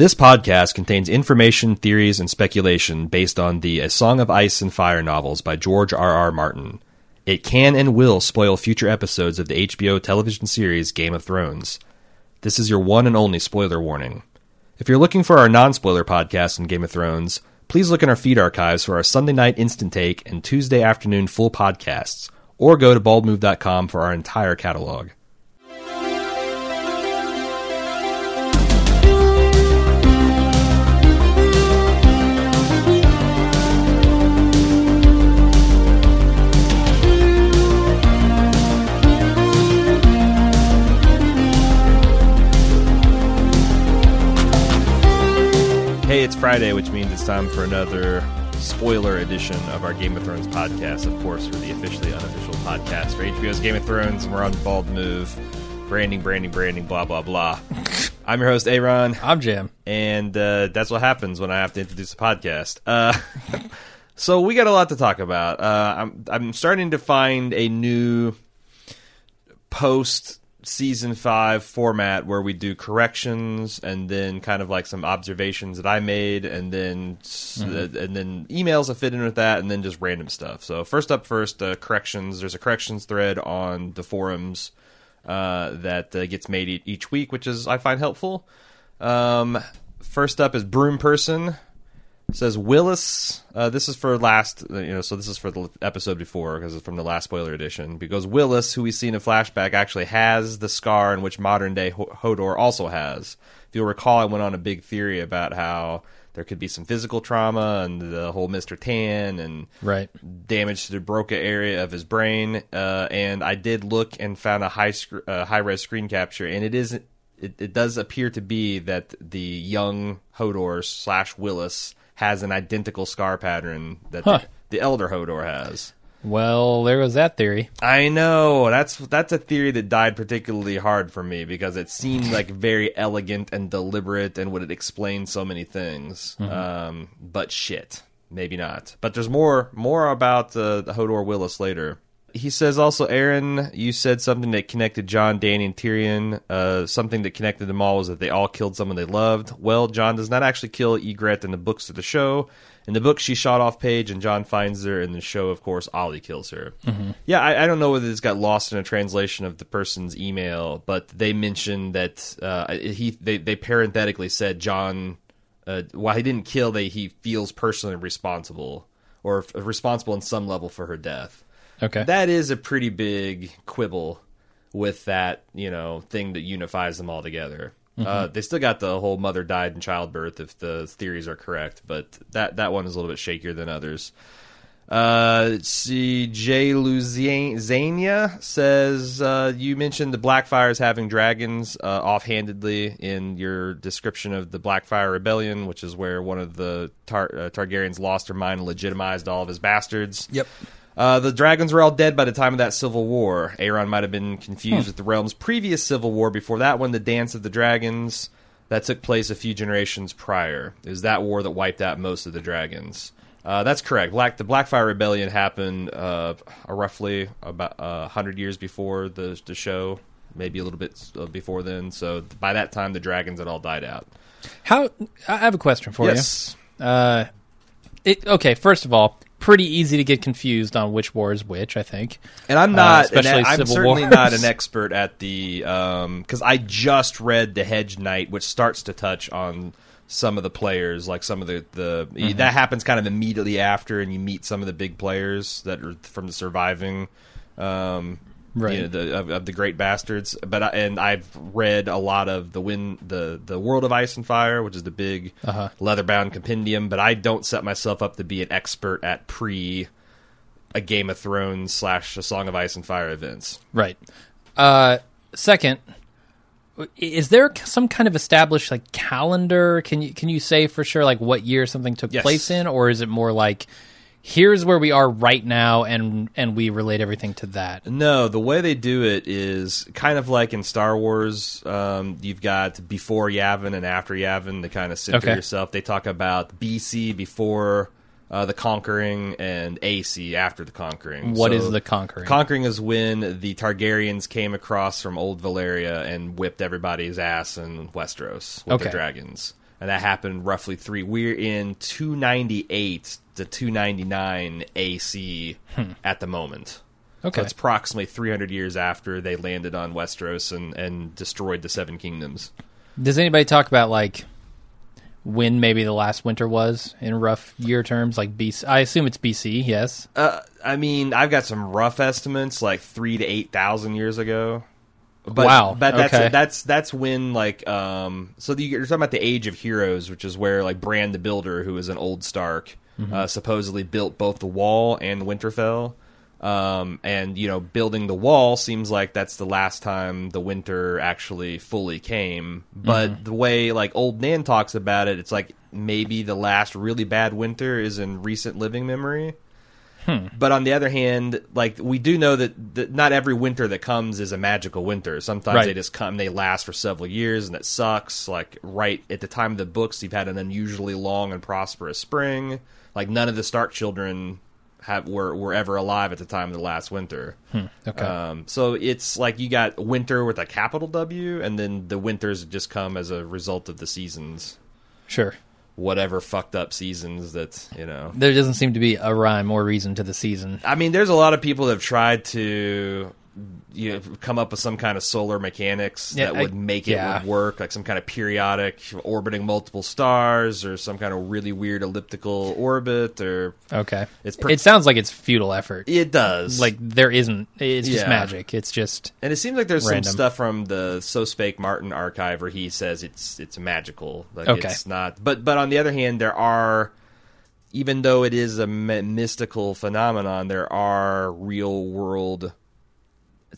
This podcast contains information, theories, and speculation based on the A Song of Ice and Fire novels by George R. R. Martin. It can and will spoil future episodes of the HBO television series Game of Thrones. This is your one and only spoiler warning. If you're looking for our non spoiler podcast in Game of Thrones, please look in our feed archives for our Sunday night instant take and Tuesday afternoon full podcasts, or go to baldmove.com for our entire catalog. Hey, it's Friday, which means it's time for another spoiler edition of our Game of Thrones podcast. Of course, for the officially unofficial podcast for HBO's Game of Thrones, and we're on Bald Move. Branding, branding, branding, blah, blah, blah. I'm your host, Aaron, I'm Jim. and uh, that's what happens when I have to introduce a podcast. Uh, so we got a lot to talk about. Uh, I'm, I'm starting to find a new post season five format where we do corrections and then kind of like some observations that I made and then s and then emails that fit in with that and then just random stuff. So first up first uh, corrections. There's a corrections thread on the forums uh, that uh, gets made each week, which is I find helpful. Um, first up is Broom Person says Willis. Uh, this is for last, uh, you know, so this is for the episode before because it's from the last spoiler edition. Because Willis, who we see in a flashback, actually has the scar in which modern day Ho- Hodor also has. If you'll recall, I went on a big theory about how there could be some physical trauma and the whole Mister Tan and Right. damage to the Broca area of his brain. Uh, and I did look and found a high sc- uh, high res screen capture, and it is it, it does appear to be that the young Hodor slash Willis has an identical scar pattern that Huh. the, the elder Hodor has. Well, there was that theory. I know that's that's a theory that died particularly hard for me because it seemed like very elegant and deliberate and would explain so many things. Um, but shit, maybe not. But there's more more about uh, the Hodor Willis later. He says also, Aaron, you said something that connected Jon, Dany, and Tyrion. Uh, something that connected them all was that they all killed someone they loved. Well, Jon does not actually kill Ygritte in the books of the show. In the book, she shot off Paige, and Jon finds her. In the show, of course, Olly kills her. Yeah, I, I don't know whether this got lost in a translation of the person's email, but they mentioned that uh, he they, they parenthetically said Jon, uh, while he didn't kill, they he feels personally responsible or f- responsible in some level for her death. Okay. That is a pretty big quibble with that, you know, thing that unifies them all together. Uh, they still got the whole mother died in childbirth if the theories are correct, but that that one is a little bit shakier than others. Uh, let's see, Jay Luzania says uh, you mentioned the Blackfyres having dragons uh, offhandedly in your description of the Blackfyre Rebellion, which is where one of the Tar- uh, Targaryens lost her mind and legitimized all of his bastards. Yep. Uh, the dragons were all dead by the time of that civil war. Aaron might have been confused with the realm's previous civil war. Before that one, the Dance of the Dragons, that took place a few generations prior. It was that war that wiped out most of the dragons. Uh, that's correct. Black the Blackfyre Rebellion happened uh, roughly about uh, hundred years before the the show, maybe a little bit uh, before then. So by that time, the dragons had all died out. How? I have a question for yes, you. Uh, it okay. First of all, pretty easy to get confused on which war is which. I think. And I'm not, Uh, especially an, I'm Civil certainly Wars. not an expert at the, because I just read the Hedge Knight, which starts to touch on some of the players, like some of the the Mm-hmm. that happens kind of immediately after, and you meet some of the big players that are from the surviving. Um, Right. you know, the, of, of the great bastards, but I, and I've read a lot of the win the the World of Ice and Fire, which is the big Uh-huh. leather bound compendium. But I don't set myself up to be an expert at pre a Game of Thrones slash a Song of Ice and Fire events. Right. Uh, second, is there some kind of established like calendar? Can you can you say for sure like what year something took Yes. place in, or is it more like here's where we are right now, and and we relate everything to that? No, the way they do it is kind of like in Star Wars. Um, you've got before Yavin and after Yavin to kind of center Okay. yourself. They talk about BC before uh, the conquering and AC after the conquering. What So is the conquering? Conquering is when the Targaryens came across from old Valyria and whipped everybody's ass in Westeros with Okay. their dragons. And that happened roughly three. We're in 298 to 299 AC at the moment. Okay. So it's approximately 300 years after they landed on Westeros and, and destroyed the Seven Kingdoms. Does anybody talk about like when maybe the last winter was in rough year terms, like BC? I assume it's BC. Yes. Uh, I mean, I've got some rough estimates, like three to eight thousand years ago. But, Wow, But that's okay. that's that's when like um. So the, you're talking about the Age of Heroes, which is where like Bran the Builder, who is an old Stark, Mm-hmm. uh, supposedly built both the Wall and Winterfell. Um, and you know, building the wall seems like that's the last time the winter actually fully came. But Mm-hmm. the way like old Nan talks about it, it's like maybe the last really bad winter is in recent living memory. But on the other hand, like we do know that, that not every winter that comes is a magical winter. Sometimes Right. they just come, they last for several years, and it sucks. Like right at the time of the books, you've had an unusually long and prosperous spring. Like none of the Stark children have were were ever alive at the time of the last winter. Okay. Um, so it's like you got winter with a capital W, and then the winters just come as a result of the seasons, sure. Whatever fucked up seasons that you know. There doesn't seem to be a rhyme or reason to the season. I mean, there's a lot of people that have tried to you know, come up with some kind of solar mechanics Yeah, that I- would make it yeah. would work, like some kind of periodic orbiting multiple stars, or some kind of really weird elliptical orbit, or Okay. It's per- it sounds like it's futile effort. it does. Like there isn't. It's just magic. It's just and it seems like there's Random. some stuff from the So Spake Martin archive where he says it's it's magical. Like Okay. it's not. But but on the other hand, there are. Even though it is a mystical phenomenon, there are real world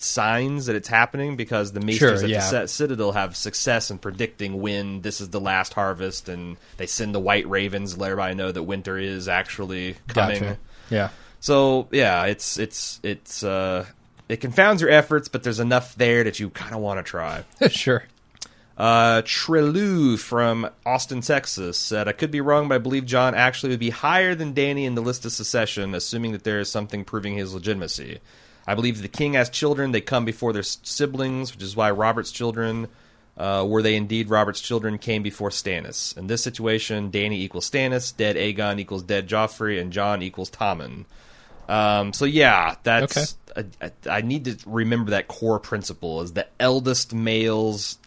signs that it's happening because the maesters Sure, at the Citadel have success in predicting when this is the last harvest, and they send the white ravens let everybody know that winter is actually coming. gotcha. Yeah. So yeah, it's it's it's uh, it confounds your efforts, but there's enough there that you kind of want to try. sure. Uh, Trelu from Austin, Texas said, I could be wrong, but I believe Jon actually would be higher than Dany in the list of secession, assuming that there is something proving his legitimacy. I believe the king has children, they come before their siblings, which is why Robert's children, uh, were they indeed Robert's children, came before Stannis. In this situation, Dany equals Stannis, dead Aegon equals dead Joffrey, and Jon equals Tommen. Um, so yeah, that's I, I, I need to remember that core principle is the eldest males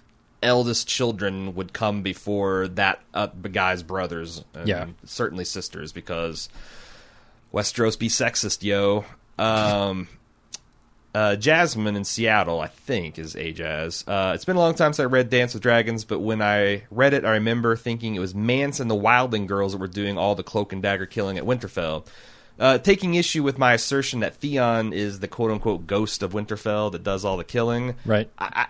eldest children would come before that uh, guy's brothers and Yeah. certainly sisters because Westeros be sexist yo um uh, Jasmine in Seattle, I think, is Ajaz. Uh, it's been a long time since I read Dance with Dragons, but when I read it, I remember thinking it was Mance and the Wildling girls that were doing all the cloak and dagger killing at Winterfell. Uh, taking issue with my assertion that Theon is the quote unquote ghost of Winterfell that does all the killing. Right. I,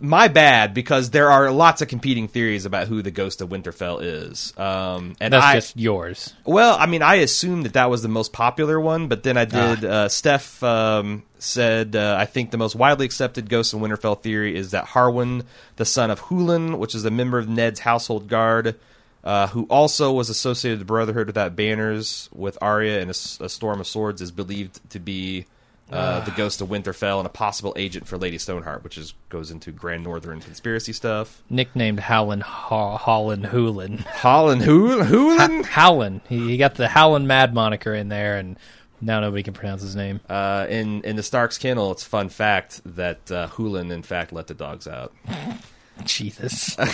my bad, because there are lots of competing theories about who the ghost of Winterfell is. Um, and That's I, just yours. well, I mean, I assumed that that was the most popular one, but then I did. Uh, Steph um, said, uh, I think the most widely accepted Ghost of Winterfell theory is that Harwin, the son of Hullen, which is a member of Ned's household guard, uh, who also was associated with the Brotherhood without banners with Arya and a Storm of Swords, is believed to be. Uh, the ghost of Winterfell and a possible agent for Lady Stoneheart, which is goes into Grand Northern conspiracy stuff. Nicknamed Howlin' Haw- Holland Hoolin. Holland Hul- Hulin? Howlin. He, he got the Howlin' Mad moniker in there, and now nobody can pronounce his name. Uh, in in the Stark's kennel, it's a fun fact that uh, Hullen in fact let the dogs out. Jesus.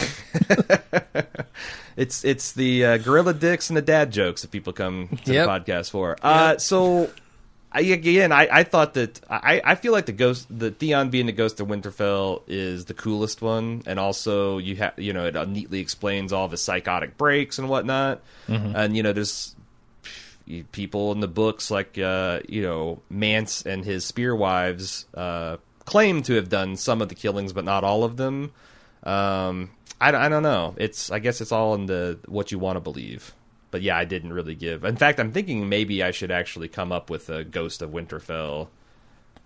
It's it's the uh, gorilla dicks and the dad jokes that people come to Yep. the podcast for. Uh, so I, again, I, I thought that I, I feel like the ghost, the Theon being the ghost of Winterfell is the coolest one, and also you have you know it uh, neatly explains all the psychotic breaks and whatnot, and you know there's people in the books like uh, you know Mance and his spear wives uh, claim to have done some of the killings, but not all of them. Um, I, I don't know. It's I guess it's all in the what you want to believe. But yeah, I didn't really give. In fact, I'm thinking maybe I should actually come up with a Ghost of Winterfell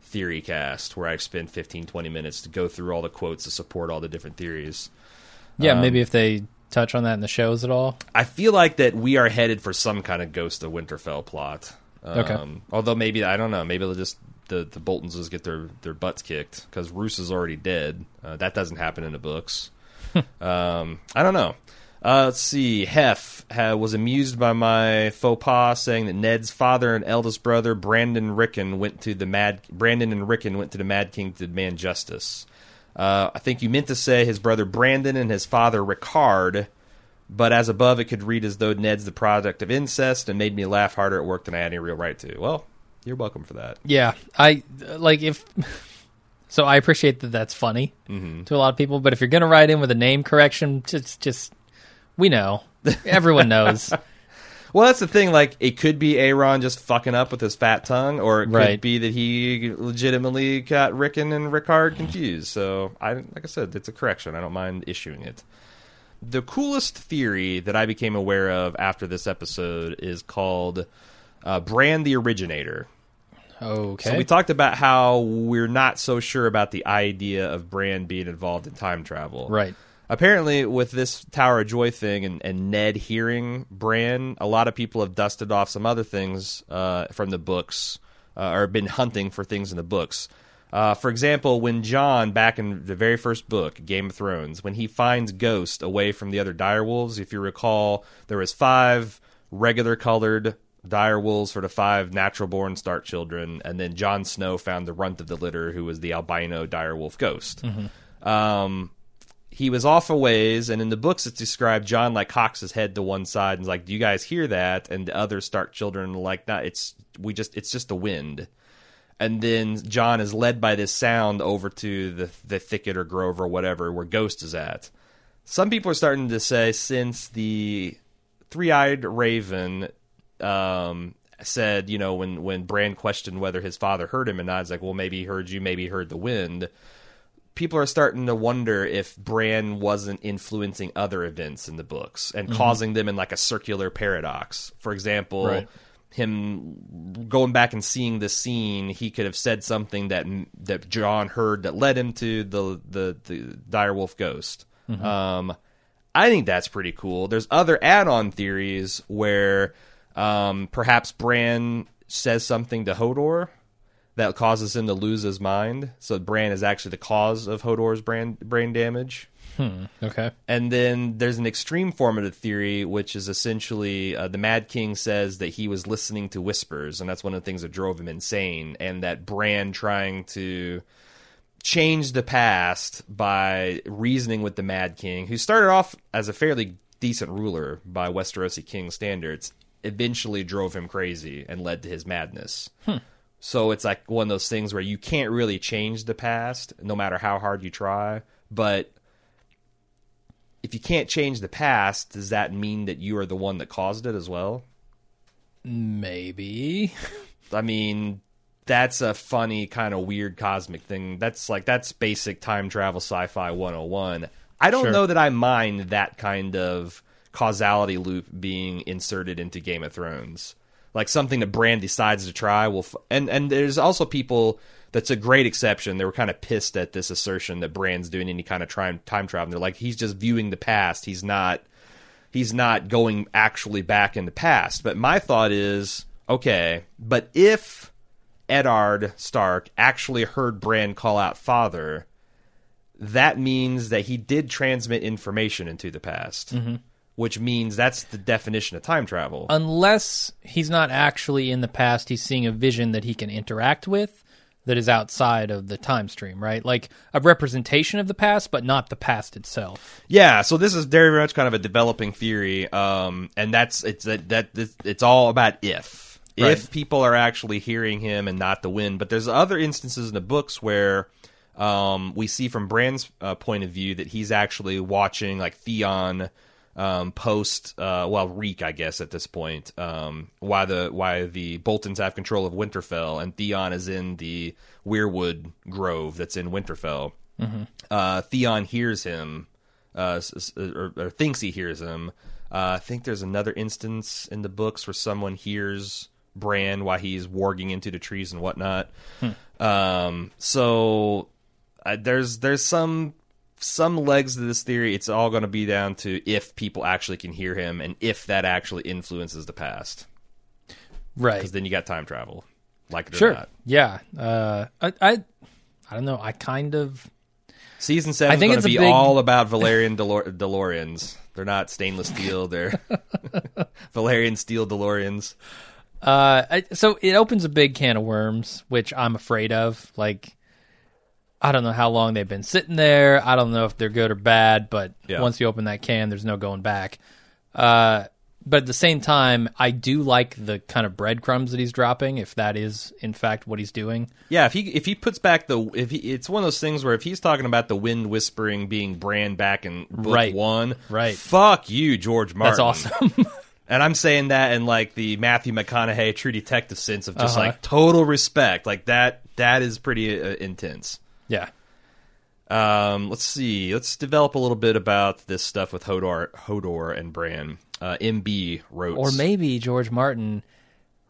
theory cast where I spend 15, 20 minutes to go through all the quotes to support all the different theories. yeah, Um, maybe if they touch on that in the shows at all. I feel like that we are headed for some kind of Ghost of Winterfell plot. Um, Okay. Although maybe I don't know. Maybe they'll just the the Boltons just get their their butts kicked because Roose is already dead. Uh, that doesn't happen in the books. um, I don't know. Uh, let's see. Hef was amused by my faux pas, saying that Ned's father and eldest brother Brandon Rickon went to the Mad. Brandon and Rickon went to the Mad King to demand justice. Uh, I think you meant to say his brother Brandon and his father Rickard, but as above, it could read as though Ned's the product of incest and made me laugh harder at work than I had any real right to. Well, you're welcome for that. Yeah, I like if. So I appreciate that that's funny Mm-hmm. to a lot of people, but if you're gonna write in with a name correction, just just we know, everyone knows. Well, that's the thing. Like, it could be Aaron just fucking up with his fat tongue, or it could Right. be that he legitimately got Rickon and Rickard confused. So, I like I said, it's a correction. I don't mind issuing it. The coolest theory that I became aware of after this episode is called uh, Bran the Originator. Okay, So we talked about how we're not so sure about the idea of Bran being involved in time travel. right. Apparently, with this Tower of Joy thing and, and Ned hearing Bran, a lot of people have dusted off some other things uh, from the books uh, or been hunting for things in the books. Uh, for example, when Jon, back in the very first book, Game of Thrones, when he finds Ghost away from the other direwolves, if you recall, there was five regular colored direwolves for the five natural born Stark children, and then Jon Snow found the runt of the litter, who was the albino direwolf Ghost. Um, he was off a ways, and in the books it's described Jon like cocks his head to one side and is like, "Do you guys hear that?" And the other Stark children are like, "Not. It's we just it's just the wind." And then Jon is led by this sound over to the the thicket or grove or whatever where Ghost is at. Some people are starting to say since the three-eyed raven um, said, you know, when when Bran questioned whether his father heard him, and I was like, well, maybe he heard you, maybe he heard the wind people are starting to wonder if Bran wasn't influencing other events in the books and causing them in like a circular paradox. For example, Right. him going back and seeing the scene, he could have said something that that Jon heard that led him to the the, the direwolf ghost. Um, I think that's pretty cool. There's other add-on theories where um, perhaps Bran says something to Hodor that causes him to lose his mind. So Bran is actually the cause of Hodor's brain brain damage. Okay. And then there's an extreme form of the theory, which is essentially uh, the Mad King says that he was listening to whispers, and that's one of the things that drove him insane. And that Bran trying to change the past by reasoning with the Mad King, who started off as a fairly decent ruler by Westerosi king standards, eventually drove him crazy and led to his madness. So it's like one of those things where you can't really change the past, no matter how hard you try. But if you can't change the past, does that mean that you are the one that caused it as well? Maybe. I mean, that's a funny kind of weird cosmic thing. That's like that's basic time travel sci-fi 101. I don't Sure. know that I mind that kind of causality loop being inserted into Game of Thrones. Like something that Bran decides to try will f- and and there's also people that's a great exception. They were kind of pissed at this assertion that Bran's doing any kind of time time travel. They're like he's just viewing the past. He's not he's not going actually back in the past. But my thought is, okay, but if Eddard Stark actually heard Bran call out father, that means that he did transmit information into the past. Mm-hmm. Which means that's the definition of time travel. Unless he's not actually in the past, he's seeing a vision that he can interact with that is outside of the time stream, right? Like a representation of the past, but not the past itself. Yeah, so this is very much kind of a developing theory, um, and that's it's that, that it's all about if Right. if people are actually hearing him and not the wind. But there's other instances in the books where um, we see from Bran's uh, point of view that he's actually watching like Theon um, post uh, well Reek I guess at this point um, why the why the Boltons have control of Winterfell and Theon is in the Weirwood Grove that's in Winterfell. Uh, Theon hears him uh, or, or thinks he hears him. Uh, I think there's another instance in the books where someone hears Bran while he's warging into the trees and whatnot. Um, so uh, there's there's some some legs to this theory. It's all going to be down to if people actually can hear him and if that actually influences the past. Right. Because then you got time travel, like it or Sure. not. Yeah. Uh, I, I, I don't know. I kind of, Season seven I think is it's going to be big- all about Valyrian Delor- DeLoreans. They're not stainless steel. They're Valyrian steel DeLoreans. Uh, I, so it opens a big can of worms, which I'm afraid of. Like, I don't know how long they've been sitting there. I don't know if they're good or bad, but Yeah. once you open that can, there's no going back. Uh, but at the same time, I do like the kind of breadcrumbs that he's dropping, if that is in fact what he's doing. Yeah, if he if he puts back the if he it's one of those things where if he's talking about the wind whispering being Bran back in book Right. one, Right. Fuck you, George Martin. That's awesome. And I'm saying that in like the Matthew McConaughey True Detective sense of just Uh-huh. like total respect. Like that that is pretty uh, intense. Yeah. Um, let's see. Let's develop a little bit about this stuff with Hodor, Hodor and Bran. Uh, MB wrote, Or maybe George Martin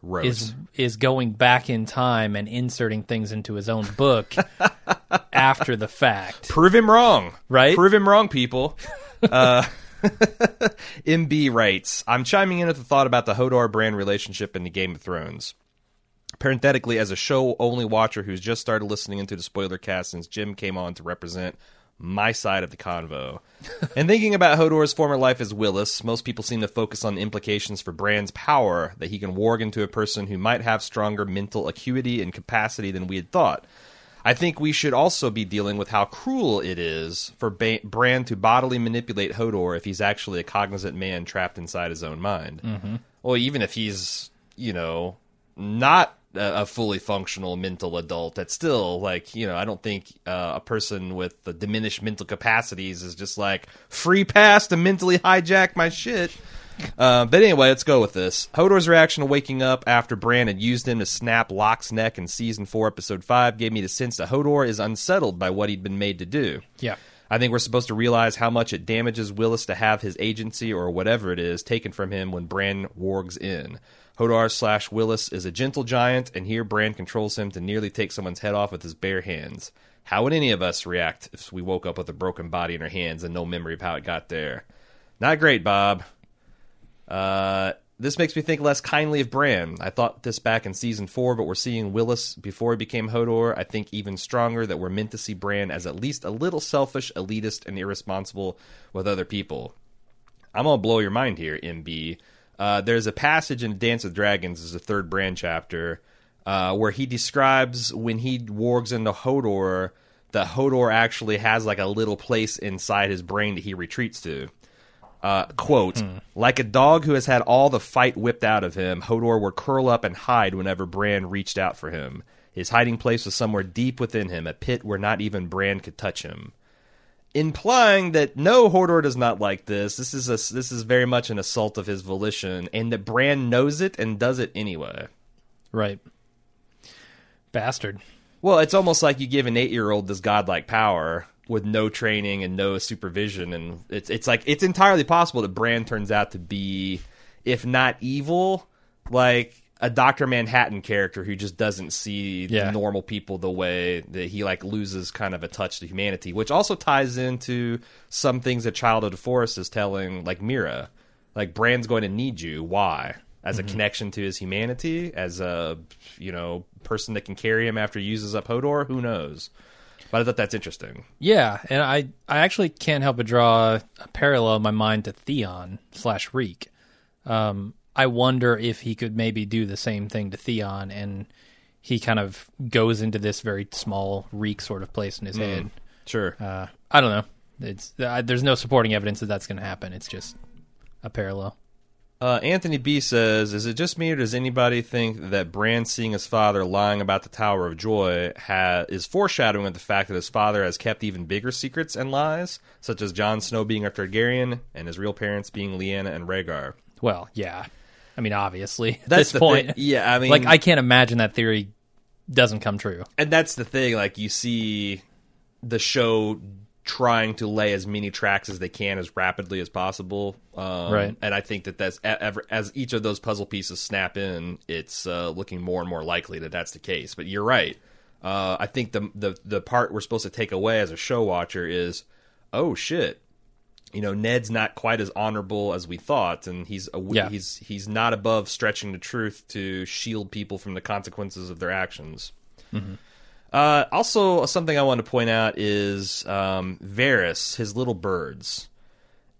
wrote. is is going back in time and inserting things into his own book after the fact. Prove him wrong. Right? Prove him wrong, people. uh, MB writes, I'm chiming in with a thought about the Hodor Bran relationship in the Game of Thrones. Parenthetically, as a show only watcher who's just started listening into the spoiler cast since Jim came on to represent my side of the convo. and thinking about Hodor's former life as Willis, most people seem to focus on the implications for Bran's power that he can warg into a person who might have stronger mental acuity and capacity than we had thought. I think we should also be dealing with how cruel it is for ba- Bran to bodily manipulate Hodor if he's actually a cognizant man trapped inside his own mind. Mm-hmm. Or even if he's, you know, not a, a fully functional mental adult, that's still like, you know, I don't think uh, a person with the diminished mental capacities is just like free pass to mentally hijack my shit. Uh, but anyway, let's go with this. Hodor's reaction to waking up after Bran had used him to snap Locke's neck in season four, episode five, gave me the sense that Hodor is unsettled by what he'd been made to do. Yeah. I think we're supposed to realize how much it damages Willis to have his agency or whatever it is taken from him when Bran wargs in. Hodor slash Willis is a gentle giant, and here Bran controls him to nearly take someone's head off with his bare hands. How would any of us react if we woke up with a broken body in our hands and no memory of how it got there? Not great, Bob. Uh, this makes me think less kindly of Bran. I thought this back in season four, but we're seeing Willis before he became Hodor. I think even stronger that we're meant to see Bran as at least a little selfish, elitist, and irresponsible with other people. I'm gonna blow your mind here, MB. Uh, there's a passage in Dance with Dragons, is the third Bran chapter, uh, where he describes when he wargs into Hodor that Hodor actually has like a little place inside his brain that he retreats to. Uh, quote, like a dog who has had all the fight whipped out of him, Hodor would curl up and hide whenever Bran reached out for him. His hiding place was somewhere deep within him, a pit where not even Bran could touch him. Implying that no, Hodor does not like this. This is a, this is very much an assault of his volition, and that Bran knows it and does it anyway. Right. Bastard. Well, it's almost like you give an eight-year-old this godlike power with no training and no supervision, and it's it's like it's entirely possible that Bran turns out to be, if not evil, like a Doctor Manhattan character who just doesn't see Yeah. normal people the way that he like loses kind of a touch to humanity, which also ties into some things that Child of the Forest is telling, like Meera, like Bran's going to need you. Why? As a connection to his humanity, as a you know person that can carry him after he uses up Hodor. Who knows? But I thought that's interesting. Yeah, and I I actually can't help but draw a parallel in my mind to Theon slash Reek. Um, I wonder if he could maybe do the same thing to Theon, and he kind of goes into this very small Reek sort of place in his head. Sure. Uh, I don't know. It's uh, there's no supporting evidence that that's going to happen. It's just a parallel. Uh, Anthony B says, "Is it just me, or does anybody think that Bran seeing his father lying about the Tower of Joy ha- is foreshadowing of the fact that his father has kept even bigger secrets and lies, such as Jon Snow being a Targaryen and his real parents being Lyanna and Rhaegar?" Well, yeah. I mean, obviously, at That's this the point, thing. Yeah, I mean, like I can't imagine that theory doesn't come true. and that's the thing. Like you see the show trying to lay as many tracks as they can as rapidly as possible. Um, Right. And I think that that's as each of those puzzle pieces snap in, it's uh, looking more and more likely that that's the case. But you're right. Uh, I think the the the part we're supposed to take away as a show watcher is, oh shit. You know, Ned's not quite as honorable as we thought, and he's a, Yeah. he's he's not above stretching the truth to shield people from the consequences of their actions. Uh, also, something I want to point out is um, Varys, his little birds.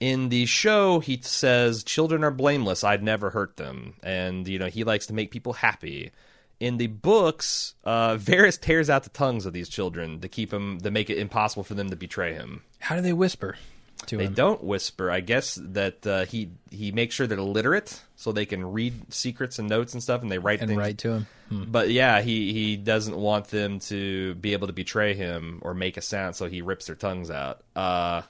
In the show, he says, "Children are blameless. I'd never hurt them," and you know he likes to make people happy. In the books, uh, Varys tears out the tongues of these children to keep them to make it impossible for them to betray him. How do they whisper to They him? don't whisper. I guess that uh, he he makes sure they're illiterate so they can read secrets and notes and stuff, and they write and things. write to him. Hmm. But yeah, he he doesn't want them to be able to betray him or make a sound, so he rips their tongues out. Uh,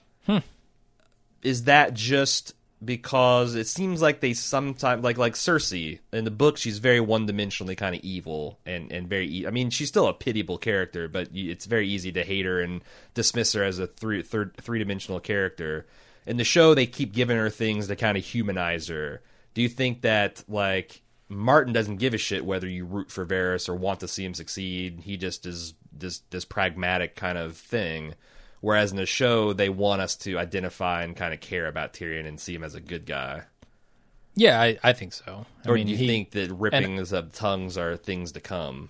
Is that just because it seems like they sometimes like like Cersei in the book? She's very one dimensionally kind of evil and and very. E- I mean, she's still a pitiable character, but it's very easy to hate her and dismiss her as a three third three dimensional character. In the show, they keep giving her things to kind of humanize her. Do you think that like Martin doesn't give a shit whether you root for Varys or want to see him succeed? He just is this this pragmatic kind of thing. Whereas in the show, they want us to identify and kind of care about Tyrion and see him as a good guy. Yeah, I, I think so. I Or mean, do you he, think that rippings of tongues are things to come?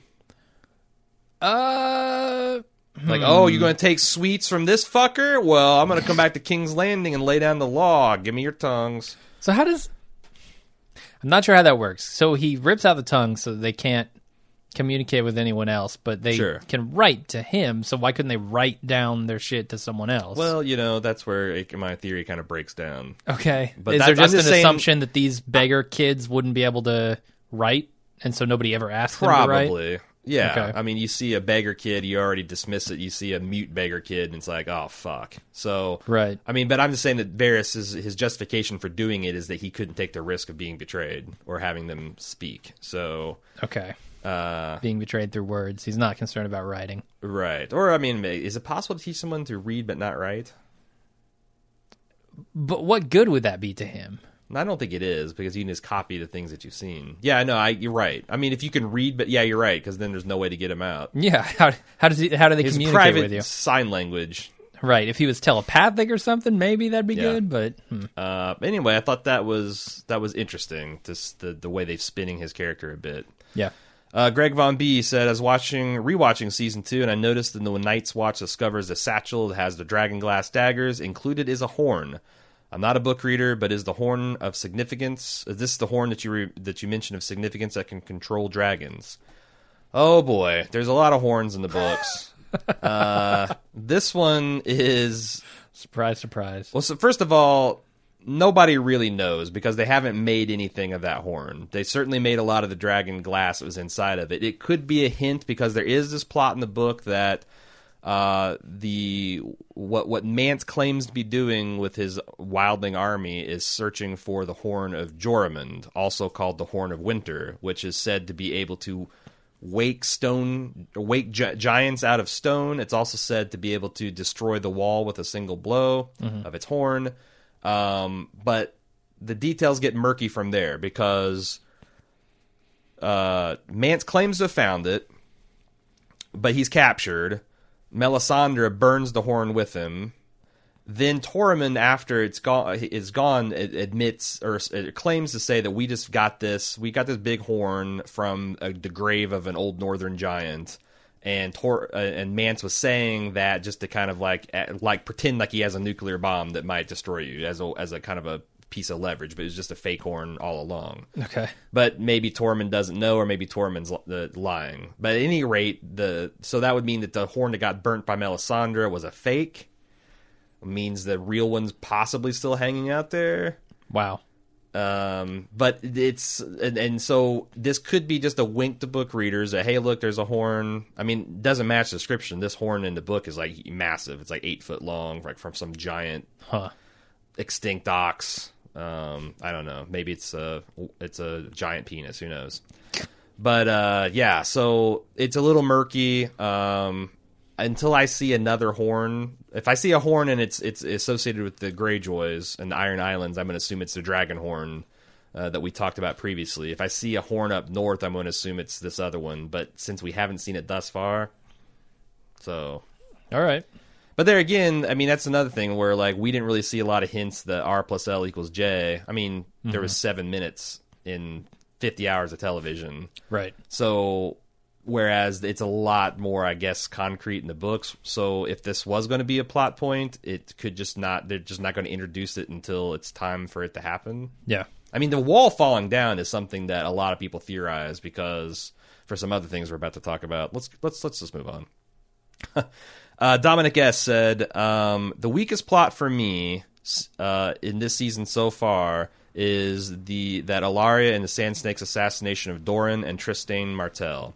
Uh, Like, oh, you're going to take sweets from this fucker? Well, I'm going to come back to King's Landing and lay down the law. Give me your tongues. so how does? I'm not sure how that works. So he rips out the tongue so they can't communicate with anyone else, but they Sure. can write to him. So why couldn't they write down their shit to someone else? Well, you know, that's where it, my theory kind of breaks down. okay. but Is there I'm just an saying- assumption that these beggar kids wouldn't be able to write, and so nobody ever asked them to write? Probably. Yeah. Okay. I mean, you see a beggar kid, you already dismiss it. You see a mute beggar kid, and it's like, oh, fuck. So, Right. I mean, but I'm just saying that Varys, is, his justification for doing it is that he couldn't take the risk of being betrayed or having them speak. So, Okay. Uh, Being betrayed through words. He's not concerned about writing. right. Or, I mean, is it possible to teach someone to read but not write? But what good would that be to him? I don't think it is because you can just copy the things that you've seen. Yeah, I know. I, you're right. I mean, if you can read, but yeah, you're right because then there's no way to get him out. Yeah. How how does he, how do they His communicate private with you? sign language Right. If he was telepathic or something, maybe that'd be Yeah. good. But hmm. Uh, anyway, I thought that was that was interesting. Just the the way they're spinning his character a bit. yeah. Uh, Greg Von B said, "I was watching rewatching season two, and I noticed that the Night's Watch discovers the satchel that has the dragon glass daggers included is a horn. I'm not a book reader, but is the horn of significance? Is this the horn that you re- that you mentioned of significance that can control dragons? Oh boy, there's a lot of horns in the books. uh, this one is Surprise, surprise. well, so first of all, nobody really knows because they haven't made anything of that horn. They certainly made a lot of the dragon glass that was inside of it. It could be a hint because there is this plot in the book that uh, the what what Mance claims to be doing with his wildling army is searching for the horn of Joramun, also called the Horn of Winter, which is said to be able to wake stone wake gi- giants out of stone it's also said to be able to destroy the wall with a single blow of its horn um, but the details get murky from there because uh, Mance claims to have found it but he's captured. Melisandre burns the horn with him. Then Tormund, after it's gone, is gone, admits or claims to say that we just got this, we got this big horn from uh, the grave of an old northern giant, and Tor uh, and Mance was saying that just to kind of like uh, like pretend like he has a nuclear bomb that might destroy you as a as a kind of a piece of leverage, but it was just a fake horn all along. Okay. But maybe Tormund doesn't know, or maybe Tormund's li- lying. But at any rate, the so that would mean that the horn that got burnt by Melisandre was a fake. Means the real one's possibly still hanging out there. Wow. Um, but it's and, and so this could be just a wink to book readers that hey, look, there's a horn. I mean, doesn't match the description. This horn in the book is like massive. It's like eight foot long, like from some giant Huh. extinct ox. Um, I don't know. Maybe it's a it's a giant penis. Who knows? But uh, yeah, so it's a little murky. Um, until I see another horn. If I see a horn and it's it's associated with the Greyjoys and the Iron Islands, I'm going to assume it's the dragon horn uh, that we talked about previously. If I see a horn up north, I'm going to assume it's this other one. But since we haven't seen it thus far, so All right. but there again, I mean that's another thing where like we didn't really see a lot of hints that R plus L equals J. I mean, there was seven minutes in fifty hours of television. Right. So whereas it's a lot more, I guess, concrete in the books. So if this was going to be a plot point, it could just not. They're just not going to introduce it until it's time for it to happen. Yeah. I mean, the wall falling down is something that a lot of people theorize because for some other things we're about to talk about. Let's let's let's just move on. uh, Dominic S said um, the weakest plot for me uh, in this season so far is the that Ellaria and the Sand Snake's assassination of Doran and Trystane Martell.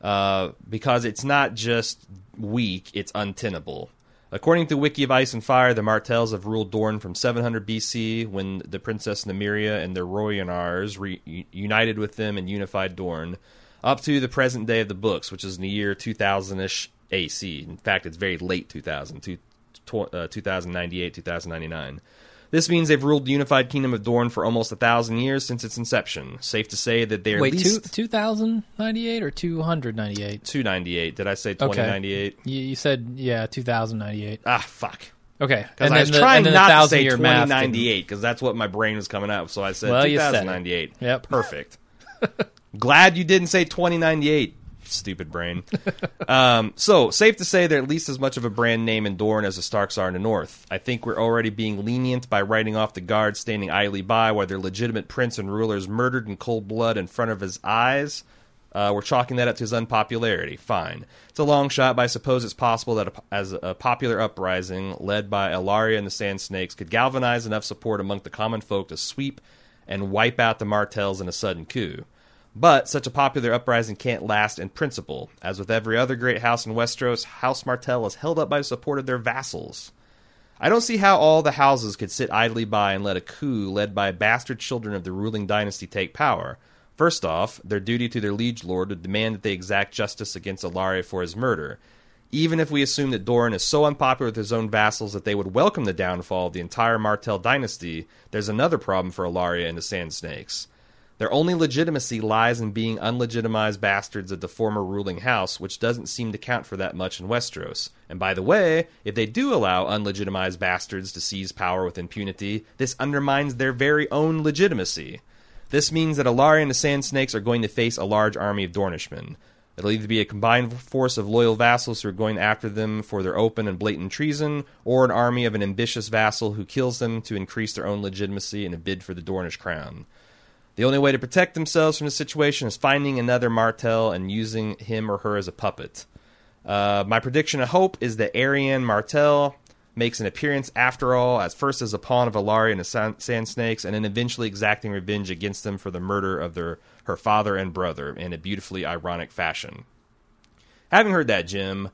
Uh, because it's not just weak, it's untenable. According to Wiki of Ice and Fire, the Martells have ruled Dorne from 700 BC when the Princess Nymeria and the Rhoynar re- united with them and unified Dorne, up to the present day of the books, which is in the year 2000 ish AC. In fact, it's very late 2000, two, uh, 2098, 2099. This means they've ruled the unified kingdom of Dorne for almost a thousand years since its inception. Safe to say that they're Wait, at least two thousand ninety eight or two hundred ninety eight? 298. Did I say 2098? You, you said yeah, two thousand ninety eight. Ah, fuck. Okay, Because I was the- trying not to thousand say math didn't- 2098 because that's what my brain was coming up. So I said Well, you 2098. Yep. Perfect. Glad you didn't say 2098. Stupid brain. um, so safe to say they're at least as much of a brand name in Dorne as the Starks are in the North. I think we're already being lenient by writing off the guards standing idly by while their legitimate prince and rulers murdered in cold blood in front of his eyes. Uh, we're chalking that up to his unpopularity. Fine. It's a long shot, but I suppose it's possible that a, as a popular uprising led by Ellaria and the Sand Snakes could galvanize enough support among the common folk to sweep and wipe out the Martells in a sudden coup. But such a popular uprising can't last in principle. As with every other great house in Westeros, House Martell is held up by the support of their vassals. I don't see how all the houses could sit idly by and let a coup led by bastard children of the ruling dynasty take power. First off, their duty to their liege lord would demand that they exact justice against Ellaria for his murder. Even if we assume that Doran is so unpopular with his own vassals that they would welcome the downfall of the entire Martell dynasty, there's another problem for Ellaria and the Sand Snakes. Their only legitimacy lies in being unlegitimized bastards of the former ruling house, which doesn't seem to count for that much in Westeros. And by the way, if they do allow unlegitimized bastards to seize power with impunity, this undermines their very own legitimacy. This means that Ellaria and the Sand Snakes are going to face a large army of Dornishmen. It'll either be a combined force of loyal vassals who are going after them for their open and blatant treason, or an army of an ambitious vassal who kills them to increase their own legitimacy in a bid for the Dornish crown. The only way to protect themselves from this situation is finding another Martell and using him or her as a puppet. Uh, my prediction and hope is that Arianne Martell makes an appearance after all, as first as a pawn of Ellaria and the San- Sand Snakes, and then eventually exacting revenge against them for the murder of their her father and brother in a beautifully ironic fashion. Having heard that, Jim,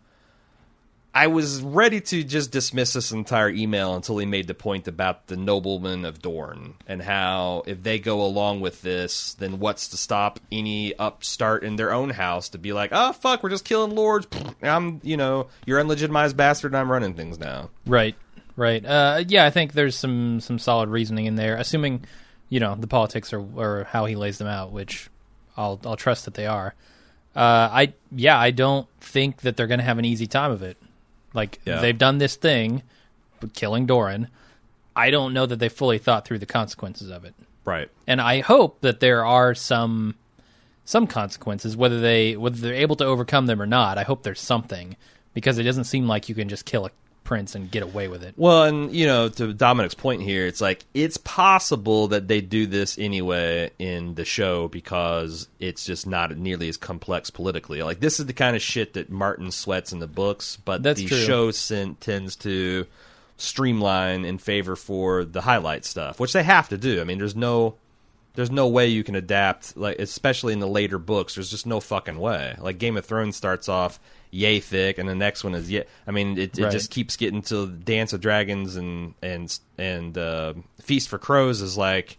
I was ready to just dismiss this entire email until he made the point about the noblemen of Dorne and how if they go along with this, then what's to stop any upstart in their own house to be like, oh fuck, we're just killing lords. I'm, you know, you're unlegitimized bastard. and I'm running things now. Right, right. Uh, yeah, I think there's some some solid reasoning in there, assuming you know the politics or how he lays them out, which I'll I'll trust that they are. Uh, I yeah, I don't think that they're going to have an easy time of it. Like Yeah. they've done this thing, killing Doran. I don't know that they fully thought through the consequences of it, Right. and I hope that there are some some consequences, whether they whether they're able to overcome them or not. I hope there's something because it doesn't seem like you can just kill a prince and get away with it. Well, and you know, to Dominic's point here, it's like it's possible that they do this anyway in the show because it's just not nearly as complex politically. Like this is the kind of shit that Martin sweats in the books, but That's the true. show tends to streamline in favor for the highlight stuff, which they have to do. I mean, there's no there's no way you can adapt like especially in the later books there's just no fucking way like game of thrones starts off yay thick and the next one is yay i mean it, it Right. just keeps getting to dance of dragons and and and uh, feast for crows is like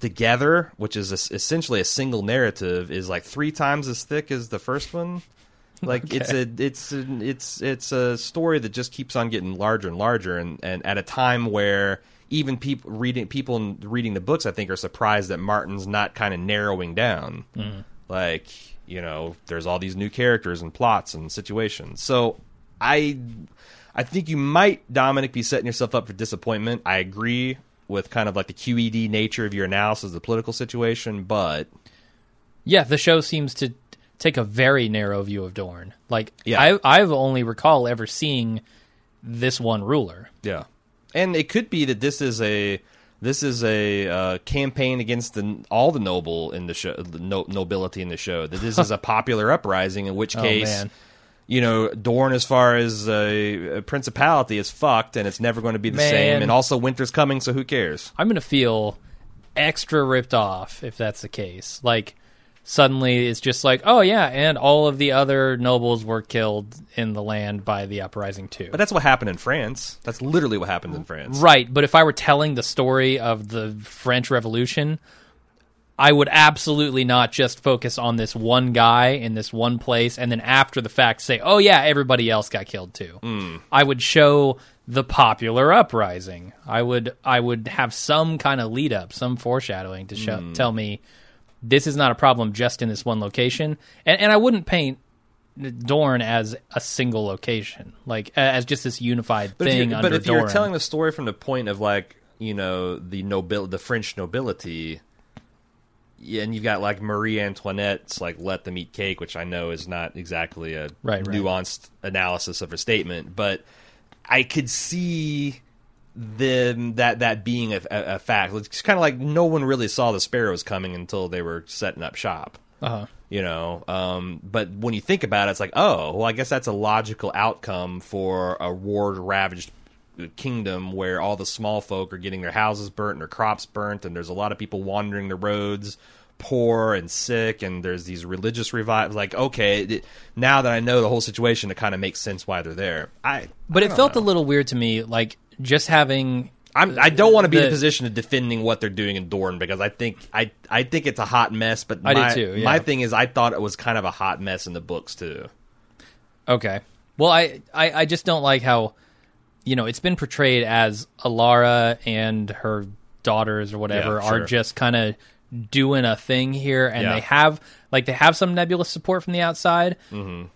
together which is es- essentially a single narrative is like three times as thick as the first one. Like it's a it's a, it's it's a story that just keeps on getting larger and larger and and at a time where even people reading people reading the books I think are surprised that Martin's not kind of narrowing down. Like you know there's all these new characters and plots and situations so I I think you might Dominic be setting yourself up for disappointment I agree with kind of like the QED nature of your analysis of the political situation but Yeah, the show seems to take a very narrow view of Dorne. Like Yeah. I I've only recall ever seeing this one ruler. Yeah, and it could be that this is a this is a uh, campaign against the all the noble in the show, the no, nobility in the show. That this is a popular uprising. In which Oh, case, man. you know, Dorne, as far as a, a principality, is fucked, and it's never going to be the Man. same. And also, winter's coming, so who cares? I'm gonna feel extra ripped off if that's the case. Like suddenly it's just like, oh yeah, and all of the other nobles were killed in the land by the uprising too. But that's what happened in France. That's literally what happened in France. Right, but if I were telling the story of the French Revolution, I would absolutely not just focus on this one guy in this one place and then after the fact say, "Oh yeah, everybody else got killed too." Hmm. I would show the popular uprising. I would I would have some kind of lead up, some foreshadowing to show hmm. tell me this is not a problem just in this one location. And and I wouldn't paint Dorne as a single location, like as just this unified But if, thing under but if Dorne. you're telling the story from the point of like you know the nobil the French nobility, yeah, and you've got like Marie Antoinette's like "Let them eat cake," which I know is not exactly a Right, right. nuanced analysis of her statement, but I could see them that that being a, a, a fact. It's kind of like no one really saw the sparrows coming until they were setting up shop uh-huh. you know um, but when you think about it it's like oh well i guess that's a logical outcome for a war ravaged kingdom where all the small folk are getting their houses burnt and their crops burnt and there's a lot of people wandering the roads poor and sick and there's these religious revivals like okay it, now that i know the whole situation it kind of makes sense why they're there i But I it felt know. a little weird to me, like just having. I'm, I don't want to be in a position of defending what they're doing in Dorne because I think I I think it's a hot mess. But I do my, too, yeah. My thing is, I thought it was kind of a hot mess in the books too. Okay. Well, I, I, I just don't like how, you know, it's been portrayed as Ellaria and her daughters or whatever Yeah, are just kind of doing a thing here, and Yeah. they have like they have some nebulous support from the outside. Mm-hmm.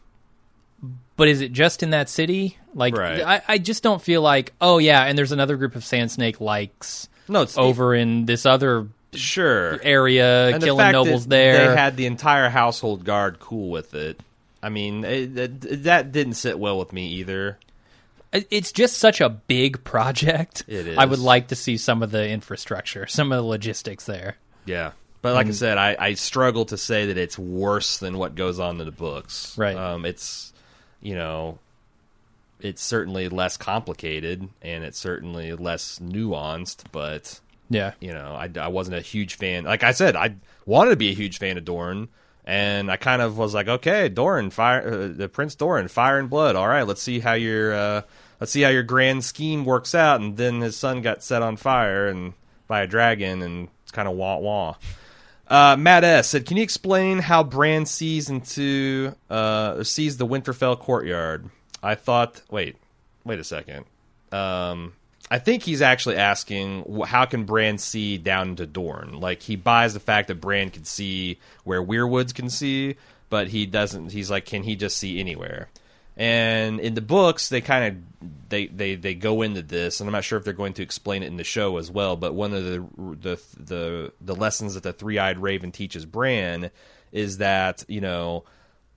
But is it just in that city? Like, Right. I, I just don't feel like, oh yeah, and there's another group of Sand Snake likes No, it's over in this other sure area, And the killing fact nobles there. They had the entire household guard cool with it. I mean, it, it, that didn't sit well with me either. It's just such a big project. It I would like to see some of the infrastructure, some of the logistics there. Yeah. But like I said, I, I struggle to say that it's worse than what goes on in the books. Right. Um, it's, you know, it's certainly less complicated and it's certainly less nuanced, but Yeah. you know, I, I wasn't a huge fan. Like I said, I wanted to be a huge fan of Dorne, and I kind of was like, okay, Doran, fire, uh, the Prince Doran, fire and blood. All right, let's see how your uh, let's see how your grand scheme works out. And then his son got set on fire and by a dragon, and it's kind of wah wah. Uh, Matt S said, "Can you explain how Bran sees into uh, sees the Winterfell courtyard?" I thought, wait, wait a second. Um, I think he's actually asking how can Bran see down into Dorne? Like he buys the fact that Bran can see where Weirwoods can see, but he doesn't. He's like, can he just see anywhere? And in the books, they kind of they, they they go into this, and I'm not sure if they're going to explain it in the show as well. But one of the the the, the lessons that the three eyed raven teaches Bran is that you know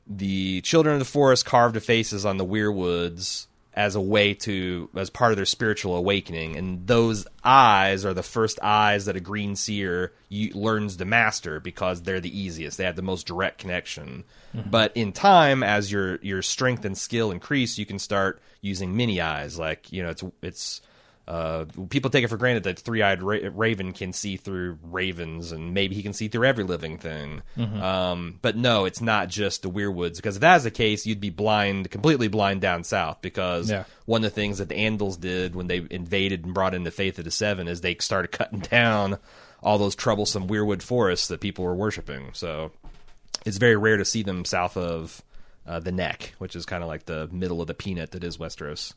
the children of the forest carved the faces on the weirwoods as a way to as part of their spiritual awakening. And those eyes are the first eyes that a green seer learns to master because they're the easiest. They have the most direct connection. Mm-hmm. But in time as your your strength and skill increase you can start using mini eyes. Like you know it's it's uh, people take it for granted that three-eyed ra- raven can see through ravens, and maybe he can see through every living thing. Um, but no, it's not just the weirwoods. Because if that was the case, you'd be blind, completely blind down south. Because Yeah. one of the things that the Andals did when they invaded and brought in the Faith of the Seven is they started cutting down all those troublesome weirwood forests that people were worshiping. So it's very rare to see them south of uh, the Neck, which is kind of like the middle of the peanut that is Westeros.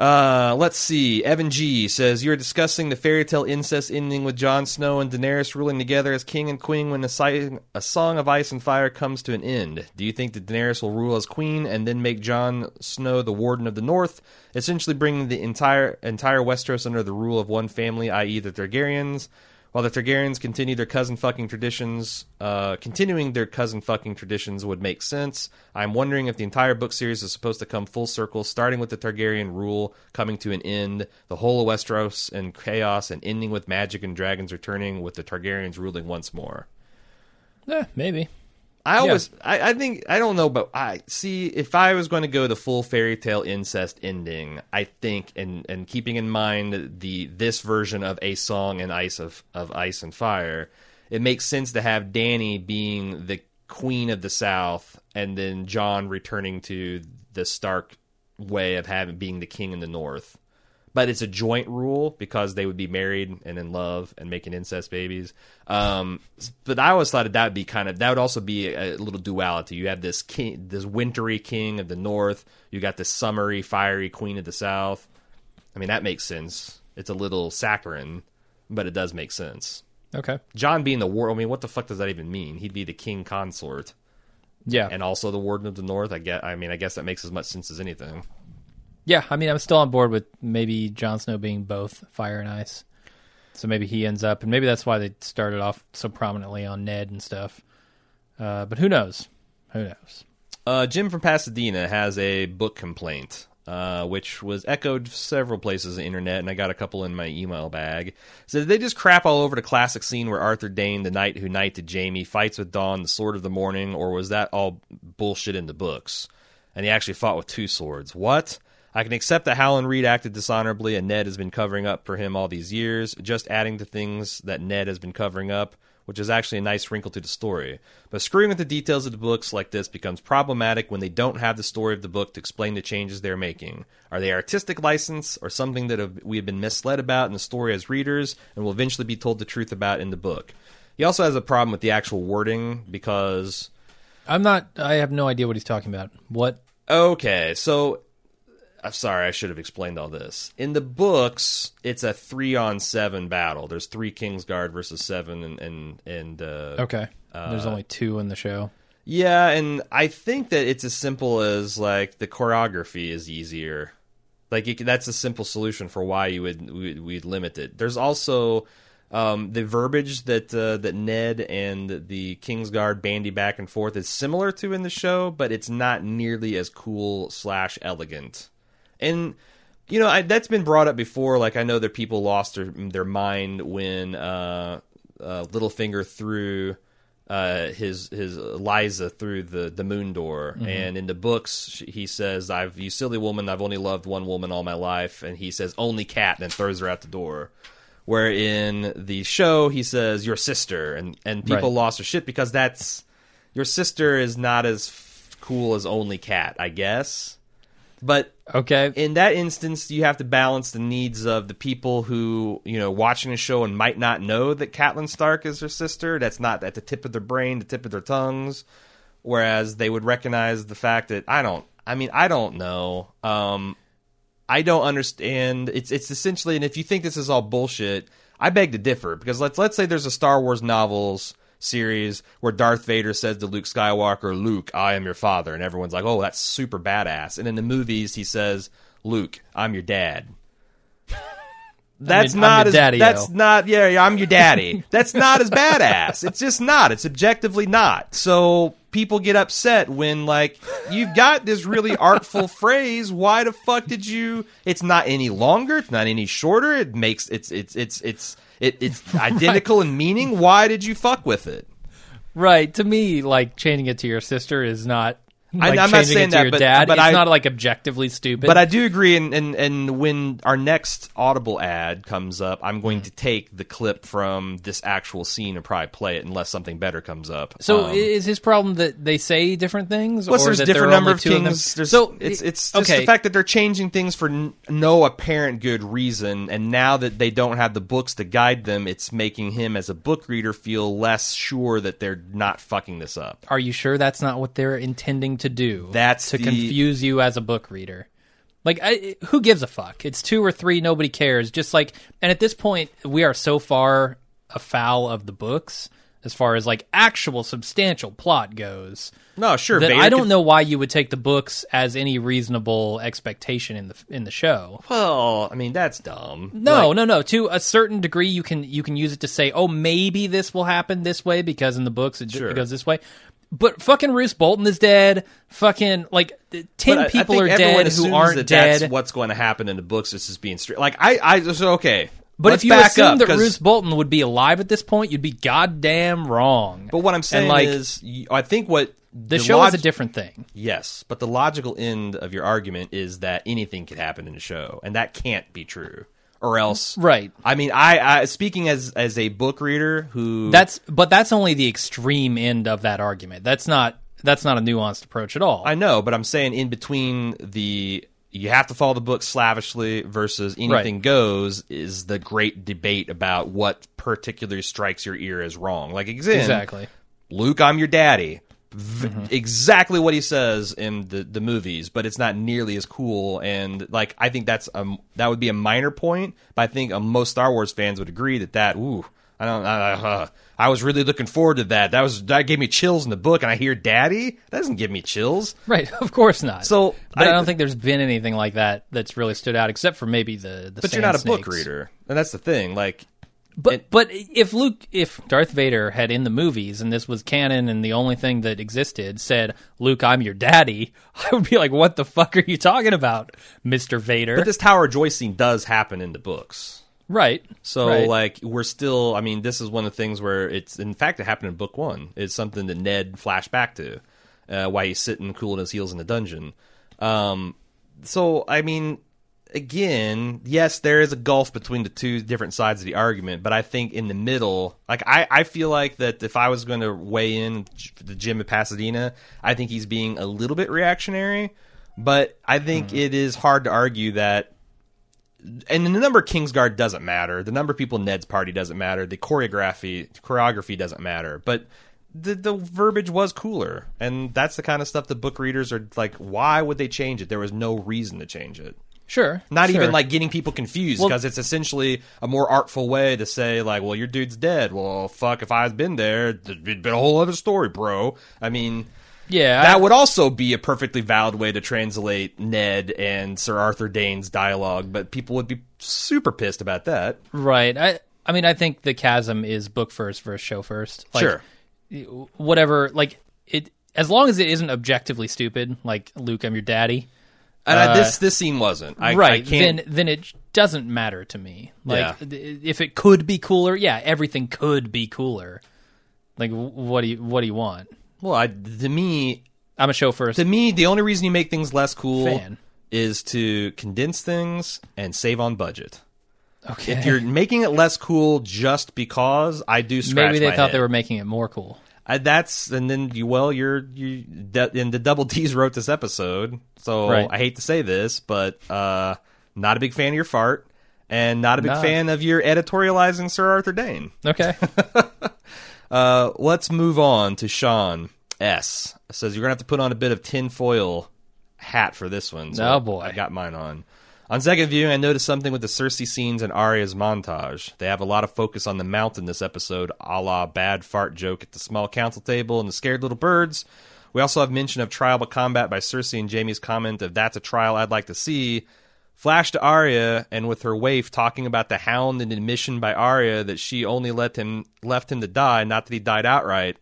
Uh, let's see. Evan G says you're discussing the fairy tale incest ending with Jon Snow and Daenerys ruling together as king and queen when a, si- a song of ice and fire comes to an end. Do you think that Daenerys will rule as queen and then make Jon Snow the warden of the North, essentially bringing the entire entire Westeros under the rule of one family, i.e., the Targaryens? While the Targaryens continue their cousin fucking traditions, uh, continuing their cousin fucking traditions would make sense. I'm wondering if the entire book series is supposed to come full circle, starting with the Targaryen rule coming to an end, the whole of Westeros and chaos, and ending with magic and dragons returning, with the Targaryens ruling once more. Yeah, maybe. I always, I, I think, I don't know, but I see if I was going to go the full fairy tale incest ending, I think, and and keeping in mind the this version of a song and ice of of ice and fire, it makes sense to have Dany being the queen of the South, and then Jon returning to the Stark way of having being the king in the North. But it's a joint rule because they would be married and in love and making incest babies. Um, but I always thought that that would be kind of that would also be a, little duality. You have this king, this wintry king of the North. You got this summery, fiery queen of the South. I mean that makes sense. It's a little saccharine, but it does make sense. Okay. Jon being the war. I mean, what the fuck does that even mean? He'd be the king consort Yeah. and also the warden of the North. I get. I mean, I guess that makes as much sense as anything. Yeah, I mean, I'm still on board with maybe Jon Snow being both fire and ice. So maybe he ends up, and maybe that's why they started off so prominently on Ned and stuff. Uh, but who knows? Who knows? Uh, Jim from Pasadena has a book complaint, uh, which was echoed several places on the internet, and I got a couple in my email bag. So they just crap all over the classic scene where Arthur Dayne, the knight who knighted Jaime, fights with Dawn, the Sword of the Morning, or was that all bullshit in the books? And he actually fought with two swords. What? I can accept that Howland Reed acted dishonorably and Ned has been covering up for him all these years, just adding to things that Ned has been covering up, which is actually a nice wrinkle to the story. But screwing with the details of the books like this becomes problematic when they don't have the story of the book to explain the changes they're making. Are they artistic license or something that have, we have been misled about in the story as readers and will eventually be told the truth about in the book? He also has a problem with the actual wording because I'm not. I have no idea what he's talking about. What? Okay, so I'm sorry, I should have explained all this. In the books, it's a three on seven battle. There's three Kingsguard versus seven, and and and uh, Okay. There's only two in the show. yeah, and I think that it's as simple as like the choreography is easier. Like can- that's a simple solution for why you would we'd, we'd limit it. There's also um, the verbiage that uh, that Ned and the Kingsguard bandy back and forth is similar to in the show, but it's not nearly as cool slash elegant. And you know I, that's been brought up before. Like I know that people lost their their mind when uh, uh, Littlefinger threw uh, his his Lysa through the the moon door, and in the books he says, "I've you silly woman, I've only loved one woman all my life," and he says, "Only cat," and throws her out the door. Where in the show he says, "Your sister," and and people Right. lost their shit because that's your sister is not as f- cool as only cat, I guess. But Okay. in that instance, you have to balance the needs of the people who, you know, watching the show and might not know that Catelyn Stark is her sister. That's not at the tip of their brain, the tip of their tongues. Whereas they would recognize the fact that I don't. I mean, I don't know. Um, I don't understand. It's it's essentially, and if you think this is all bullshit, I beg to differ because let's let's say there's a Star Wars novels series where Darth Vader says to Luke Skywalker, "Luke, I am your father," and everyone's like, "Oh, that's super badass." And in the movies, he says, "Luke, I'm your dad." That's I'm not your as daddy-o. that's not yeah, yeah I'm your daddy. that's not as badass. It's just not. It's objectively not. So people get upset when like you've got this really artful phrase. Why the fuck did you? It's not any longer. It's not any shorter. It makes it's it's it's it's it, it's identical in meaning. Why did you fuck with it? Right. To me, like changing it to your sister is not. I- Like I'm not saying that, but- dad. but it's I- not like objectively stupid. But I do agree, and, and and when our next Audible ad comes up, I'm going to take the clip from this actual scene and probably play it, unless something better comes up. So Um, is his problem that they say different things, Plus, or there's different number of of things. There's, so it's it's just okay. the fact that they're changing things for n- no apparent good reason, and now that they don't have the books to guide them, it's making him as a book reader feel less sure that they're not fucking this up. Are you sure that's not what they're intending to do? That's to the- confuse you as a book reader. Like, I, who gives a fuck? It's two or three, nobody cares. Just like, and at this point, we are so far afoul of the books as far as like actual substantial plot goes. No, sure. That Vader I don't could- know why you would take the books as any reasonable expectation in the in the show. Well, I mean that's dumb. No, Like, no, no. To a certain degree, you can you can use it to say, oh, maybe this will happen this way because in the books it, Sure. it goes this way. But fucking Roose Bolton is dead. Fucking like ten I- I people think are dead who aren't that dead. That's what's going to happen in the books. This is being straight. Like I, I so okay. but let's if you assume that Roose Bolton would be alive at this point, you'd be goddamn wrong. But what I'm saying like, is, I think what the, show log- is a different thing. Yes, but the logical end of your argument is that anything could happen in the show, and that can't be true. Or else, Right. I mean, I, I speaking as as a book reader who That's but that's only the extreme end of that argument. That's not that's not a nuanced approach at all. I know, but I'm saying in between the you have to follow the book slavishly versus anything Right. goes is the great debate about what particularly strikes your ear as wrong. Like again, exactly. Luke, I'm your daddy. V- Exactly what he says in the, the movies, but it's not nearly as cool. And like, I think that's um that would be a minor point, but I think uh, most Star Wars fans would agree that that ooh, I don't, I, uh, I was really looking forward to that. That was that gave me chills in the book, and I hear daddy. That doesn't give me chills. Right, of course not. So, but I, I- don't think there's been anything like that that's really stood out, except for maybe the the. But you're not a book reader, and that's the thing. Like, But It- but if Luke, if Darth Vader had in the movies and this was canon and the only thing that existed said Luke, I'm your daddy, I would be like, what the fuck are you talking about, Mister Vader? but this Tower of Joy scene does happen in the books. right. So right. like we're still I mean this is one of the things where it's in fact it happened in book 1. It's something that Ned flashed back to uh, while he's sitting cooling his heels in the dungeon. Um so I mean again, yes, there is a gulf between the two different sides of the argument, but I think in the middle, like I, I feel like that if I was going to weigh in the Jim in Pasadena, I think he's being a little bit reactionary, but I think mm-hmm. it is hard to argue that and the number of Kingsguard doesn't matter. The number of people in Ned's party doesn't matter. The choreography choreography doesn't matter. But the the verbiage was cooler, and that's the kind of stuff the book readers are like. Why would they change it? There was no reason to change it. Sure, Not sure. even like getting people confused Well- because it's essentially a more artful way to say like, well, your dude's dead. Well, fuck, if I had been there, it'd been a whole other story, bro. I mean, yeah. that would also be a perfectly valid way to translate Ned and Sir Arthur Dayne's dialogue, but people would be super pissed about that. right. I I mean, I think the chasm is book first versus show first. Like, Sure. Whatever. Like it, as long as it isn't objectively stupid, like Luke, I'm your daddy. And I, Uh, this this scene wasn't. I, right I then then it doesn't matter to me like Yeah. th- if it could be cooler yeah everything could be cooler like what do you what do you want well, I, to me, i'm a show first to me, the only reason you make things less cool Fan. is to condense things and save on budget. okay If you're making it less cool just because, I do scratch maybe they thought head. they were making it more cool I, that's and then you well you're you de- and the double D's wrote this episode, so Right. I hate to say this, but uh, not a big fan of your fart, and not a big Nah. fan of your editorializing Sir Arthur Dayne. okay Uh, let's move on to Sean S. Says you're gonna have to put on a bit of tinfoil hat for this one. So Oh, boy. I got mine on. On second viewing, I noticed something with the Cersei scenes and Arya's montage. They have a lot of focus on the mountain this episode, a la bad fart joke at the small council table and the scared little birds. We also have mention of trial by combat by Cersei and Jaime's comment of that's a trial I'd like to see. Flash to Arya and with her waif talking about the hound and admission by Arya that she only let him left him to die, not that he died outright.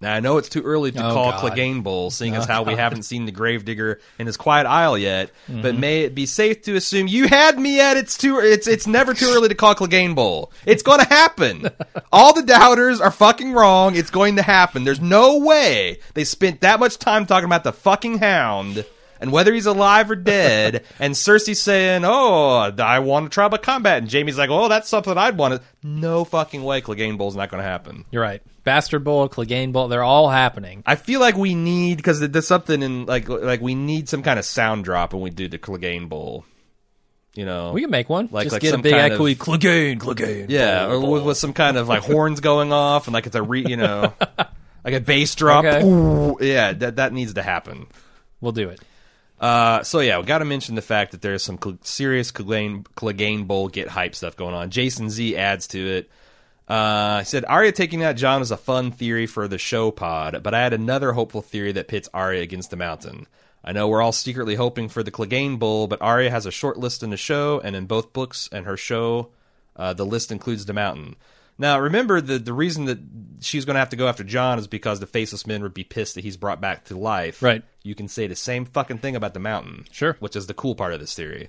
Now I know it's too early to Oh, call God. Clegane Bowl, seeing as how we haven't seen the Gravedigger in his quiet isle yet. But mm-hmm. may it be safe to assume you had me at it's too it's it's never too early to call Clegane Bowl. It's going to happen. All the doubters are fucking wrong. It's going to happen. There's no way they spent that much time talking about the fucking hound and whether he's alive or dead. and Cersei saying, "Oh, I want to try by combat," and Jaime's like, "Oh, that's something I'd want to." No fucking way, Clegane Bowl's not going to happen. you're right bastard bowl clegane bowl they're all happening I feel like we need because there's something in like like we need some kind of sound drop when we do the Clegane Bowl. You know, we can make one Like- just like get a some big echoey of- clegane clegane yeah, bowl, with, with some kind of like horns going off and like it's a re, you know, like a bass drop. Okay. Ooh, yeah, that that needs to happen. we'll do it Uh, so yeah, we got to mention the fact that there's some cl- serious Clegane, Clegane Bowl get hype stuff going on. Jason Z adds to it. Uh, he said Arya taking out Jon is a fun theory for the show pod, but I had another hopeful theory that pits Arya against the Mountain. I know we're all secretly hoping for the Clegane Bowl, but Arya has a short list in the show, and in both books and her show, uh, the list includes the Mountain. Now, remember the the reason that she's going to have to go after Jon is because the Faceless Men would be pissed that he's brought back to life. Right. You can say the same fucking thing about the Mountain. Sure. Which is the cool part of this theory.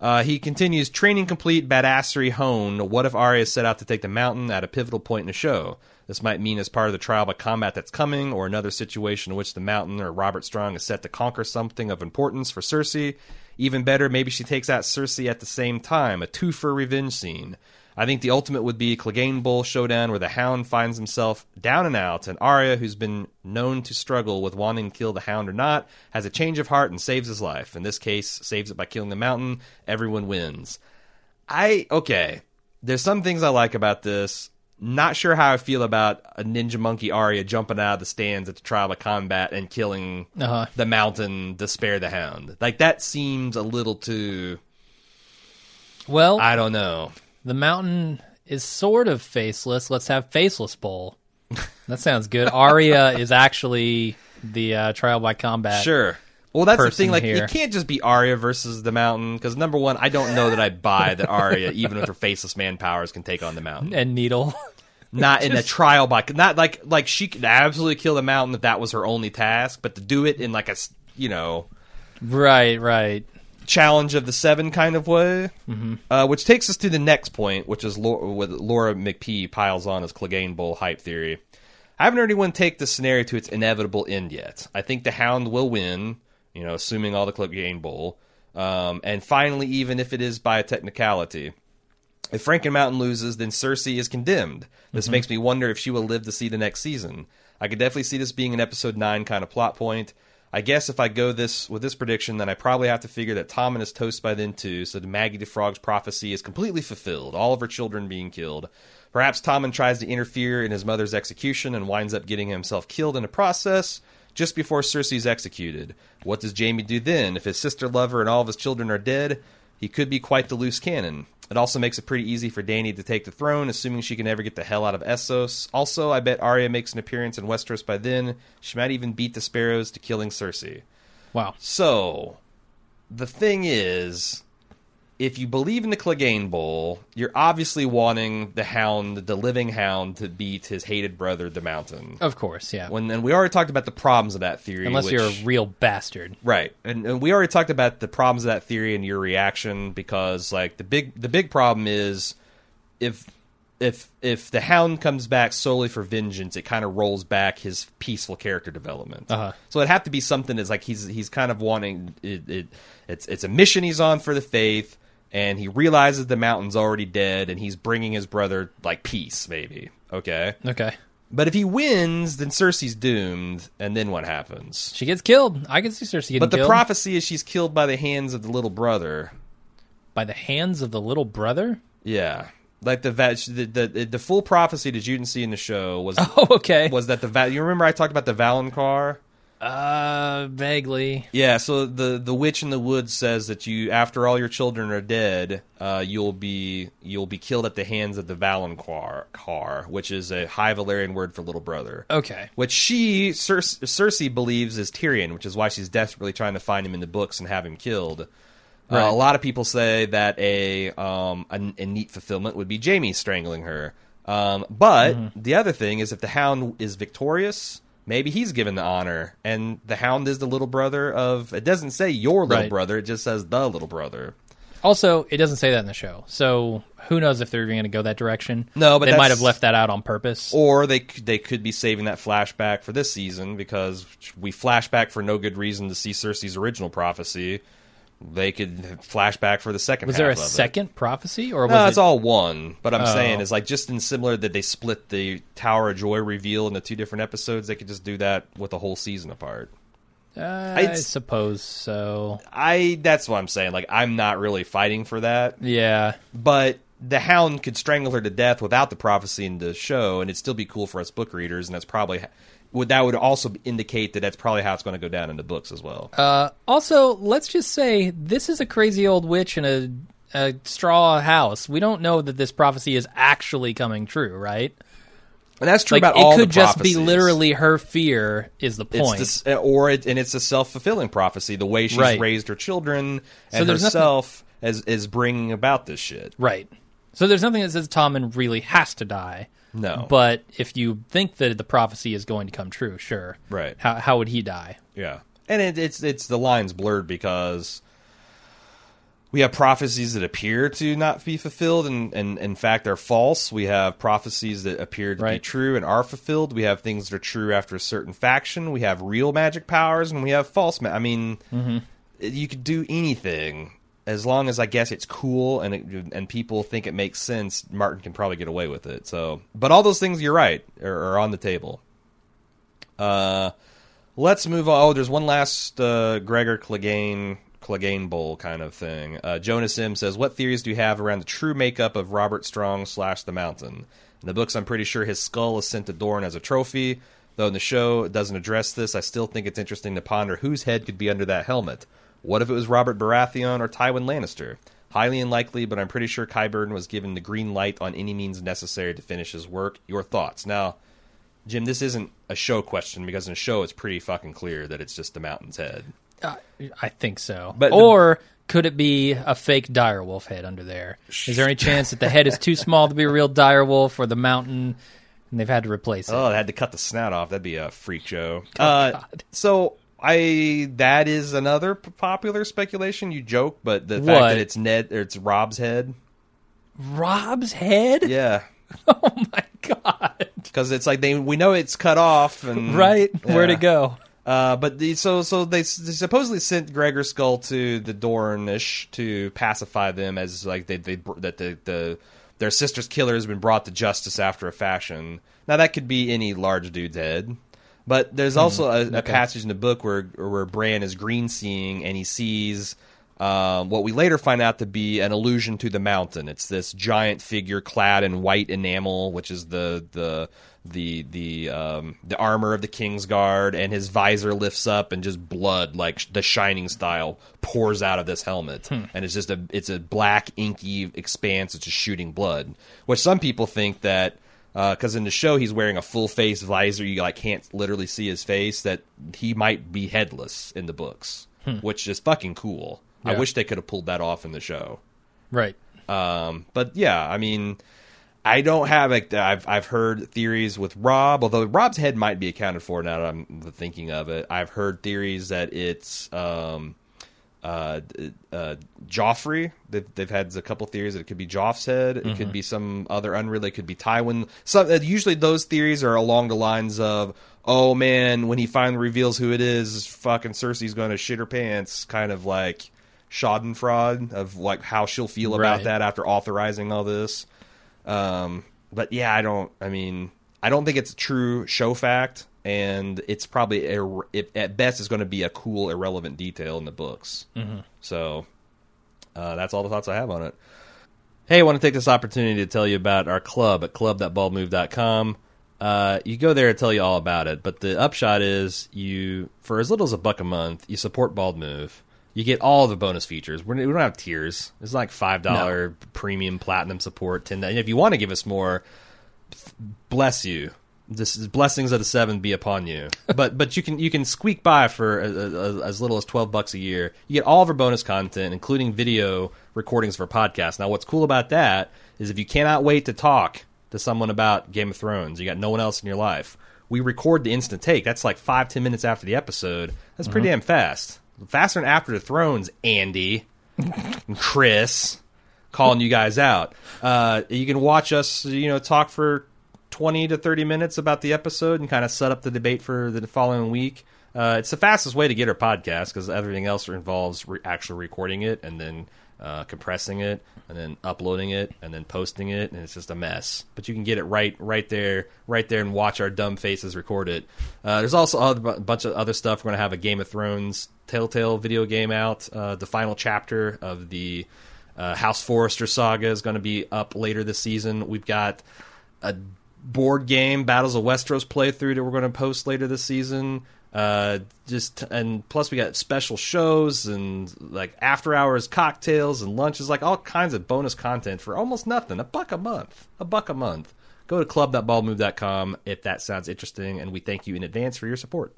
Uh, he continues training complete, badassery honed. What if Arya set out to take the mountain at a pivotal point in the show? This might mean as part of the trial by combat that's coming, or another situation in which the mountain or Robert Strong is set to conquer something of importance for Cersei. Even better, maybe she takes out Cersei at the same time, a two for revenge scene. I think the ultimate would be Clegane Bowl showdown where the Hound finds himself down and out, and Arya, who's been known to struggle with wanting to kill the Hound or not, has a change of heart and saves his life. In this case, saves it by killing the Mountain. Everyone wins. I okay. There's some things I like about this. Not sure how I feel about a Ninja Monkey Arya jumping out of the stands at the trial of combat and killing Uh-huh. the Mountain to spare the Hound. Like that seems a little too. Well, I don't know. The mountain is sort of faceless. Let's have faceless bowl. That sounds good. Arya is actually the uh, trial by combat. Sure. Well, that's the thing. Like, here. it can't just be Arya versus the Mountain because number one, I don't know that I buy that Arya, even with her faceless man powers, can take on the Mountain. And Needle. Not in a trial by, not like like she could absolutely kill the Mountain if that was her only task, but to do it in like a you know right, right. Challenge of the seven kind of way. Mm-hmm. Uh, which takes us to the next point, which is Laura, with Laura McPee piles on as Clegane Bowl hype theory. I haven't heard anyone take the scenario to its inevitable end yet. I think the Hound will win, you know, assuming all the Clegane Bowl. Um, and finally, even if it is by a technicality, if Franken Mountain loses, then Cersei is condemned. This makes me wonder if she will live to see the next season. I could definitely see this being an episode nine kind of plot point. I guess if I go this with this prediction, then I probably have to figure that Tommen is toast by then too, so the Maggie the Frog's prophecy is completely fulfilled, all of her children being killed. Perhaps Tommen tries to interfere in his mother's execution and winds up getting himself killed in the process just before Cersei's executed. What does Jaime do then? If his sister lover and all of his children are dead, he could be quite the loose cannon. It also makes it pretty easy for Dany to take the throne, assuming she can ever get the hell out of Essos. Also, I bet Arya makes an appearance in Westeros by then. She might even beat the Sparrows to killing Cersei. Wow. So, the thing is, if you believe in the Clegane Bowl, you're obviously wanting the Hound, the living Hound, to beat his hated brother, the Mountain. Of course, yeah. When and we already talked about the problems of that theory. Unless which- you're a real bastard. Right, and, and we already talked about the problems of that theory and your reaction because, like, the big the big problem is if if if the Hound comes back solely for vengeance, it kind of rolls back his peaceful character development. Uh-huh. So it'd have to be something that's like he's he's kind of wanting it, it. It's it's a mission he's on for the faith, and he realizes the mountain's already dead, and he's bringing his brother like peace, maybe. Okay, Okay. but if he wins, then Cersei's doomed, and then what happens? She gets killed. I can see Cersei getting But the killed prophecy is she's killed by the hands of the little brother. by the hands of the little brother. Yeah, like the va- the the, the full prophecy that you didn't see in the show was Oh, okay. was that the va- you remember I talked about the Valonqar? Uh, vaguely. Yeah, so the the witch in the woods says that you after all your children are dead, uh, you'll be you'll be killed at the hands of the Valonqar, car, which is a High Valyrian word for little brother. Okay. Which she Cer- Cersei believes is Tyrion, which is why she's desperately trying to find him in the books and have him killed. Uh, a lot of people say that a um a, a neat fulfillment would be Jaime strangling her. Um, but Mm-hmm. the other thing is if the Hound is victorious, maybe he's given the honor, and the Hound is the little brother of. It doesn't say your little Right. brother; it just says the little brother. Also, it doesn't say that in the show, so who knows if they're even going to go that direction? No, but they might have left that out on purpose. Or they they could be saving that flashback for this season because we flashback for no good reason to see Cersei's original prophecy. They could flashback for the second. was there a of it. second prophecy, or was No, it? it's all one. But I'm Oh. saying is like just in similar that they split the Tower of Joy reveal into two different episodes. They could just do that with a whole season apart. Uh, I suppose so. I that's what I'm saying. Like I'm not really fighting for that, Yeah. but the Hound could strangle her to death without the prophecy in the show, and it'd still be cool for us book readers. And that's probably would that would also indicate that that's probably how it's going to go down in the books as well. Uh, also, let's just say this is a crazy old witch in a a straw house. We don't know that this prophecy is actually coming true, right? And that's true Like about it all It could just be literally her fear is the It's point. this, or it, and it's a self fulfilling prophecy. The way she's Right. raised her children So and nothing- herself is is bringing about this shit. right. So there's nothing that says Tommen really has to die. No, But if you think that the prophecy is going to come true, sure. Right. How how would he die? Yeah, and it, it's it's the lines blurred because we have prophecies that appear to not be fulfilled and, and in fact are false. We have prophecies that appear to be true and are fulfilled. We have things that are true after a certain faction. We have real magic powers and we have false. Ma- I mean, mm-hmm. you could do anything as long as I guess it's cool and it, and people think it makes sense. Martin can probably get away with it. So, but all those things, you're right, are, are on the table. Uh, let's move on. Oh, there's one last uh, Gregor Clegane Clegane Bowl kind of thing. Uh, Jonas M says, "What theories do you have around the true makeup of Robert Strong slash the Mountain?" In the books, I'm pretty sure his skull is sent to Dorne as a trophy. Though in the show it doesn't address this, I still think it's interesting to ponder whose head could be under that helmet. What if it was Robert Baratheon or Tywin Lannister? Highly unlikely, but I'm pretty sure Qyburn was given the green light on any means necessary to finish his work. Your thoughts? Now, Jim, this isn't a show question because in a show it's pretty fucking clear that it's just the mountain's head. Uh, I think so. But the- or could it be a fake direwolf head under there? Is there any chance that the head is too small to be a real direwolf or the mountain and they've had to replace it? Oh, they had to cut the snout off. That'd be a freak show. Oh, uh. So I that is another p- popular speculation. You joke, but the fact that it's Ned or it's Robb's head, Robb's head? yeah, Oh my god. because it's like they we know it's cut off and Right? Where'd Yeah. it go? Uh, but the, so so they, they supposedly sent Gregor Skull to the Dornish to pacify them as like they they that the the their sister's killer has been brought to justice after a fashion. Now that could be any large dude's head, but there's also a, a okay. passage in the book where where Bran is green seeing and he sees. Um, what we later find out to be an allusion to the mountain. It's this giant figure clad in white enamel, which is the the the the um, the armor of the King's Guard, and his visor lifts up, and just blood, like sh- the Shining style, pours out of this helmet, and it's just a it's a black inky expanse. It's just shooting blood, which some people think that because in the show he's wearing a full face visor, you like can't literally see his face. That he might be headless in the books, which is fucking cool. I wish they could have pulled that off in the show. Right. Um, but yeah, I mean, I don't have like I've I've heard theories with Robb, although Robb's head might be accounted for now that I'm thinking of it. I've heard theories that it's um, uh, uh, Joffrey. They've, they've had a couple theories that it could be Joff's head. It could be some other unrelated. It could be Tywin. Some uh, usually those theories are along the lines of, oh man, when he finally reveals who it is, fucking Cersei's going to shit her pants, kind of like Schadenfreude of like how she'll feel about Right. that after authorizing all this. Um, but yeah, I don't. I mean, I don't think it's a true show fact, and it's probably ir- it, at best is going to be a cool, irrelevant detail in the books. Mm-hmm. So uh, that's all the thoughts I have on it. Hey, I want to take this opportunity to tell you about our club at club.baldmove.com. Uh, you go there to tell you all about it, but the upshot is you, for as little as a buck a month, you support Bald Move. You get all the bonus features. We're, we don't have tiers. It's like five dollar premium platinum support. Ten. And if you want to give us more, bless you. This is blessings of the seven be upon you. But but you can you can squeak by for a, a, a- as little as twelve bucks a year. You get all of our bonus content, including video recordings for podcasts. Now, what's cool about that is if you cannot wait to talk to someone about Game of Thrones, you got no one else in your life. We record the instant take. That's like five ten minutes after the episode. That's pretty damn fast. Faster than After the Thrones, Andy and Chris calling you guys out. Uh, you can watch us, you know, talk for 20 to 30 minutes about the episode and kind of set up the debate for the following week. Uh, it's the fastest way to get our podcast because everything else involves re- actually recording it and then uh, compressing it and then uploading it and then posting it, and it's just a mess. But you can get it right, right there, right there, and watch our dumb faces record it. Uh, there's also a bunch of other stuff. We're going to have a Game of Thrones Telltale video game out. Uh, the final chapter of the uh, House Forrester saga is going to be up later this season. We've got a board game Battles of Westeros playthrough that we're going to post later this season. Uh, just and plus we got special shows and like after hours cocktails and lunches, like all kinds of bonus content for almost nothing. A buck a month. A buck a month. Go to club.baldmove.com if that sounds interesting, and we thank you in advance for your support.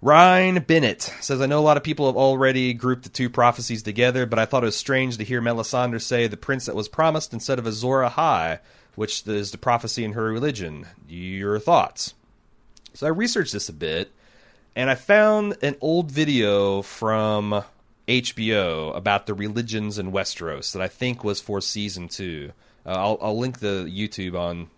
Ryan Bennett says, I know a lot of people have already grouped the two prophecies together, but I thought it was strange to hear Melisandre say the prince that was promised instead of Azor Ahai, which is the prophecy in her religion. Your thoughts? So I researched this a bit, and I found an old video from HBO about the religions in Westeros that I think was for season two. Uh, I'll, I'll link the YouTube on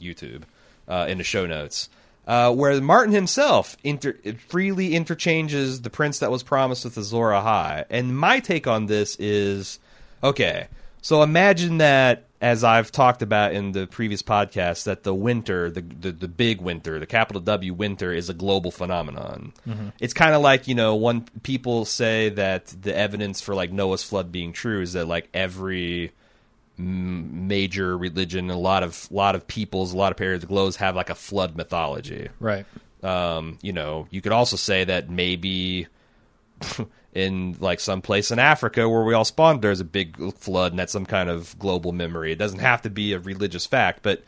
YouTube uh, in the show notes uh, where Martin himself inter- freely interchanges the prince that was promised with Azor Ahai. And my take on this is okay. So imagine that, as I've talked about in the previous podcast, that the winter, the the, the big winter, the capital W winter, is a global phenomenon. Mm-hmm. It's kind of like you know, when people say that the evidence for like Noah's flood being true is that like every major religion. A lot of lot of peoples, a lot of periods of glows have like a flood mythology. Right. Um, you know, you could also say that maybe in like some place in Africa where we all spawned, there's a big flood, and that's some kind of global memory. It doesn't have to be a religious fact, but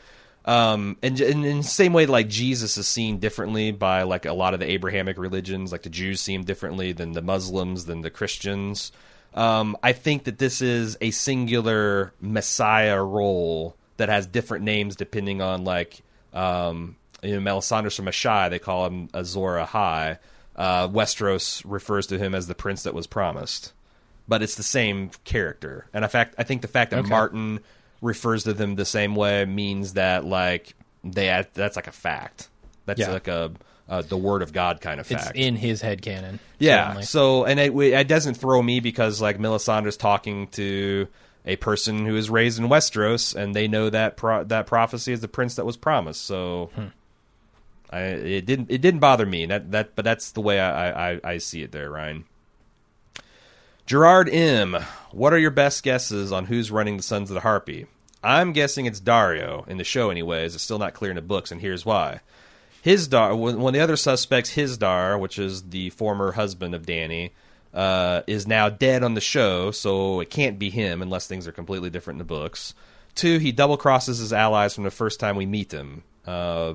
um, and, and in the same way, like Jesus is seen differently by like a lot of the Abrahamic religions, like the Jews see him differently than the Muslims, than the Christians. Um, I think that this is a singular Messiah role that has different names depending on like um, you know Melisandre's from Asshai, they call him Azor Ahai. Uh, Westeros refers to him as the prince that was promised, but it's the same character. And in fact, I think the fact that okay. Martin refers to them the same way means that like they that's like a fact. That's yeah. like a uh, the word of God kind of fact. It's in his head canon. Yeah. Certainly. So, and it, it doesn't throw me because like Melisandre's talking to a person who is raised in Westeros, and they know that pro- that prophecy is the prince that was promised. So, hmm. I, it didn't it didn't bother me. That that, but that's the way I, I, I see it there, Ryan. Gerard M. What are your best guesses on who's running the Sons of the Harpy? I'm guessing it's Daario in the show, anyways. It's still not clear in the books, and here's why. Hizdahr, one of the other suspects, Hizdahr, which is the former husband of Dany, uh, is now dead on the show, so it can't be him unless things are completely different in the books. Two, he double crosses his allies from the first time we meet them. Uh,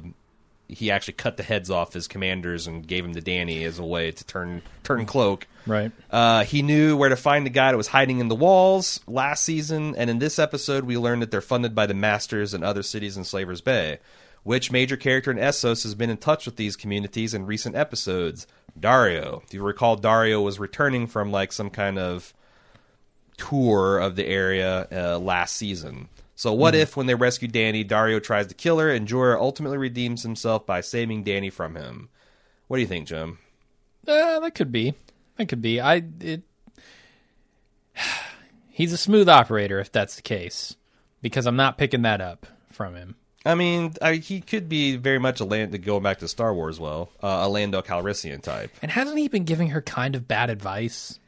he actually cut the heads off his commanders and gave them to Dany as a way to turn turn cloak. Right. Uh, he knew where to find the guy that was hiding in the walls last season, and in this episode, we learned that they're funded by the Masters and other cities in Slaver's Bay. Which major character in Essos has been in touch with these communities in recent episodes? Daario. If you recall, Daario was returning from like some kind of tour of the area uh, last season. So what mm. if, when they rescue Dany, Daario tries to kill her, and Jorah ultimately redeems himself by saving Dany from him? What do you think, Jim? Uh, that could be. That could be. I it. He's a smooth operator if that's the case, because I'm not picking that up from him. I mean, I, he could be very much a land going back to Star Wars. Well, uh, a Lando Calrissian type. And hasn't he been giving her kind of bad advice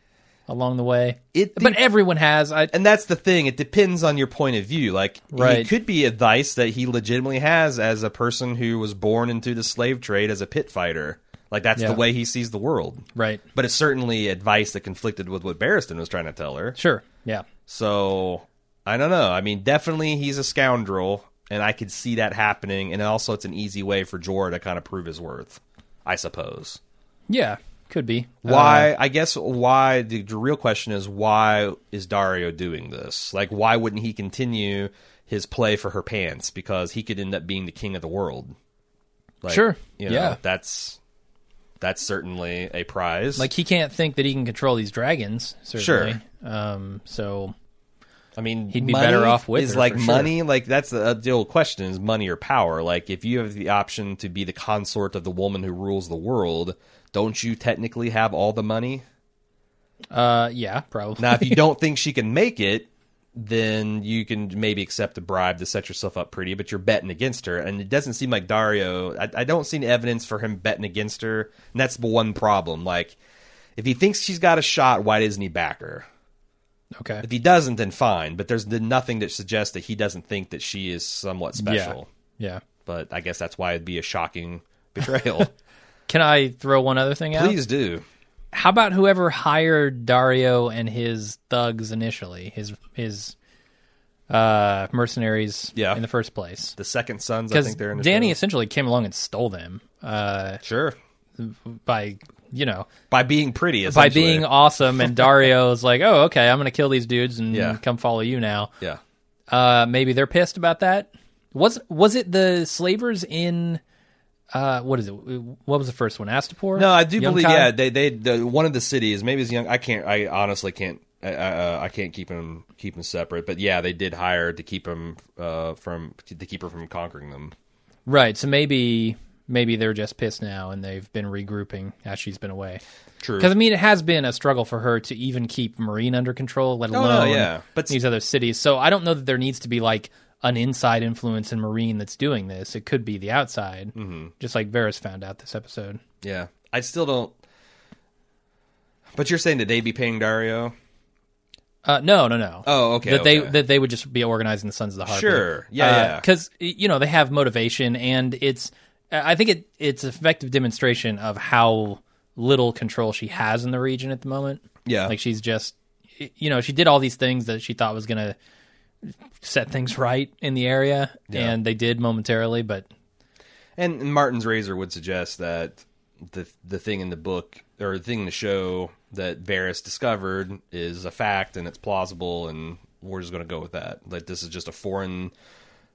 along the way? It, but everyone has. I, and that's the thing. It depends on your point of view. Like, right. it could be advice that he legitimately has as a person who was born into the slave trade as a pit fighter. Like that's yeah. the way he sees the world. Right. But it's certainly advice that conflicted with what Barristan was trying to tell her. Sure. Yeah. So I don't know. I mean, definitely he's a scoundrel and I could see that happening. And also, it's an easy way for Jorah to kind of prove his worth, I suppose. Yeah, could be. Why? Uh, I guess why the, real question is why is Daario doing this? Like, why wouldn't he continue his play for her pants? Because he could end up being the king of the world. Like, sure. You know, yeah. That's that's certainly a prize. Like he can't think that he can control these dragons. Certainly. Sure. Um, so I mean, he'd be better off with is like money. Sure. Like that's the, the old question: is money or power? Like if you have the option to be the consort of the woman who rules the world, don't you technically have all the money? Uh, yeah, probably. Now, if you don't think she can make it, then you can maybe accept a bribe to set yourself up pretty, but you're betting against her. And it doesn't seem like Daario, I, I, don't see any evidence for him betting against her. And that's the one problem. Like, if he thinks she's got a shot, why doesn't he back her? Okay. If he doesn't, then fine. But there's nothing that suggests that he doesn't think that she is somewhat special. Yeah. yeah. But I guess that's why it'd be a shocking betrayal. Can I throw one other thing out? Please do. How about whoever hired Daario and his thugs initially, his his uh, mercenaries Yeah. in the first place? The second sons, I think they're in Dany essentially came along and stole them uh, Sure. by you know By being pretty, by being awesome, and Daario's like, oh okay, I'm gonna kill these dudes and Yeah. come follow you now. Yeah. Uh, maybe they're pissed about that. Was was it the slavers in? Uh, what is it? What was the first one? Astapor? No, I do Young believe. Kai? Yeah, they they the, one of the cities. Maybe it's young. I can't. I honestly can't. I, I, uh, I can't keep them keep them separate. But yeah, they did hire to keep them uh, from to keep her from conquering them. Right. So maybe maybe they're just pissed now and they've been regrouping as she's been away. True. Because I mean, it has been a struggle for her to even keep Meereen under control, let no, alone yeah. But- these other cities. So I don't know that there needs to be like an inside influence in Meereen that's doing this. It could be the outside, mm-hmm. just like Varys found out this episode. Yeah, I still don't. But you're saying that they'd be paying Daario? Uh, no, no, no. Oh, okay. that they that they would just be organizing the Sons of the Harpy. Sure. Yeah, yeah. Because you know they have motivation, and it's I think it it's effective demonstration of how little control she has in the region at the moment. Yeah. like she's just you know she did all these things that she thought was gonna set things right in the area, Yeah. and they did momentarily, but And, Martin's razor would suggest that the the thing in the book or the thing in the show that Varys discovered is a fact and it's plausible, and we're just going to go with that. Like this is just a foreign,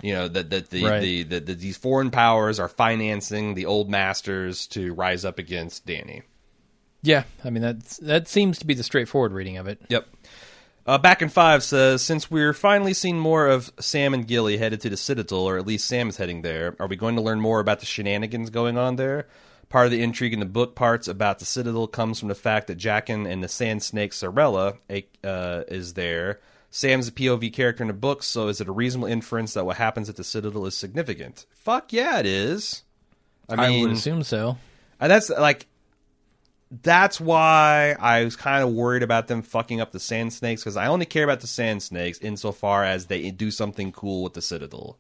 you know, that that the, Right. the, the, the these foreign powers are financing the old masters to rise up against Dany. yeah, I mean that's that seems to be the straightforward reading of it. Yep. Uh, Back in Five says, since we're finally seeing more of Sam and Gilly headed to the Citadel, or at least Sam is heading there, are we going to learn more about the shenanigans going on there? Part of the intrigue in the book parts about the Citadel comes from the fact that Jaqen and the Sand Snake Sarella uh, is there. Sam's a POV character in the book, so is it a reasonable inference that what happens at the Citadel is significant? Fuck yeah, it is. I I mean, would assume so. and that's like that's why I was kind of worried about them fucking up the sand snakes because I only care about the sand snakes insofar as they do something cool with the citadel.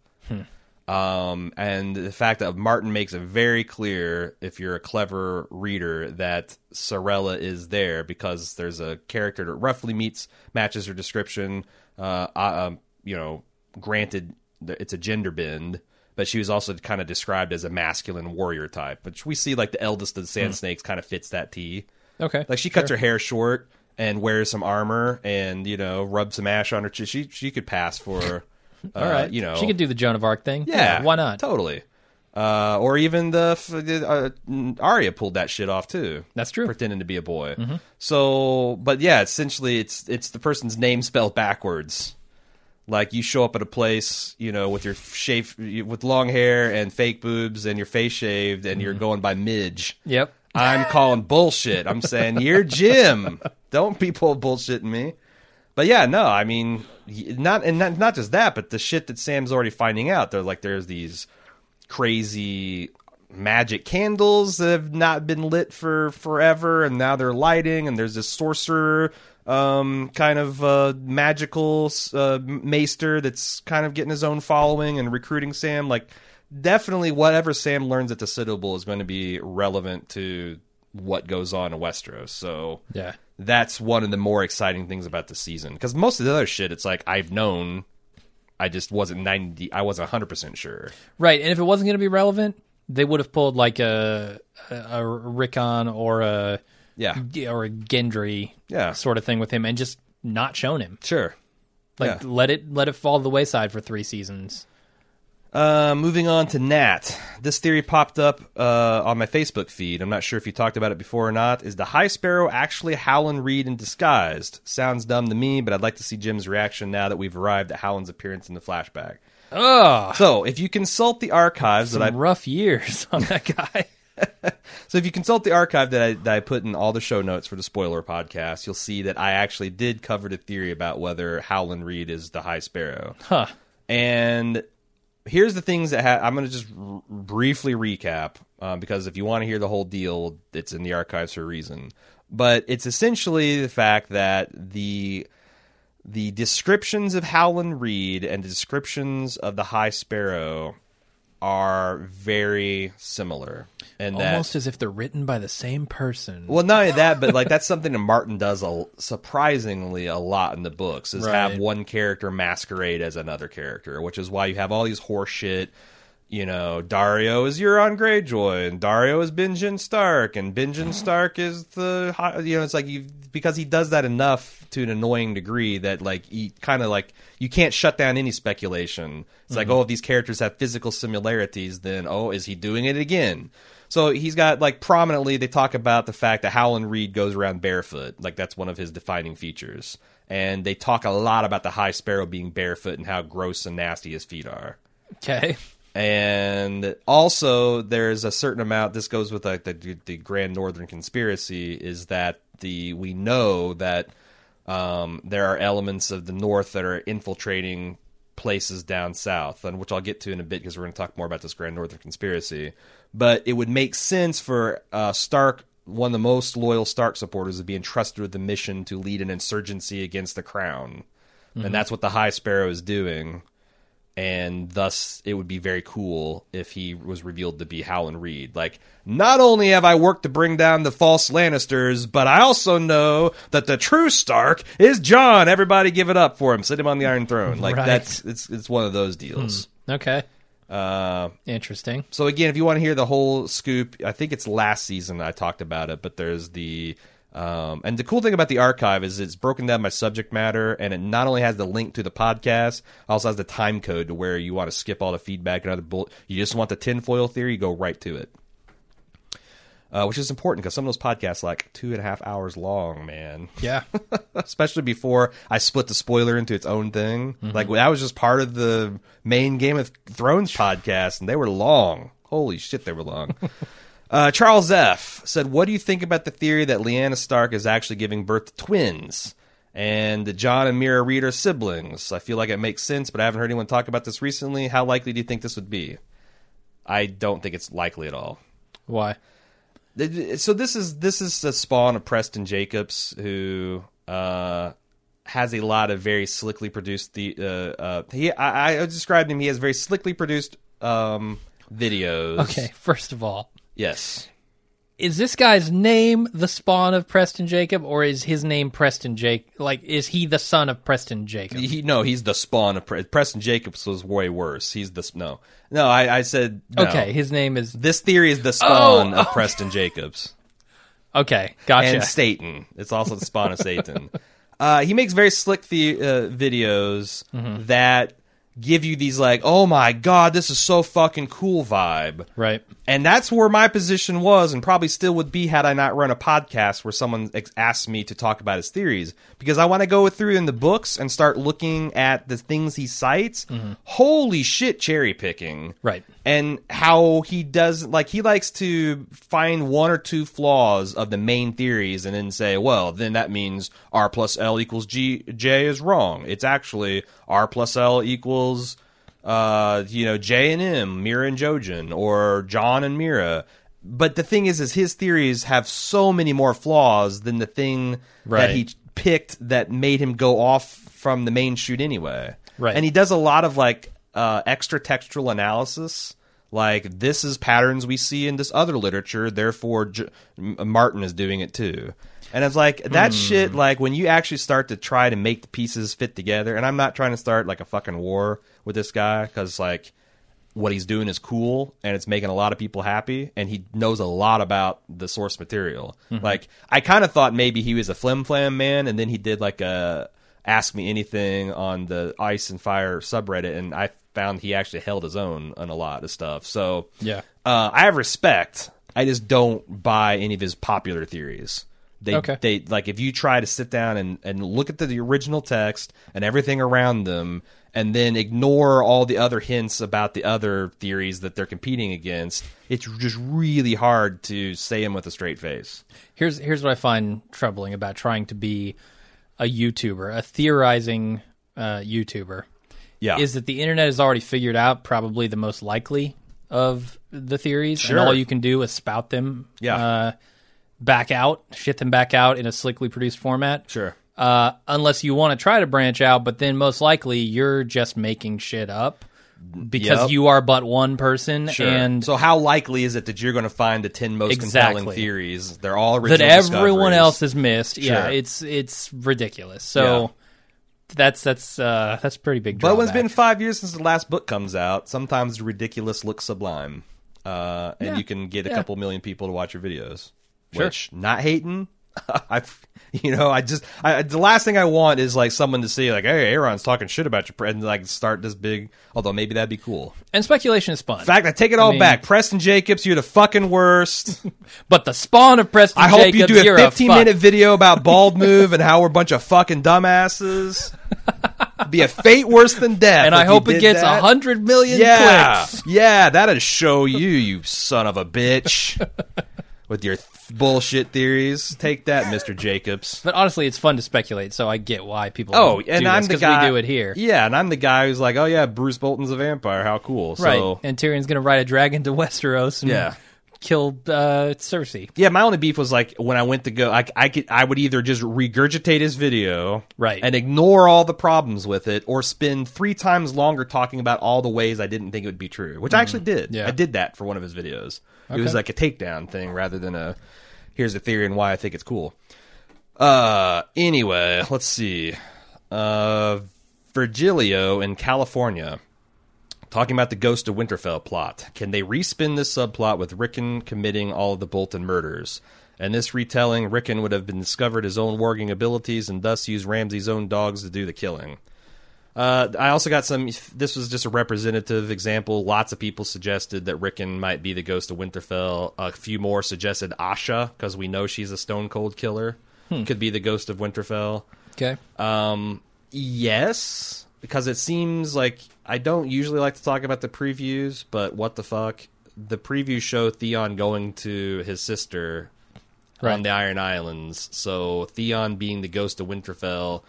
Um, and the fact that Martin makes it very clear, if you're a clever reader, that Sarella is there because there's a character that roughly meets matches her description. Uh, uh, um, you know, granted, it's a gender bend, but she was also kind of described as a masculine warrior type. Which we see, like the eldest of the Sand Snakes, kind of fits that T. Okay, Like she cuts her hair short and wears some armor, and you know, rubs some ash on her. She she, she could pass for, uh, all right. you know, she could do the Joan of Arc thing. yeah, why not? Totally. Uh, or even the uh, Arya pulled that shit off too. That's true. Pretending to be a boy. So, but yeah, essentially, it's it's the person's name spelled backwards. Like you show up at a place, you know, with your shave, with long hair and fake boobs, and your face shaved, and you're mm-hmm. going by Midge. Yep. I'm calling bullshit. I'm saying you're Jim. Don't people bullshitting me. But yeah, no, I mean, not and not, not just that, but the shit that Sam's already finding out. They're like, there's these crazy magic candles that have not been lit for forever, and now they're lighting. And there's this sorcerer, um, kind of uh, magical uh, maester that's kind of getting his own following and recruiting Sam. Like, definitely, whatever Sam learns at the Citadel is going to be relevant to what goes on in Westeros. So Yeah. that's one of the more exciting things about the season because most of the other shit it's like i've known i just wasn't 90 i wasn't 100% sure Right, and if it wasn't going to be relevant, they would have pulled like a a, a Rickon or a yeah or a Gendry Yeah. sort of thing with him, and just not shown him. sure Like Yeah. let it let it fall to the wayside for three seasons. uh, moving on to nat this theory popped up uh, on my facebook feed i'm not sure if you talked about it before or not is the high sparrow actually howland reed in disguised sounds dumb to me but i'd like to see jim's reaction now that we've arrived at howland's appearance in the flashback Ugh, so if you consult the archives that i some rough years on that guy. So if you consult the archive that I, that I put in all the show notes for the spoiler podcast, you'll see that I actually did cover the theory about whether Howland Reed is the High Sparrow. huh. And here's the things that ha- I'm going to just r- briefly recap uh, because if you want to hear the whole deal, it's in the archives for a reason. But it's essentially the fact that the the descriptions of Howland Reed and the descriptions of the High Sparrow are very similar, and that Almost as if they're written by the same person. well, not only that, but like that's something that Martin does a, surprisingly a lot in the books is have one character masquerade as another character, which is why you have all these horse shit. You know, Daario is Euron Greyjoy, and Daario is Benjen Stark, and Benjen Stark is the you know it's like you because he does that enough to an annoying degree that like he kind of like you can't shut down any speculation. It's like mm-hmm. oh, if these characters have physical similarities, then oh, is he doing it again? So he's got like prominently they talk about the fact that Howland Reed goes around barefoot, like that's one of his defining features. And they talk a lot about the High Sparrow being barefoot and how gross and nasty his feet are. Okay. And also, there's a certain amount. This goes with like the the Grand Northern Conspiracy. Is that the we know that um, there are elements of the North that are infiltrating places down south, and which I'll get to in a bit because we're going to talk more about this Grand Northern Conspiracy. But it would make sense for uh, Stark, one of the most loyal Stark supporters, to be entrusted with the mission to lead an insurgency against the Crown, and that's what the High Sparrow is doing and thus it would be very cool if he was revealed to be Howland Reed. Like, not only have I worked to bring down the false Lannisters, but I also know that the true Stark is Jon. Everybody give it up for him. Sit him on the Iron Throne. Like Right. that's it's it's one of those deals. Okay. Uh, Interesting. so again, if you want to hear the whole scoop, I think it's last season I talked about it, but there's the um, and the cool thing about the archive is it's broken down by subject matter, and it not only has the link to the podcast, also has the time code to where you want to skip all the feedback and other bull. You just want the tinfoil theory, go right to it. Uh, which is important because some of those podcasts are like two and a half hours long, man Yeah. especially before I split the spoiler into its own thing. Like that was just part of the main Game of Thrones podcast, and they were long. Holy shit, they were long. uh, Charles F said, "What do you think about the theory that Lyanna Stark is actually giving birth to twins?" And that Jon and Meera Reed are siblings. I feel like it makes sense, but I haven't heard anyone talk about this recently. How likely do you think this would be? I don't think it's likely at all. Why? So this is this is the spawn of Preston Jacobs, who uh, has a lot of very slickly produced. The uh, uh, he I, I described him. He has very slickly produced um, videos. Okay. First of all, Yes. is this guy's name the spawn of Preston Jacob, or is his name Preston Jake? Like, is he the son of Preston Jacob? He, no, he's the spawn of Pre- Preston Jacobs was way worse. He's the no, no. I, I said no. Okay, his name is This theory is the spawn Oh, of Preston Jacobs. okay. Gotcha. and Satan. It's also the spawn of Satan. Uh, he makes very slick the, uh, videos Mm-hmm. that give you these like, oh my god, this is so fucking cool vibe. right. And that's where my position was, and probably still would be had I not run a podcast where someone ex- asked me to talk about his theories. Because I want to go through in the books and start looking at the things he cites. Mm-hmm. Holy shit, cherry picking Right. and how he does like he likes to find one or two flaws of the main theories and then say well then that means r plus l equals g j is wrong it's actually r plus l equals uh you know j and m meera and jojen or jon and meera but the thing is is his theories have so many more flaws than the thing that he picked that made him go off from the main shoot anyway Right. and he does a lot of like uh, extra textual analysis. Like this is patterns we see in this other literature, therefore J- Martin is doing it too. And it's like that shit. Like when you actually start to try to make the pieces fit together. And I'm not trying to start like a fucking war with this guy because like what he's doing is cool and it's making a lot of people happy and he knows a lot about the source material. Like I kind of thought maybe he was a flim flam man and then he did like a ask me anything on the ice and fire subreddit and I found he actually held his own on a lot of stuff. So Yeah. uh, I have respect. I just don't buy any of his popular theories. They, Okay. they like if you try to sit down and, and look at the, the original text and everything around them, and then ignore all the other hints about the other theories that they're competing against. It's just really hard to say them with a straight face. Here's here's what I find troubling about trying to be a YouTuber, a theorizing uh, YouTuber, Yeah, is that the internet has already figured out probably the most likely of the theories, Sure. and all you can do is spout them, Yeah. uh, back out, shit them back out in a slickly produced format. sure. Uh, unless you want to try to branch out, but then most likely you're just making shit up because Yep. you are but one person and so how likely is it that you're going to find the 10 most compelling theories? They're all that everyone else has missed. Yeah, it's it's ridiculous. So that's that's uh that's pretty big. But when it's drawback. been five years since the last book comes out, sometimes ridiculous looks sublime. Uh, and Yeah. you can get a Yeah. couple million people to watch your videos. Sure. Which, not hating. I, you know, I just I, the last thing I want is like someone to see like, hey, Aaron's talking shit about your and like start this big. Although maybe that'd be cool. and speculation is fun. In fact, I take it all mean- back. Preston Jacobs, you're the fucking worst. but the spawn of Preston Jacobs. I hope Jacobs, you do a 15 fuck. minute video about bald move and how we're a bunch of fucking dumbasses. Be a fate worse than death. and I hope it gets a hundred million Yeah, clicks. yeah, that'd show you, you son of a bitch, with your bullshit theories. Take that, Mister Jacobs. But honestly, it's fun to speculate, so I get why people. Oh, and this, I'm the 'cause guy. we do it here, Yeah, and I'm the guy who's like, oh yeah, Roose Bolton's a vampire. How cool. right? And Tyrion's gonna ride a dragon to Westeros and Yeah. kill uh, Cersei. yeah, my only beef was like when I went to go, I, I could, I would either just regurgitate his video, Right. and ignore all the problems with it, or spend three times longer talking about all the ways I didn't think it would be true, which I actually did. Yeah. I did that for one of his videos. It was like a takedown thing rather than a here's a theory and why I think it's cool. Uh, anyway, let's see. Uh, Virgilio in California talking about the Ghost of Winterfell plot. Can they respin this subplot with Rickon committing all of the Bolton murders? And this retelling, Rickon would have been discovered his own warging abilities and thus use Ramsay's own dogs to do the killing. Uh, I also got some. This was just a representative example. Lots of people suggested that Rickon might be the ghost of Winterfell. A few more suggested Asha because we know she's a stone cold killer. Could be the ghost of Winterfell. Okay. Um, yes, because it seems like I don't usually like to talk about the previews, but what the fuck? The previews show Theon going to his sister right. on the Iron Islands. So Theon being the ghost of Winterfell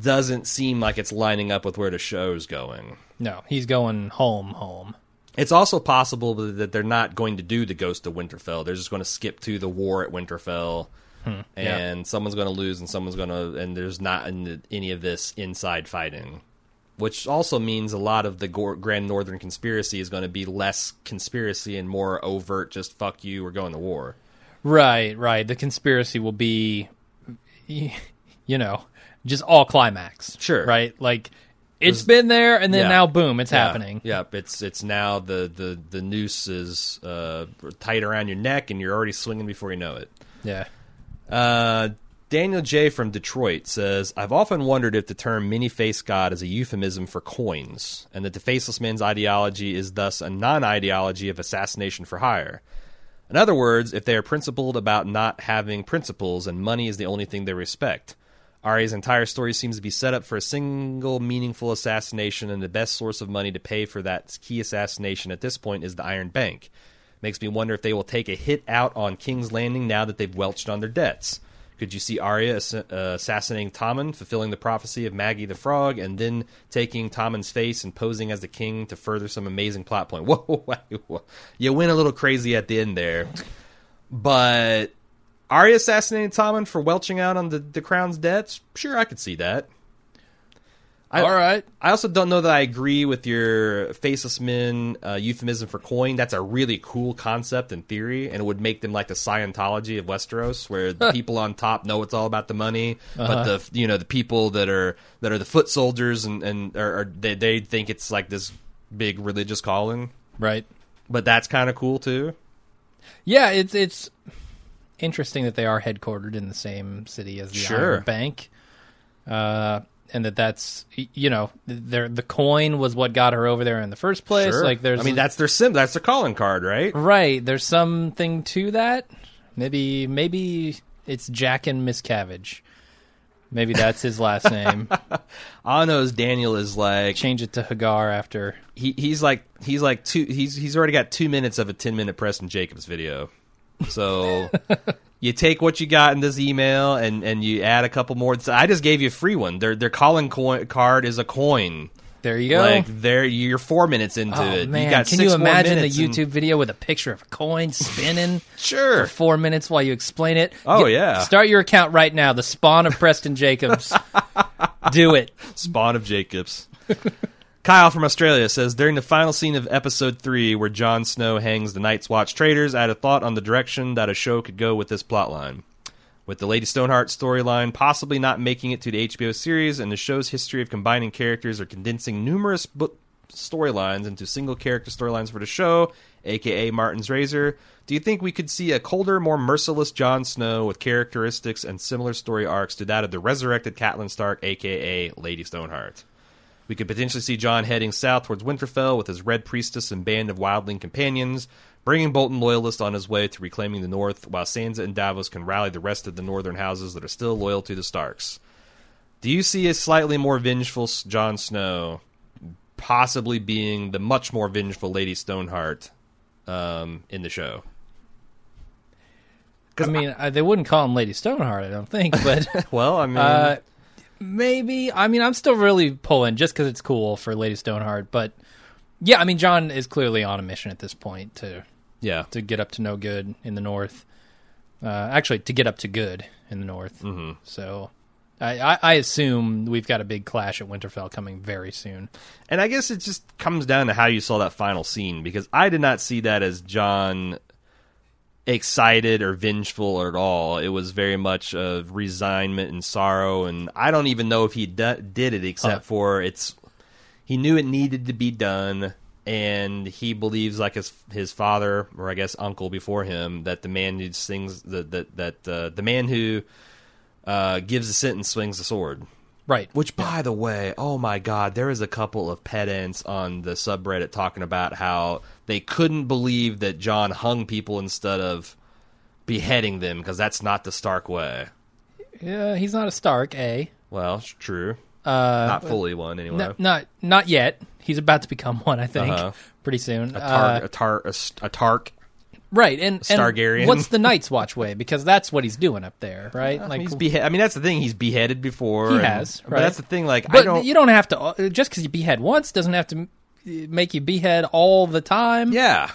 doesn't seem like it's lining up with where the show's going. No, he's going home, home. It's also possible that they're not going to do the Ghost of Winterfell. They're just going to skip to the war at Winterfell, hmm, and someone's going to lose, and someone's going to, and there's not any, any of this inside fighting, which also means a lot of the Grand Northern Conspiracy is going to be less conspiracy and more overt. Just fuck you, we're going to war. Right, right. The conspiracy will be, you know, just all climax. Sure. Right? Like, it's been there, and then Yeah. now, boom, it's Yeah, happening. Yep, it's it's now the the the noose is uh, tight around your neck, and you're already swinging before you know it. Yeah. Uh, Daniel J. from Detroit says, I've often wondered if the term many face God is a euphemism for coins, and that the faceless man's ideology is thus a non ideology of assassination for hire. In other words, if they are principled about not having principles and money is the only thing they respect. Arya's entire story seems to be set up for a single meaningful assassination, and the best source of money to pay for that key assassination at this point is the Iron Bank. Makes me wonder if they will take a hit out on King's Landing now that they've welched on their debts. Could you see Arya ass- uh, assassinating Tommen, fulfilling the prophecy of Maggie the Frog, and then taking Tommen's face and posing as the king to further some amazing plot point? Whoa, whoa, whoa. you went a little crazy at the end there, but Arya assassinating Tommen for welching out on the, the crown's debts? Sure, I could see that. I, all right. I also don't know that I agree with your faceless men uh, euphemism for coin. That's a really cool concept in theory, and it would make them like the Scientology of Westeros, where the people on top know it's all about the money, but the you know the people that are that are the foot soldiers and and are, are they they think it's like this big religious calling. Right. But that's kind of cool too. Yeah, it's it's interesting that they are headquartered in the same city as the Sure. Iron Bank, uh, and that that's you know their the coin was what got her over there in the first place. Sure. Like there's, I mean, that's their sim. That's their calling card, right? right. There's something to that. Maybe maybe it's Jack and Miscavige. Maybe that's his last name. All I know is Daniel is like Change it to Hagar after. he he's like he's like two he's he's already got two minutes of a ten minute Preston Jacobs video. So you take what you got in this email and and you add a couple more. So I just gave you a free one. Their their calling coin card is a coin. There you go. Like there you're four minutes into oh it. man, you got can you imagine the minutes and- YouTube video with a picture of a coin spinning? Sure. for four minutes while you explain it. Oh, Get- yeah. Start your account right now. The spawn of Preston Jacobs. Do it. Spawn of Jacobs. Kyle from Australia says during the final scene of episode three, where Jon Snow hangs the Night's Watch traitors, I had a thought on the direction that a show could go with this plotline. With the Lady Stoneheart storyline possibly not making it to the HBO series, and the show's history of combining characters or condensing numerous book storylines into single character storylines for the show, aka Martin's Razor, do you think we could see a colder, more merciless Jon Snow with characteristics and similar story arcs to that of the resurrected Catelyn Stark, aka Lady Stoneheart? We could potentially see Jon heading south towards Winterfell with his Red Priestess and band of wildling companions, bringing Bolton loyalists on his way to reclaiming the North, while Sansa and Davos can rally the rest of the northern houses that are still loyal to the Starks. Do you see a slightly more vengeful Jon Snow possibly being the much more vengeful Lady Stoneheart um, in the show? Because I mean, I, they wouldn't call him Lady Stoneheart, I don't think, but Well, I mean, uh, maybe. I mean, I'm still really pulling just because it's cool for Lady Stoneheart, but yeah, I mean, Jon is clearly on a mission at this point to yeah. to get up to no good in the north. Uh, actually, to get up to good in the north. Mm-hmm. So, I, I, I assume we've got a big clash at Winterfell coming very soon. And I guess it just comes down to how you saw that final scene because I did not see that as Jon excited or vengeful at all. It was very much of resignment and sorrow, and I don't even know if he did it except Huh. for it's he knew it needed to be done, and he believes like his his father or I guess uncle before him that the man who sings that that that uh, the man who uh, gives a sentence swings the sword. Right. Which, by the way, oh my God, there is a couple of pedants on the subreddit talking about how they couldn't believe that Jon hung people instead of beheading them because that's not the Stark way. Yeah, he's not a Stark, A. Well, it's true. Uh, Not fully one, anyway. no- not not yet. He's about to become one, I think, Uh-huh. pretty soon. a, Uh, tar- a, tar- a, a Tark. Right, and, and Stargarian. what's the Night's Watch way? Because that's what he's doing up there, right? I mean, he's behe- I mean, that's the thing. He's beheaded before. He and- has, But that's the thing. Like, I don't. you don't have to uh, just because you behead once doesn't have to make you behead all the time. yeah.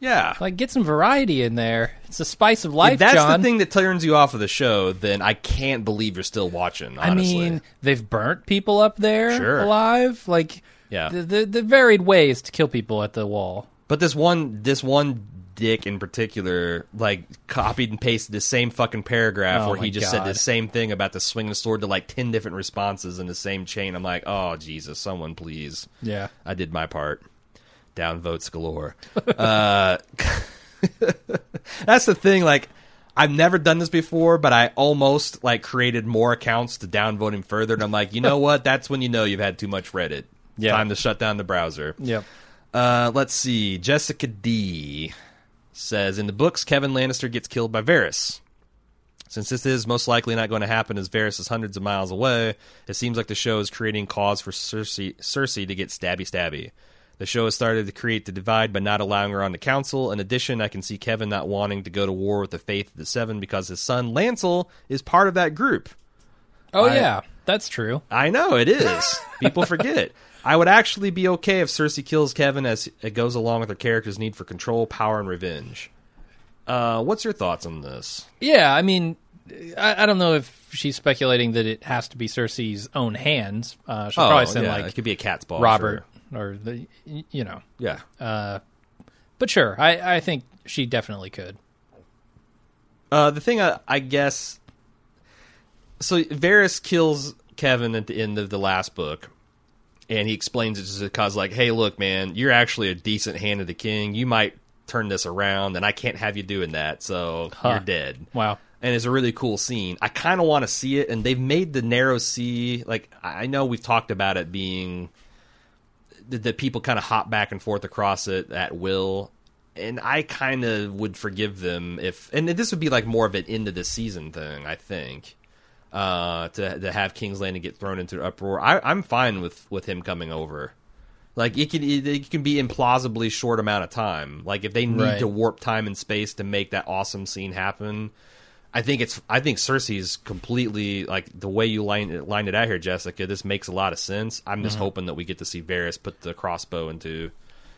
Yeah. Like get some variety in there. It's the spice of life, if that's John. the thing that turns you off of the show, then I can't believe you're still watching. I mean, they've burnt people up there Sure. alive. Like Yeah. the, the the varied ways to kill people at the wall. But this one, this one dick in particular, like copied and pasted the same fucking paragraph Oh where he just said the same thing about the swing of the sword to like ten different responses in the same chain. I'm like, oh Jesus, someone please. Yeah. I did my part. Down votes galore. uh, that's the thing. Like, I've never done this before, but I almost like created more accounts to downvote him further. And I'm like, you know what? That's when you know you've had too much Reddit. Yeah. Time to shut down the browser. Yep. Uh, let's see. Jessica D says in the books, Kevan Lannister gets killed by Varys. Since this is most likely not going to happen as Varys is hundreds of miles away, it seems like the show is creating cause for Cersei, Cersei to get stabby stabby. The show has started to create the divide by not allowing her on the council. In addition, I can see Kevan not wanting to go to war with the Faith of the Seven because his son Lancel is part of that group. Oh I- yeah, that's true. I know it is. People forget. I would actually be okay if Cersei kills Kevan as it goes along with her character's need for control, power, and revenge. Uh, what's your thoughts on this? Yeah, I mean, I, I don't know if she's speculating that it has to be Cersei's own hands. Uh, she'll probably send Oh, yeah, it could be a cat's ball. Robert or the you know. sure. Yeah. But sure, I I think she definitely could. Uh, the thing I, I guess. So Varys kills Kevan at the end of the last book, and he explains it just because, like, hey, look, man, you're actually a decent hand of the king. You might turn this around, and I can't have you doing that, so Huh. you're dead. Wow. and it's a really cool scene. I kind of want to see it, and they've made the narrow sea like I know we've talked about it being that people kind of hop back and forth across it at will, and I kind of would forgive them if, and this would be like more of an end of the season thing, I think. Uh, to to have King's Landing get thrown into uproar, I, I'm fine with with him coming over. Like it can it, it can be implausibly short amount of time. Like if they need Right. to warp time and space to make that awesome scene happen, I think it's I think Cersei's completely like the way you line it, lined it out here, Jessica. This makes a lot of sense. I'm just hoping that we get to see Varys put the crossbow into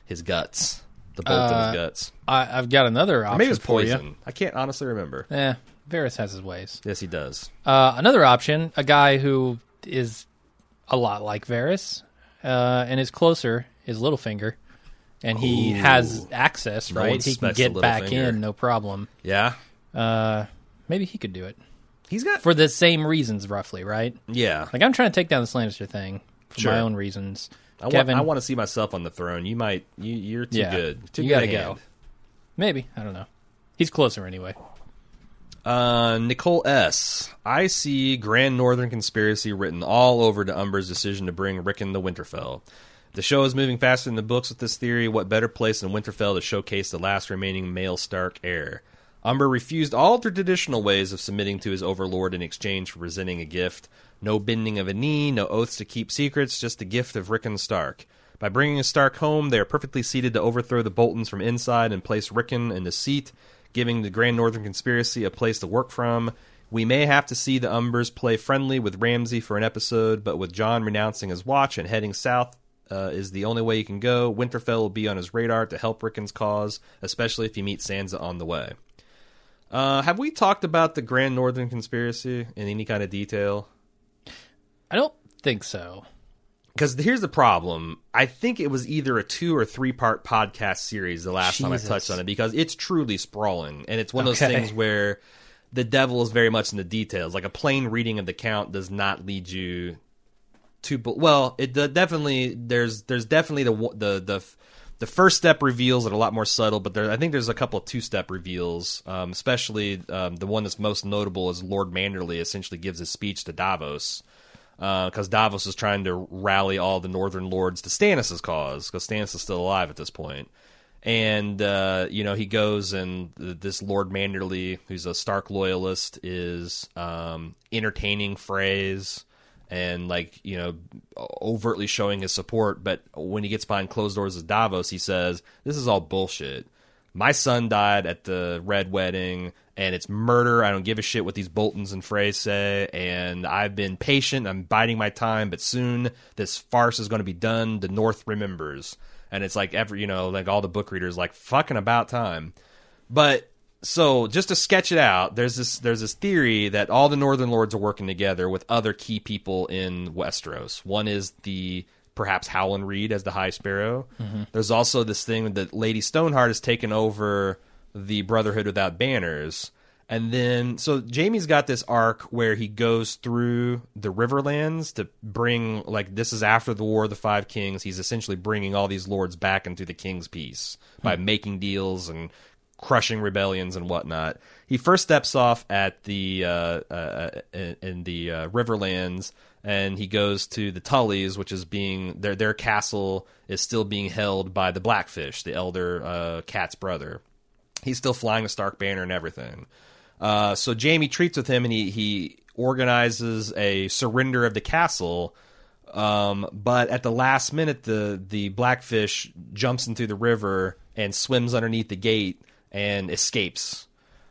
his guts, the bolt in Uh, his guts. I, I've got another option Maybe it was you. poison. I can't honestly remember. Eh, Varys has his ways. Yes, he does. Uh, another option, a guy who is a lot like Varys, uh, and is closer is Littlefinger, and he Ooh. has access. No Right, one he can suspects get the back Littlefinger. in, no problem. Yeah, Uh, maybe he could do it he's got. for the same reasons, roughly. Right? yeah, Like I'm trying to take down the Lannister thing for Sure. my own reasons. I want. Kevan, I want to see myself on the throne. You might. You, you're too Yeah. good. Too You good gotta a go. hand. maybe I don't know. He's closer anyway. Uh, Nicole S. I see Grand Northern Conspiracy written all over to Umber's decision to bring Rickon to Winterfell. The show is moving faster than the books with this theory. What better place than Winterfell to showcase the last remaining male Stark heir? Umber refused all the traditional ways of submitting to his overlord in exchange for presenting a gift. No bending of a knee, no oaths to keep secrets, just the gift of Rickon Stark. By bringing a Stark home, they are perfectly seated to overthrow the Boltons from inside and place Rickon in the seat, giving the Grand Northern Conspiracy a place to work from. We may have to see the Umbers play friendly with Ramsay for an episode, but with Jon renouncing his watch and heading south uh, is the only way he can go. Winterfell will be on his radar to help Rickon's cause, especially if he meets Sansa on the way. Uh, have we talked about the Grand Northern Conspiracy in any kind of detail? I don't think so. Because here's the problem. I think it was either a two or three part podcast series the last time I touched on it because it's truly sprawling. And it's one of those things where the devil is very much in the details. Like a plain reading of the count does not lead you to. Well, it definitely, there's there's definitely the, the, the, the first step reveals are a lot more subtle, but there, I think there's a couple of two step reveals, um, especially um, the one that's most notable is Lord Manderley essentially gives a speech to Davos because Davos is trying to rally all the Northern Lords to Stannis' cause because Stannis is still alive at this point. And uh, you know he goes and th- this Lord Manderley, who's a Stark loyalist, is um, entertaining Freys and like you know overtly showing his support. But when he gets behind closed doors with Davos, he says, "This is all bullshit." My son died at the red wedding and it's murder. I don't give a shit what these boltons and freys say and i've been patient. I'm biding my time but soon this farce is going to be done. The north remembers. And it's like every you know like all the book readers like fucking about time. But so just to sketch it out there's this there's this theory that all the northern lords are working together with other key people in westeros. One is the perhaps Howland Reed as the High Sparrow. There's also this thing that Lady Stoneheart has taken over the Brotherhood without banners. And then, so Jaime's got this arc where he goes through the Riverlands to bring, like, this is after the War of the Five Kings. He's essentially bringing all these lords back into the King's Peace by making deals and crushing rebellions and whatnot. He first steps off at the uh, uh, in, in the uh, Riverlands, and he goes to the Tullys, which is being their their castle is still being held by the Blackfish, the elder uh, Cat's brother. He's still flying the Stark banner and everything. Uh, so Jaime treats with him, and he he organizes a surrender of the castle. Um, but at the last minute, the the blackfish jumps into the river and swims underneath the gate and escapes.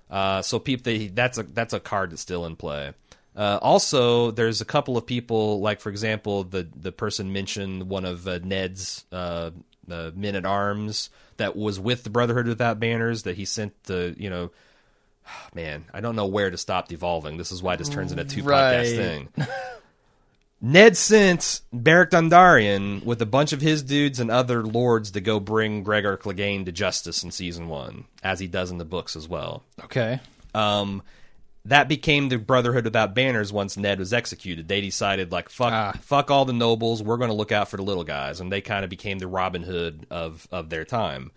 Uh, so people, that's a that's a card that's still in play. Uh, also, there's a couple of people, like for example, the the person mentioned one of uh, Ned's uh, uh, men at arms that was with the Brotherhood without banners that he sent the you know. Man, I don't know where to stop devolving. This is why this turns into a two Right. podcast thing. Ned sent Beric Dondarrion with a bunch of his dudes and other lords to go bring Gregor Clegane to justice in season one, as he does in the books as well. Okay. Um, that became the Brotherhood without banners once Ned was executed. They decided like fuck, Ah. fuck all the nobles. We're going to look out for the little guys, and they kind of became the Robin Hood of of their time.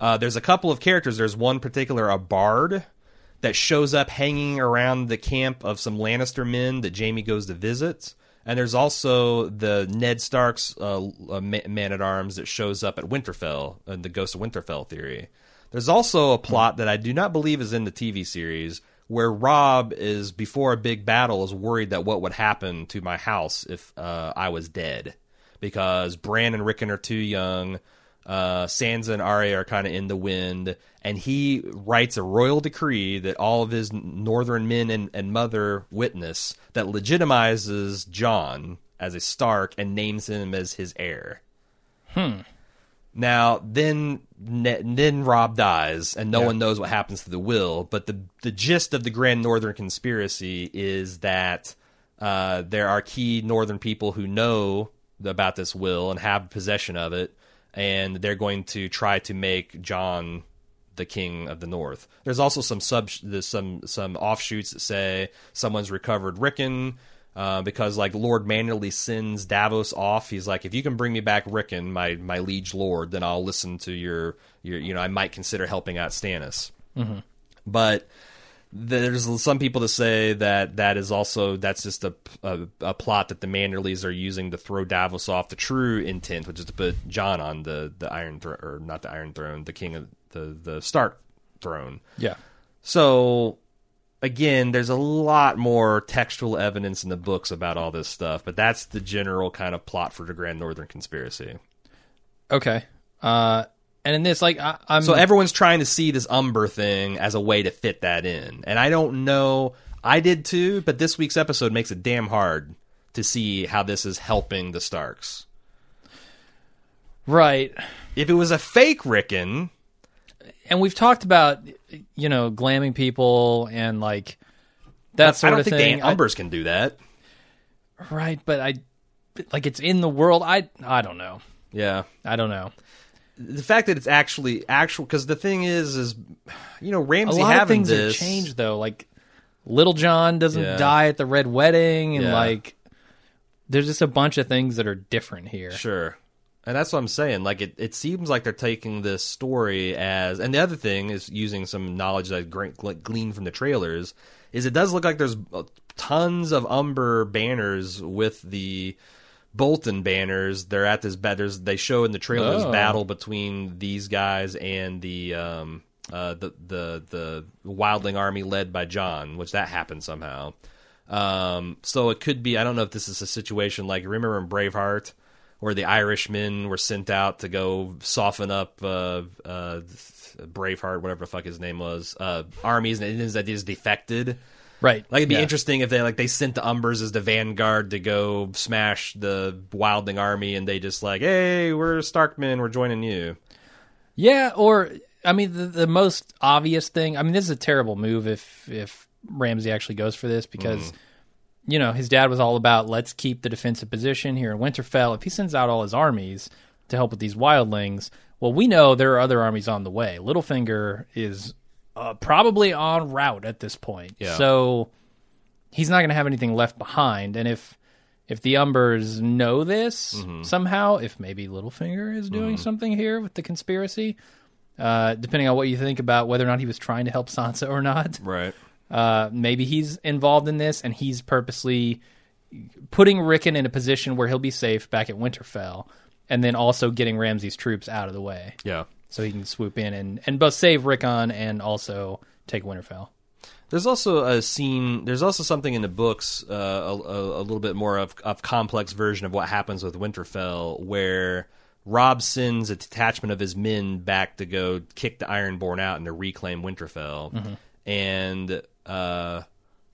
Uh, there's a couple of characters. There's one particular, a bard, that shows up hanging around the camp of some Lannister men that Jaime goes to visit. And there's also the Ned Stark's uh, uh, man at arms that shows up at Winterfell, uh, the Ghost of Winterfell theory. There's also a plot that I do not believe is in the TV series where Robb is before a big battle is worried that what would happen to my house if uh, I was dead because Bran and Rickon are too young. Uh, Sansa and Arya are kind of in the wind, and he writes a royal decree that all of his northern men and, and mother witness that legitimizes Jon as a Stark and names him as his heir. Now, then, then Robb dies, and no Yeah. one knows what happens to the will. But the the gist of the Grand Northern Conspiracy is that uh, there are key Northern people who know about this will and have possession of it, and they're going to try to make Jon the king of the North. There's also some sub some some offshoots that say someone's recovered Rickon. Uh, because like Lord Manderley sends Davos off, he's like, if you can bring me back Rickon, my my liege lord, then I'll listen to your your you know I might consider helping out Stannis. But there's some people to say that that is also that's just a, a, a plot that the Manderleys are using to throw Davos off the true intent, which is to put Jon on the the Iron Throne or not the Iron Throne, the King of the the Stark throne. Yeah. So again, there's a lot more textual evidence in the books about all this stuff, but that's the general kind of plot for the Grand Northern Conspiracy. Okay. Uh, and in this, like, I, I'm So everyone's trying to see this Umber thing as a way to fit that in. And I don't know. I did too, but this week's episode makes it damn hard to see how this is helping the Starks. right. If it was a fake Rickon, And we've talked about, you know, glamming people and like that sort I don't of think thing. the Umbers can do that. Right, but I like it's in the world. I I don't know. Yeah. I don't know. The fact that it's actually actual, because the thing is, is you know Ramsay A Ramsay lot of things this have changed though. Like Little John doesn't Yeah. die at the red wedding, and Yeah. like there's just a bunch of things that are different here. Sure. And that's what I'm saying. Like it, it seems like they're taking this story as, and the other thing is using some knowledge that I gleaned from the trailers. Is it does look like there's uh, tons of Umber banners with the Bolton banners. They're at this there's They show in the trailers Oh. battle between these guys and the um uh the the the Wildling army led by Jon, which that happened somehow. Um, so it could be. I don't know if this is a situation like remember in Braveheart, where the Irishmen were sent out to go soften up uh, uh, Braveheart, whatever the fuck his name was, uh, armies, and it is that just defected. Right. Like it'd be Yeah. interesting if they like they sent the Umbers as the vanguard to go smash the Wildling army, and they just like, hey, we're Starkmen, we're joining you. Yeah, or I mean, the, the most obvious thing. I mean, this is a terrible move if if Ramsay actually goes for this because you know his dad was all about let's keep the defensive position here in Winterfell. If he sends out all his armies to help with these wildlings, well, we know there are other armies on the way. Littlefinger is uh, probably en route at this point, Yeah. so he's not going to have anything left behind. And if if the Umbers know this Mm-hmm. somehow, if maybe Littlefinger is doing something here with the conspiracy, uh, depending on what you think about whether or not he was trying to help Sansa or not, Right. Uh, maybe he's involved in this and he's purposely putting Rickon in a position where he'll be safe back at Winterfell, and then also getting Ramsay's troops out of the way Yeah. so he can swoop in and, and both save Rickon and also take Winterfell. There's also a scene. There's also something in the books, uh, a, a, a little bit more of of complex version of what happens with Winterfell, where Robb sends a detachment of his men back to go kick the Ironborn out and to reclaim Winterfell. And uh,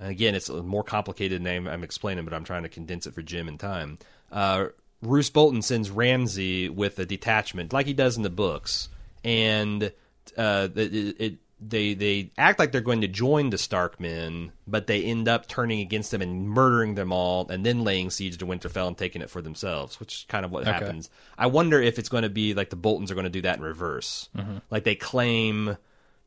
and again, it's a more complicated name. I'm explaining, but I'm trying to condense it for Jim and time. Uh, Roose Bolton sends Ramsay with a detachment, like he does in the books, and uh, it, it they they act like they're going to join the Stark men, but they end up turning against them and murdering them all, and then laying siege to Winterfell and taking it for themselves, which is kind of what happens. I wonder if it's going to be like the Boltons are going to do that in reverse, like they claim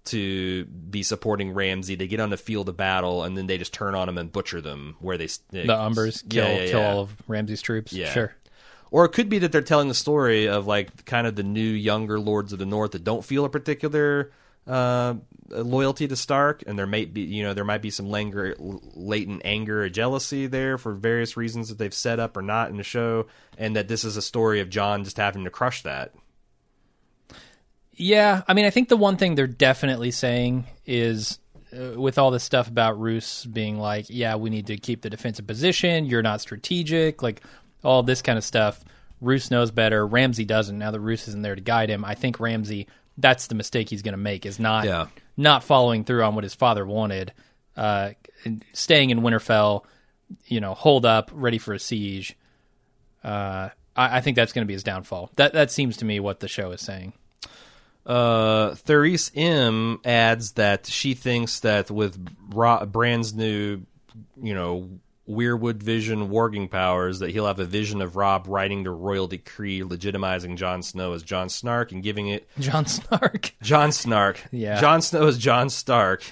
to be supporting Ramsay, they get on the field of battle, and then they just turn on them and butcher them where they The Umbers kill Yeah, yeah, kill all of Ramsay's troops. Yeah. Sure. Or it could be that they're telling the story of like kind of the new younger lords of the north that don't feel a particular uh, loyalty to Stark, and there might be you know there might be some linger, latent anger or jealousy there for various reasons that they've set up or not in the show, and that this is a story of Jon just having to crush that. Yeah, I mean, I think the one thing they're definitely saying is uh, with all this stuff about Roose being like, yeah, we need to keep the defensive position. You're not strategic, like all this kind of stuff. Roose knows better. Ramsay doesn't. Now that Roose isn't there to guide him, I think Ramsay. That's the mistake he's going to make is not Yeah. not following through on what his father wanted, uh, staying in Winterfell. You know, hold up, ready for a siege. Uh, I, I think that's going to be his downfall. That that seems to me what the show is saying. Uh, Therese M adds that she thinks that with Ra- Bran's new, you know, Weirwood Vision warging powers that he'll have a vision of Robb writing the royal decree legitimizing Jon Snow as Jon Snark and giving it John Snark. Jon Snark. Yeah. Jon Snow is Jon Stark.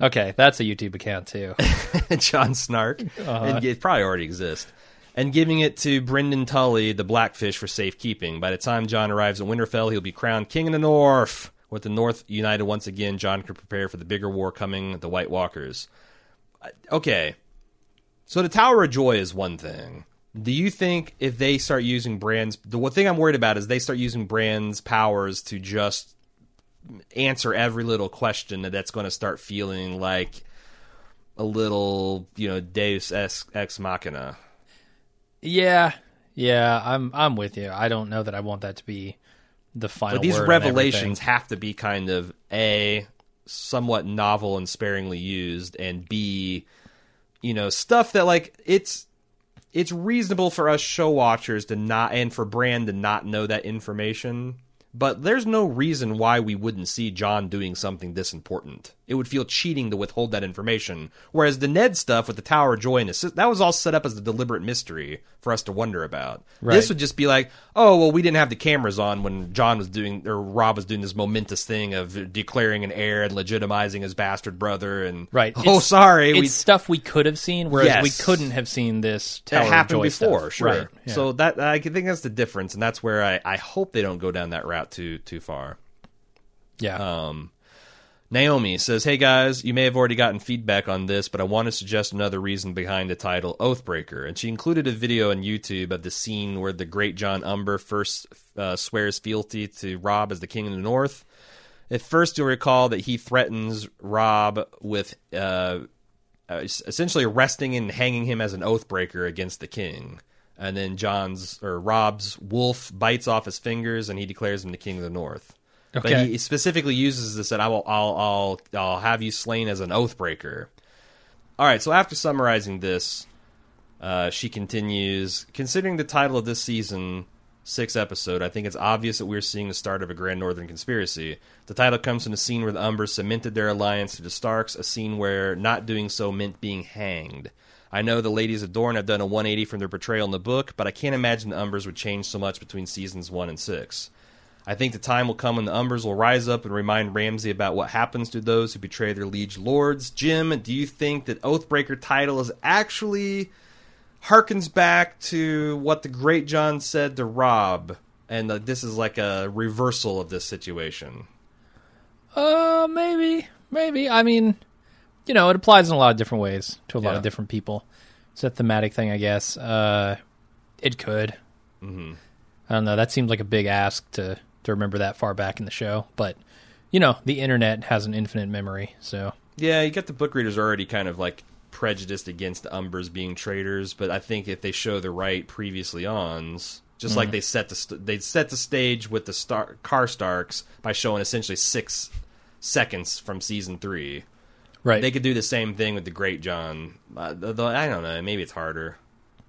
Okay, that's a YouTube account too. Jon Snark. And it probably already exists. And giving it to Brynden Tully, the Blackfish, for safekeeping. By the time Jon arrives at Winterfell, he'll be crowned King of the North. With the North united once again, Jon can prepare for the bigger war coming, the White Walkers. Okay. So the Tower of Joy is one thing. Do you think if they start using Bran's the one thing I'm worried about is they start using Bran's powers to just answer every little question that that's going to start feeling like a little, you know, Deus ex, ex machina. Yeah, yeah, I'm I'm with you. I don't know that I want that to be the final. But these revelations have to be kind of a somewhat novel and sparingly used, and b, you know, stuff that like it's it's reasonable for us show watchers to not and for Bran to not know that information. But there's no reason why we wouldn't see Jon doing something this important. It would feel cheating to withhold that information. Whereas the Ned stuff with the Tower of Joy and assist, that was all set up as a deliberate mystery for us to wonder about. Right. This would just be like, oh well, we didn't have the cameras on when Jon was doing or Robb was doing this momentous thing of declaring an heir and legitimizing his bastard brother. And Right. oh It's- sorry, It's we stuff we could have seen, whereas we couldn't have seen this. Tower that of happened Joy before, stuff. sure. Right, yeah. So that I think that's the difference, and that's where I, I hope they don't go down that route too too far. yeah, Um, Naomi says, "Hey guys, you may have already gotten feedback on this, but I want to suggest another reason behind the title Oathbreaker." And she included a video on YouTube of the scene where the Greatjon Umber first uh, swears fealty to Robb as the King of the North. At first, you'll recall that he threatens Robb with uh, uh, essentially arresting and hanging him as an oathbreaker against the king. And then Jon's or Robb's wolf bites off his fingers, and he declares him the king of the north. But he specifically uses this that I will, I'll, I'll, I'll have you slain as an oathbreaker. All right. So after summarizing this, uh, she continues. Considering the title of this season six episode, I think it's obvious that we're seeing the start of a grand northern conspiracy. The title comes from a scene where the Umbers cemented their alliance to the Starks, a scene where not doing so meant being hanged. I know the ladies of Dorne have done a 180 from their portrayal in the book, but I can't imagine the Umbers would change so much between seasons one and six. I think the time will come when the Umbers will rise up and remind Ramsay about what happens to those who betray their liege lords. Jim, do you think that Oathbreaker title is actually harkens back to what the Greatjon said to Robb, and that this is like a reversal of this situation? uh, maybe, maybe. I mean, you know, it applies in a lot of different ways to a lot Yeah. of different people. It's a thematic thing, I guess. Uh, it could. Mm-hmm. I don't know. That seems like a big ask to to remember that far back in the show, but you know, the internet has an infinite memory, so Yeah, you got the book readers already kind of like prejudiced against the Umbers being traitors, but I think if they show the right previously ons, just like they set the st- they set the stage with the Star- Karstarks by showing essentially six seconds from season three. right. They could do the same thing with the Greatjon. Uh, though I don't know, maybe it's harder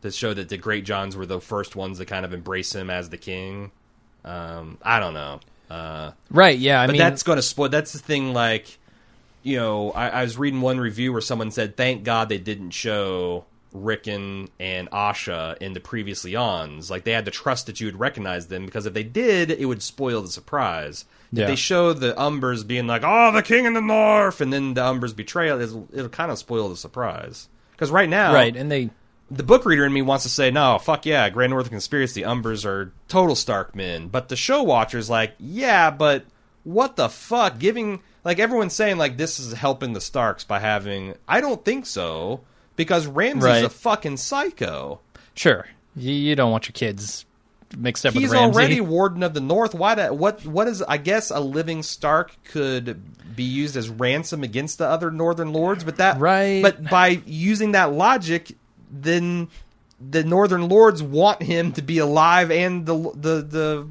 to show that the Great Johns were the first ones to kind of embrace him as the king. Um, I don't know. Uh, right. Yeah. I but mean, that's going to spoil. That's the thing. Like, you know, I, I was reading one review where someone said, "Thank God they didn't show Rickon and Asha in the previously ons. Like, they had to trust that you would recognize them because if they did, it would spoil the surprise. Yeah. If they show the Umbers being like, "Oh, the King in the North," and then the Umbers betrayal, it'll, it'll kind of spoil the surprise. Because right now, right, and they the book reader in me wants to say, no, fuck yeah, Grand Northern Conspiracy, the Umbers are total Stark men. But the show watcher's like, yeah, but what the fuck? Giving, like, everyone's saying, like, this is helping the Starks by having. I don't think so, because Ramsay's Right. a fucking psycho. sure you, you don't want your kids mixed up He's with Ramsay. already Warden of the North. Why? That, what? What is? I guess a living Stark could be used as ransom against the other Northern Lords, but that Right. But by using that logic, then the Northern Lords want him to be alive and the the the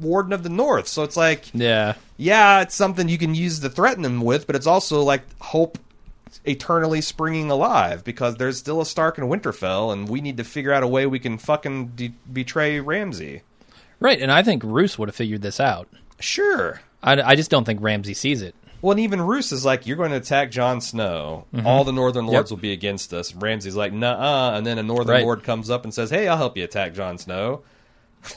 Warden of the North. So it's like, yeah. yeah, it's something you can use to threaten him with, but it's also like hope eternally springing alive because there's still a Stark in Winterfell, and we need to figure out a way we can fucking de- betray Ramsay. Right, and I think Roose would have figured this out. Sure. I, I just don't think Ramsay sees it. Well, and even Roose is like, "You're going to attack Jon Snow. All the Northern Lords Mm-hmm. Yep. will be against us." Ramsay's like, "Nuh-uh," and then a Northern Right. Lord comes up and says, "Hey, I'll help you attack Jon Snow."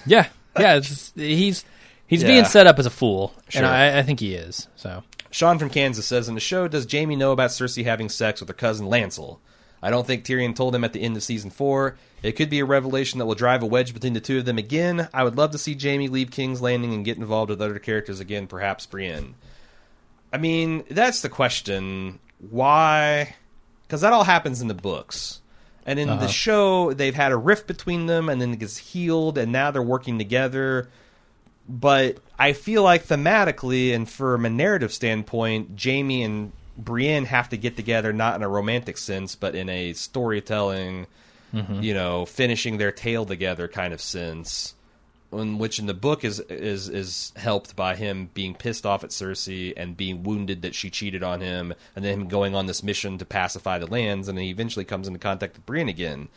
Yeah, yeah. It's, he's he's Yeah. being set up as a fool, Sure. and I, I think he is. So Sean from Kansas says in the show, does Jaime know about Cersei having sex with her cousin Lancel? I don't think Tyrion told him at the end of season four. It could be a revelation that will drive a wedge between the two of them again. I would love to see Jaime leave King's Landing and get involved with other characters again, perhaps Brienne. I mean, that's the question. Why? Because that all happens in the books. And in the uh-huh. show, they've had a rift between them, and then it gets healed, and now they're working together but I feel like thematically and from a narrative standpoint, Jaime and Brienne have to get together not in a romantic sense, but in a storytelling, mm-hmm. you know, finishing their tale together kind of sense. In which in the book is is is helped by him being pissed off at Cersei and being wounded that she cheated on him, and then him going on this mission to pacify the lands, and then he eventually comes into contact with Brienne again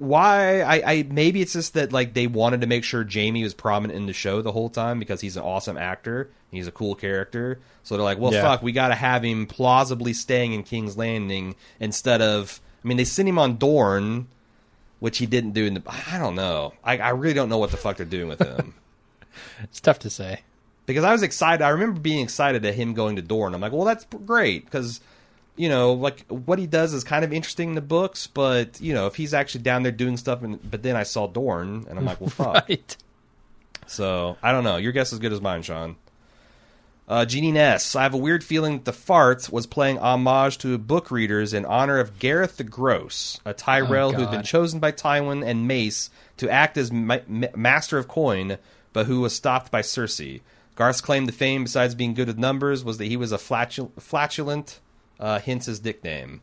why I, I maybe it's just that like they wanted to make sure Jaime was prominent in the show the whole time because he's an awesome actor. He's a cool character. So they're like, well, Yeah. fuck, we got to have him plausibly staying in King's Landing instead of. I mean, they sent him on Dorne, which he didn't do in the. I don't know. I, I really don't know what the fuck they're doing with him. it's tough to say. because I was excited. I remember being excited at him going to Dorne. I'm like, well, that's great because you know, like what he does is kind of interesting in the books, but you know, if he's actually down there doing stuff, and but then I saw Dorne, and I'm like, well, fuck. Right. So I don't know. Your guess is as good as mine, Sean. Uh, Jeannie Ness. I have a weird feeling that the farts was playing homage to book readers in honor of Gareth the Gross, a Tyrell Oh, who'd been chosen by Tywin and Mace to act as ma- ma- master of coin, but who was stopped by Cersei. Garth's claim to fame, besides being good with numbers, was that he was a flatu- flatulent, uh, hence his nickname.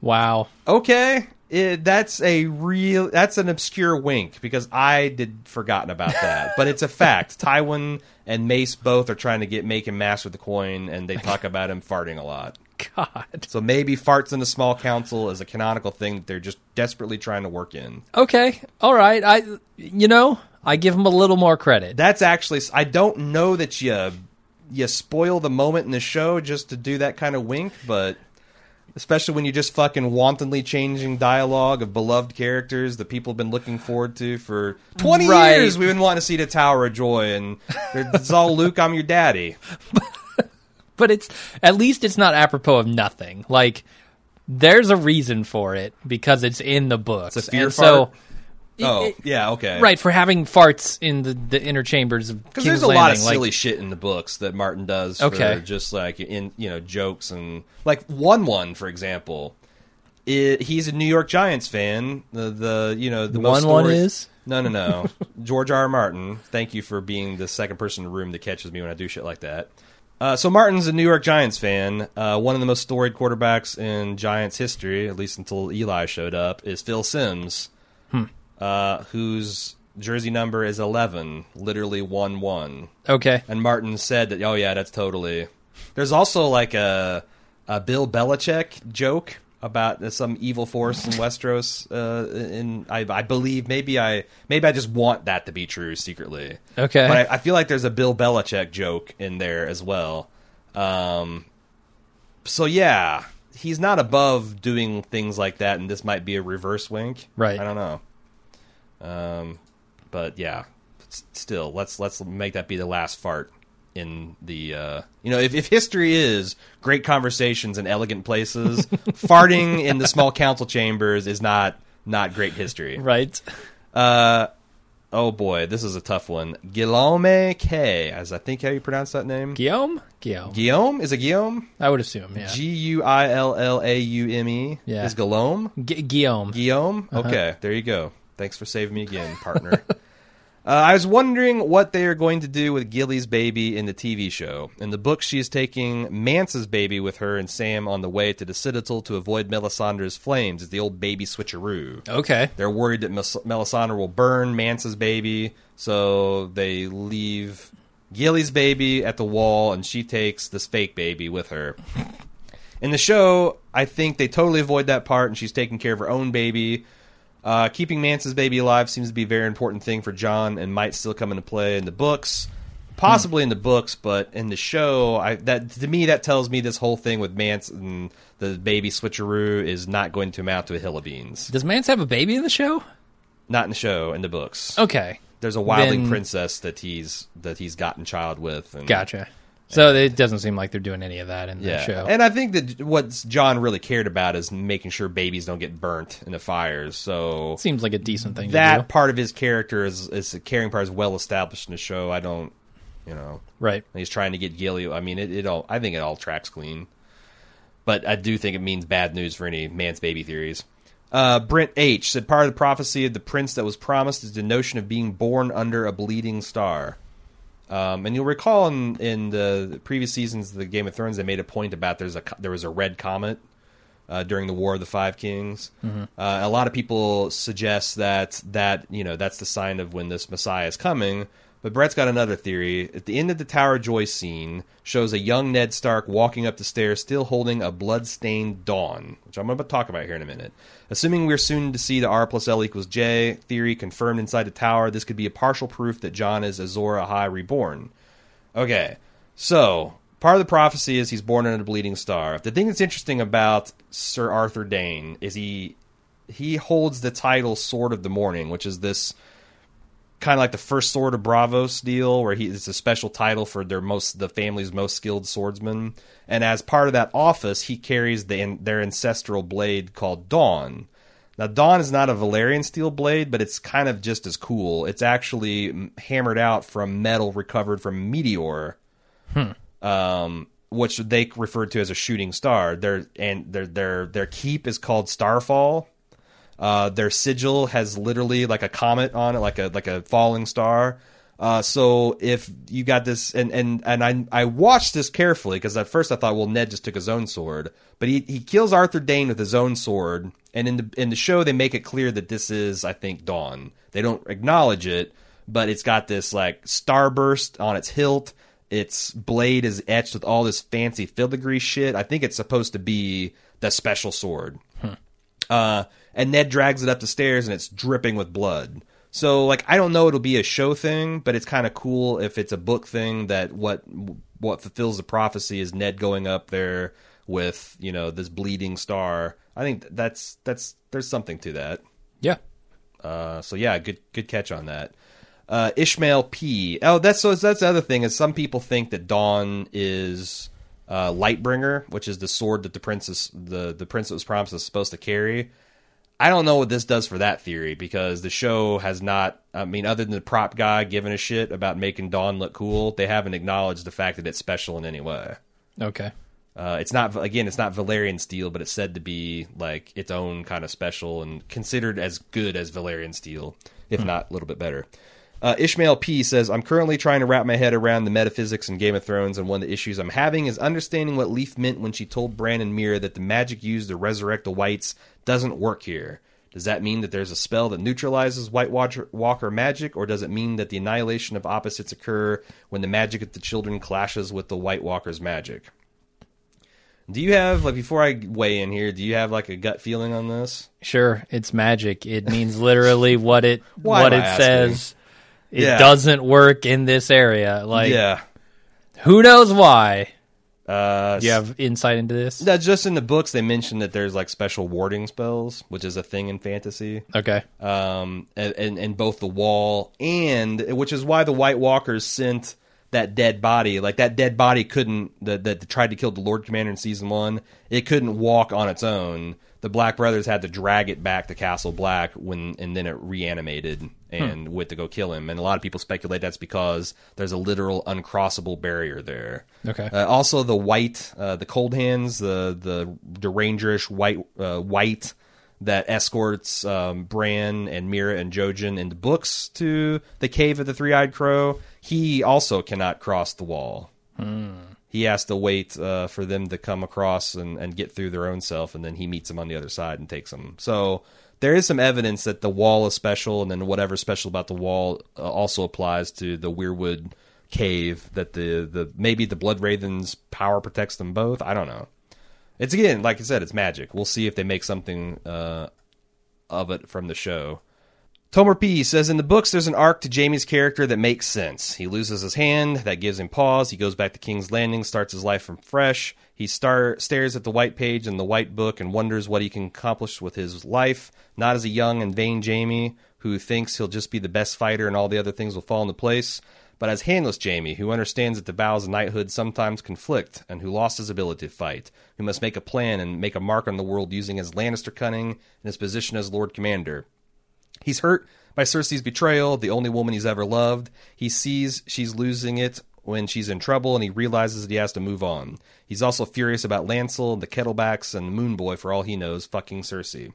Wow. Okay, it, that's a real that's an obscure wink because I did forgotten about that, but it's a fact. Tywin and Mace both are trying to get make him master the coin, and they talk about him farting a lot. God. So maybe farts in the small council is a canonical thing that they're just desperately trying to work in. Okay. All right. I. You know, I give him a little more credit. That's actually I don't know that you you spoil the moment in the show just to do that kind of wink, but especially when you're just fucking wantonly changing dialogue of beloved characters that people have been looking forward to for 20 Right. years. We've been wanting to see the Tower of Joy, and it's all Luke, I'm your daddy. but it's at least it's not apropos of nothing. Like there's a reason for it because it's in the books. It's a fear and so, Oh, yeah, okay. right for having farts in the, the inner chambers of Because there's a lot of Landing, like- silly shit in the books that Martin does. For Okay. just like in you know jokes and like one one for example. It, he's a New York Giants fan. The the you know the One one is? no no no George R. R. Martin. Thank you for being the second person in the room that catches me when I do shit like that. Uh, so Martin's a New York Giants fan. Uh, one of the most storied quarterbacks in Giants history, at least until Eli showed up, is Phil Simms, uh, whose jersey number is eleven, literally one one. okay. And Martin said that, oh yeah, that's totally. There's also like a, a Bill Belichick joke about some evil force in Westeros. Uh, in I, I believe maybe I maybe I just want that to be true secretly. Okay. but I, I feel like there's a Bill Belichick joke in there as well. Um, so yeah, he's not above doing things like that, and this might be a reverse wink. Right. I don't know. Um, but yeah, still, let's let's make that be the last fart in the uh, you know if, if history is great conversations in elegant places, farting in the small council chambers is not not great history. Right. Uh, oh boy, this is a tough one. Guillaume K, as I think how you pronounce that name. Guillaume? Guillaume. Guillaume is it Guillaume? I would assume, yeah. G U I L L A U M E. Yeah. Is Guillaume? Gu- Guillaume. Guillaume? Okay, there you go. Thanks for saving me again, partner. uh, I was wondering what they are going to do with Gilly's baby in the TV show. In the book, she is taking Mance's baby with her and Sam on the way to the Citadel to avoid Melisandre's flames. It's the old baby switcheroo. Okay. They're worried that Melisandre will burn Mance's baby, so they leave Gilly's baby at the wall, and she takes this fake baby with her. In the show, I think they totally avoid that part, and she's taking care of her own baby. Uh, keeping Mance's baby alive seems to be a very important thing for Jon, and might still come into play in the books. possibly in the books, but in the show, I that to me that tells me this whole thing with Mance and the baby switcheroo is not going to amount to a hill of beans. Does Mance have a baby in the show? Not in the show, in the books. Okay, There's a wildling Then- princess that he's that he's gotten child with. And, gotcha. So it doesn't seem like they're doing any of that in the Yeah, show. and I think that what Jon really cared about is making sure babies don't get burnt in the fires. So Seems like a decent thing to that do. part of his character is is a caring part is well established in the show. I don't, you know, Right. he's trying to get Gilly. I mean, it, it all. I think it all tracks clean, but I do think it means bad news for any man's baby theories. Uh, Brent H said part of the prophecy of the prince that was promised is the notion of being born under a bleeding star. Um, and you'll recall in, in the previous seasons of the Game of Thrones, they made a point about there's a there was a red comet uh, during the War of the Five Kings. Uh, a lot of people suggest that that you know that's the sign of when this Messiah is coming. But Brett's got another theory. At the end of the Tower of Joy scene, shows a young Ned Stark walking up the stairs, still holding a blood-stained Dawn, which I'm going to talk about here in a minute. Assuming we're soon to see the R plus L equals J theory confirmed inside the tower, this could be a partial proof that Jon is Azor Ahai reborn. Okay, so part of the prophecy is he's born under a bleeding star. The thing that's interesting about Sir Arthur Dayne is he he holds the title Sword of the Morning, which is this kind of like the first Sword of Braavos deal, where he it's a special title for their most the family's most skilled swordsman. And as part of that office, he carries the, their ancestral blade called Dawn. Now, Dawn is not a Valyrian steel blade, but it's kind of just as cool. It's actually mm, hammered out from metal recovered from meteor, um, which they referred to as a shooting star. Their and their their their keep is called Starfall. Uh, their sigil has literally like a comet on it, like a like a falling star. Uh, so if you got this, and and and I I watched this carefully because at first I thought, well, Ned just took his own sword, but he he kills Arthur Dayne with his own sword, and in the in the show they make it clear that this is I think Dawn. They don't acknowledge it, but it's got this like starburst on its hilt. Its blade is etched with all this fancy filigree shit. I think it's supposed to be the special sword. Uh, and Ned drags it up the stairs and it's dripping with blood. So like I don't know it'll be a show thing, but it's kind of cool if it's a book thing that what what fulfills the prophecy is Ned going up there with, you know, this bleeding star. I think that's that's there's something to that. Yeah. Uh, so yeah, good good catch on that. Uh, Ishmael P. Oh, that's so that's the other thing is some people think that Dawn is uh, Lightbringer, which is the sword that the princess the the prince that was promised is supposed to carry. I don't know what this does for that theory because the show has not. I mean, other than the prop guy giving a shit about making Dawn look cool, they haven't acknowledged the fact that it's special in any way. Okay. Uh, it's not again, it's not Valyrian steel, but it's said to be like its own kind of special and considered as good as Valyrian steel, if not a little bit better. Uh, Ishmael P says, "I'm currently trying to wrap my head around the metaphysics in Game of Thrones, and one of the issues I'm having is understanding what Leaf meant when she told Bran and Meera that the magic used to resurrect the Wights doesn't work here. Does that mean that there's a spell that neutralizes White Walker magic, or does it mean that the annihilation of opposites occur when the magic of the children clashes with the White Walker's magic?" Do you have like before I weigh in here? Do you have like a gut feeling on this? Sure, it's magic. It means literally what it what it asking? says. It Yeah. doesn't work in this area. Like yeah, who knows why? uh, Do you have insight into this? No, just in the books they mention that there's like special warding spells, which is a thing in fantasy. Okay. Um, and, and, and both the wall and which is why the White Walkers sent that dead body. Like that dead body couldn't that that tried to kill the Lord Commander in season one. It couldn't walk on its own. The Black Brothers had to drag it back to Castle Black when, and then it reanimated and went to go kill him. And a lot of people speculate that's because there's a literal uncrossable barrier there. Okay. Uh, also, the white, uh, the Coldhands, the the derangerish white uh, white that escorts um, Bran and Meera and Jojen in the books to the cave of the three eyed crow. He also cannot cross the wall. He has to wait uh, for them to come across and, and get through their own self, and then he meets them on the other side and takes them. So there is some evidence that the wall is special, and then whatever's special about the wall uh, also applies to the Weirwood cave. That the the maybe the Bloodraven's power protects them both. I don't know. It's again, like I said, it's magic. We'll see if they make something uh, of it from the show. Tomer P says in the books there's an arc to Jaime's character that makes sense. He loses his hand, that gives him pause. He goes back to King's Landing, starts his life from fresh. He star- stares at the white page and the white book and wonders what he can accomplish with his life, not as a young and vain Jaime who thinks he'll just be the best fighter and all the other things will fall into place, but as handless Jaime who understands that the vows of knighthood sometimes conflict and who lost his ability to fight, who must make a plan and make a mark on the world using his Lannister cunning and his position as Lord Commander. He's hurt by Cersei's betrayal, the only woman he's ever loved. He sees she's losing it when she's in trouble and he realizes that he has to move on. He's also furious about Lancel, the Kettleblacks, and Moon Boy for all he knows, fucking Cersei.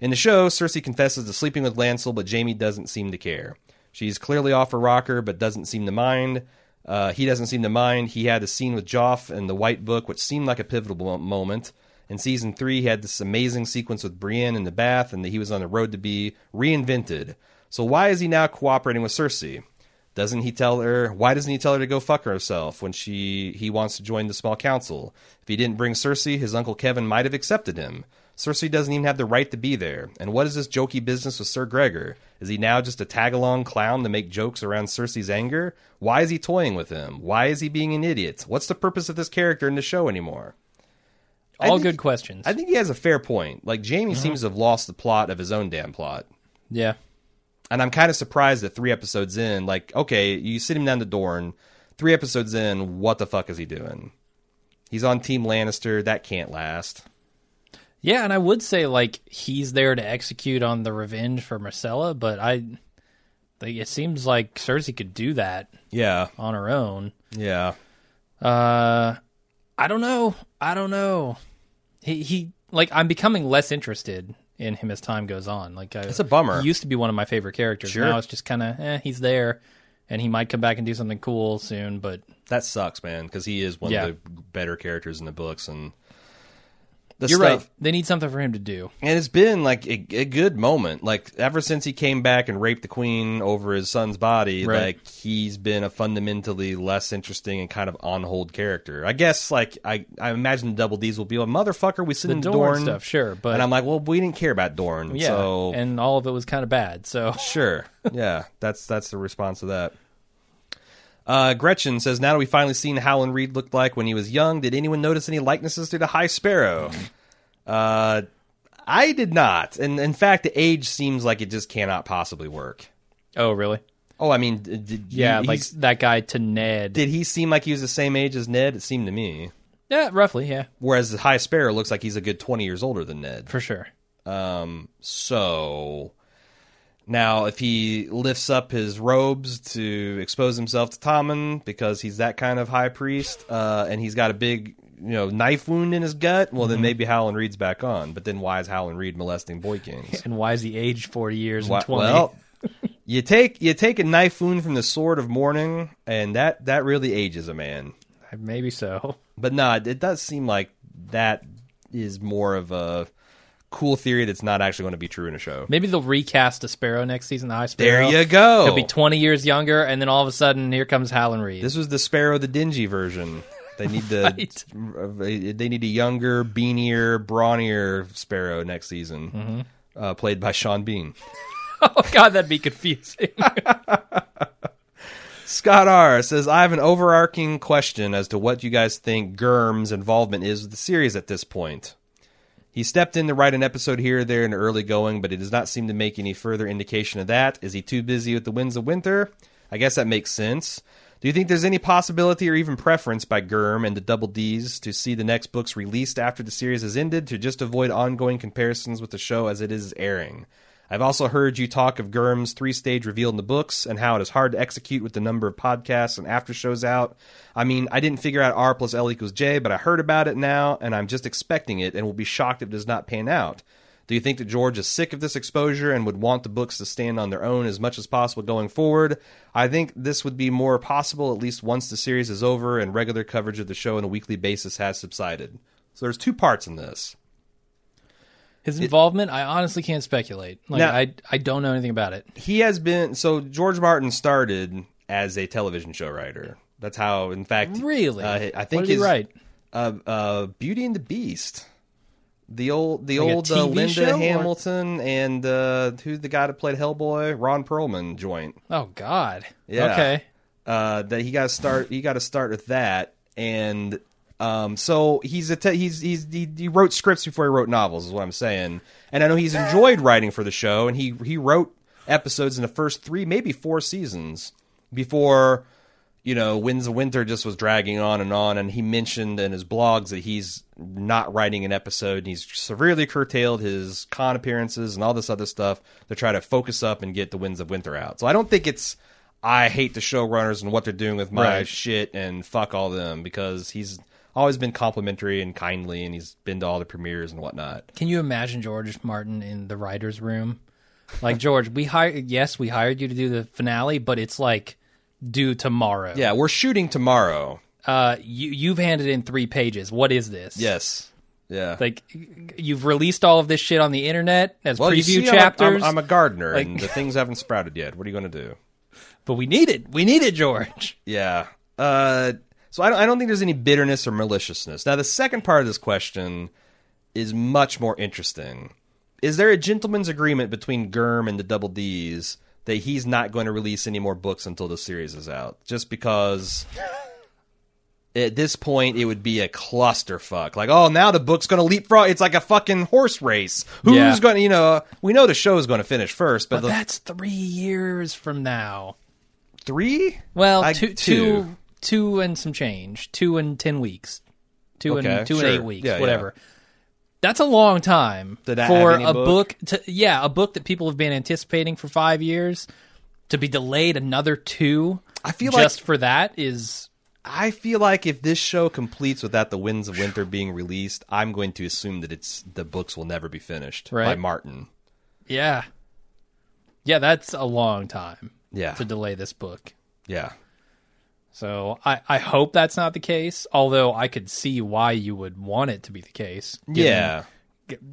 In the show, Cersei confesses to sleeping with Lancel, but Jaime doesn't seem to care. She's clearly off her rocker, but doesn't seem to mind. Uh, he doesn't seem to mind. He had a scene with Joff and the White Book, which seemed like a pivotal moment. In season three, he had this amazing sequence with Brienne in the bath, and that he was on the road to be reinvented. So why is he now cooperating with Cersei? Doesn't he tell her? Why doesn't he tell her to go fuck herself when she he wants to join the small council? If he didn't bring Cersei, his uncle Kevan might have accepted him. Cersei doesn't even have the right to be there. And what is this jokey business with Sir Gregor? Is he now just a tag along clown to make jokes around Cersei's anger? Why is he toying with him? Why is he being an idiot? What's the purpose of this character in the show anymore? All think- good questions. I think he has a fair point. Like Jaime seems to have lost the plot of his own damn plot. yeah. And I'm kind of surprised that three episodes in, like, okay, you sit him down to Dorne. Three episodes in, what the fuck is he doing? He's on Team Lannister. That can't last. Yeah, and I would say like he's there to execute on the revenge for Myrcella, but I like, it seems like Cersei could do that Yeah, on her own. yeah. Uh I don't know. I don't know. He he like I'm becoming less interested in him as time goes on. Like I, It's a bummer. He used to be one of my favorite characters. Sure. Now it's just kind of eh, he's there, and he might come back and do something cool soon. But That sucks, man, because he is one Yeah. of the better characters in the books, and the you're stuff- right. They need something for him to do. And it's been like a, a good moment. Like ever since he came back and raped the queen over his son's body, Right. like he's been a fundamentally less interesting and kind of on hold character. I guess like I, I imagine the Double D's will be like motherfucker. We sit The in Dorne Dorne stuff, sure, but and I'm like, well, we didn't care about Dorne, yeah, so and all of it was kind of bad. So Sure. Yeah, that's that's the response to that. Uh, Gretchen says, "Now that we've finally seen how Howland Reed looked like when he was young, did anyone notice any likenesses to the High Sparrow?" Uh, I did not, and in fact, the age seems like it just cannot possibly work. oh really? Oh, I mean, did Yeah, he, like that guy to Ned. did he seem like he was the same age as Ned? It seemed to me. yeah, roughly. Yeah, Whereas the High Sparrow looks like he's a good twenty years older than Ned. for sure. Um, so now if he lifts up his robes to expose himself to Tommen because he's that kind of high priest, uh, and he's got a big you know knife wound in his gut, well then maybe Howland Reed's back on. But then why is Howland Reed molesting boy kings? And why is he aged forty years Why- and twenty? well, you take you take a knife wound from the sword of mourning, and that that really ages a man. Maybe so. But nah, it does seem like that is more of a cool theory that's not actually going to be true in a show. Maybe they'll recast a Sparrow next season. The High Sparrow. There you go. He'll be twenty years younger, and then all of a sudden, here comes Howland Reed. This was the Sparrow the Dingy version. They need the Right. they need a younger, beanier, brawnier Sparrow next season, Mm-hmm. uh, played by Sean Bean. oh God, that'd be confusing. Scott R says, "I have an overarching question as to what you guys think Germ's involvement is with the series at this point." He stepped in to write an episode here or there in the early going, but it does not seem to make any further indication of that. Is he too busy with the winds of winter? I guess that makes sense. Do you think there's any possibility or even preference by Germ and the Double D's to see the next books released after the series has ended to just avoid ongoing comparisons with the show as it is airing? I've also heard you talk of Germ's three stage reveal in the books and how it is hard to execute with the number of podcasts and after shows out. I mean, I didn't figure out R plus L equals J, but I heard about it now and I'm just expecting it and will be shocked if it does not pan out. Do you think that George is sick of this exposure and would want the books to stand on their own as much as possible going forward? I think this would be more possible at least once the series is over and regular coverage of the show on a weekly basis has subsided. So there's two parts in this. His involvement, I honestly can't speculate. Like Now- I, I don't know anything about it. he has been so George Martin started as a television show writer. That's how, in fact, Really? uh, I think What did he his? Uh, uh, Beauty and the Beast. The old, the Like old uh, Linda show, or- Hamilton and uh, who's the guy that played Hellboy? Ron Perlman joint. Oh God. Yeah. Okay. Uh, that he got to start. He got to start with that, and um, so he's a te- he's he's he, he wrote scripts before he wrote novels. Is what I'm saying. And I know he's enjoyed writing for the show, and he he wrote episodes in the first three, maybe four seasons before you know, Winds of Winter just was dragging on and on, and he mentioned in his blogs that he's not writing an episode, and he's severely curtailed his con appearances and all this other stuff to try to focus up and get the Winds of Winter out. So I don't think it's I hate the showrunners and what they're doing with my Right. shit and fuck all them because he's always been complimentary and kindly, and he's been to all the premieres and whatnot. Can you imagine George Martin in the writers' room? Like George, we hired. Yes, we hired you to do the finale, but it's like due tomorrow. Yeah, we're shooting tomorrow. Uh, you you've handed in three pages. What is this? Yes. Yeah. Like you've released all of this shit on the internet as well, preview see, I'm chapters, I'm, I'm a gardener, Like- and the things haven't sprouted yet. What are you going to do? but we need it. We need it, George. Yeah. Uh, so I don't, I don't think there's any bitterness or maliciousness. Now, the second part of this question is much more interesting. Is there a gentleman's agreement between Germ and the Double D's that he's not going to release any more books until the series is out? Just because at this point it would be a clusterfuck. Like, oh, now the book's going to leapfrog. It's like a fucking horse race. Who's Yeah. going to, you know, we know the show is going to finish first, but, But the that's three years from now. three? Well, I- two, two. two, two and some change. Two and ten weeks. Two Okay, and two sure. and eight weeks. Yeah, yeah. whatever. That's a long time for a book? book. to yeah, a book that people have been anticipating for five years to be delayed another two. I feel like- just for that is I feel like if this show completes without the Winds of Winter being released, I'm going to assume that it's the books will never be finished by Martin. yeah, yeah. That's a long time Yeah, to delay this book. yeah, So I, I hope that's not the case. Although I could see why you would want it to be the case. given- yeah.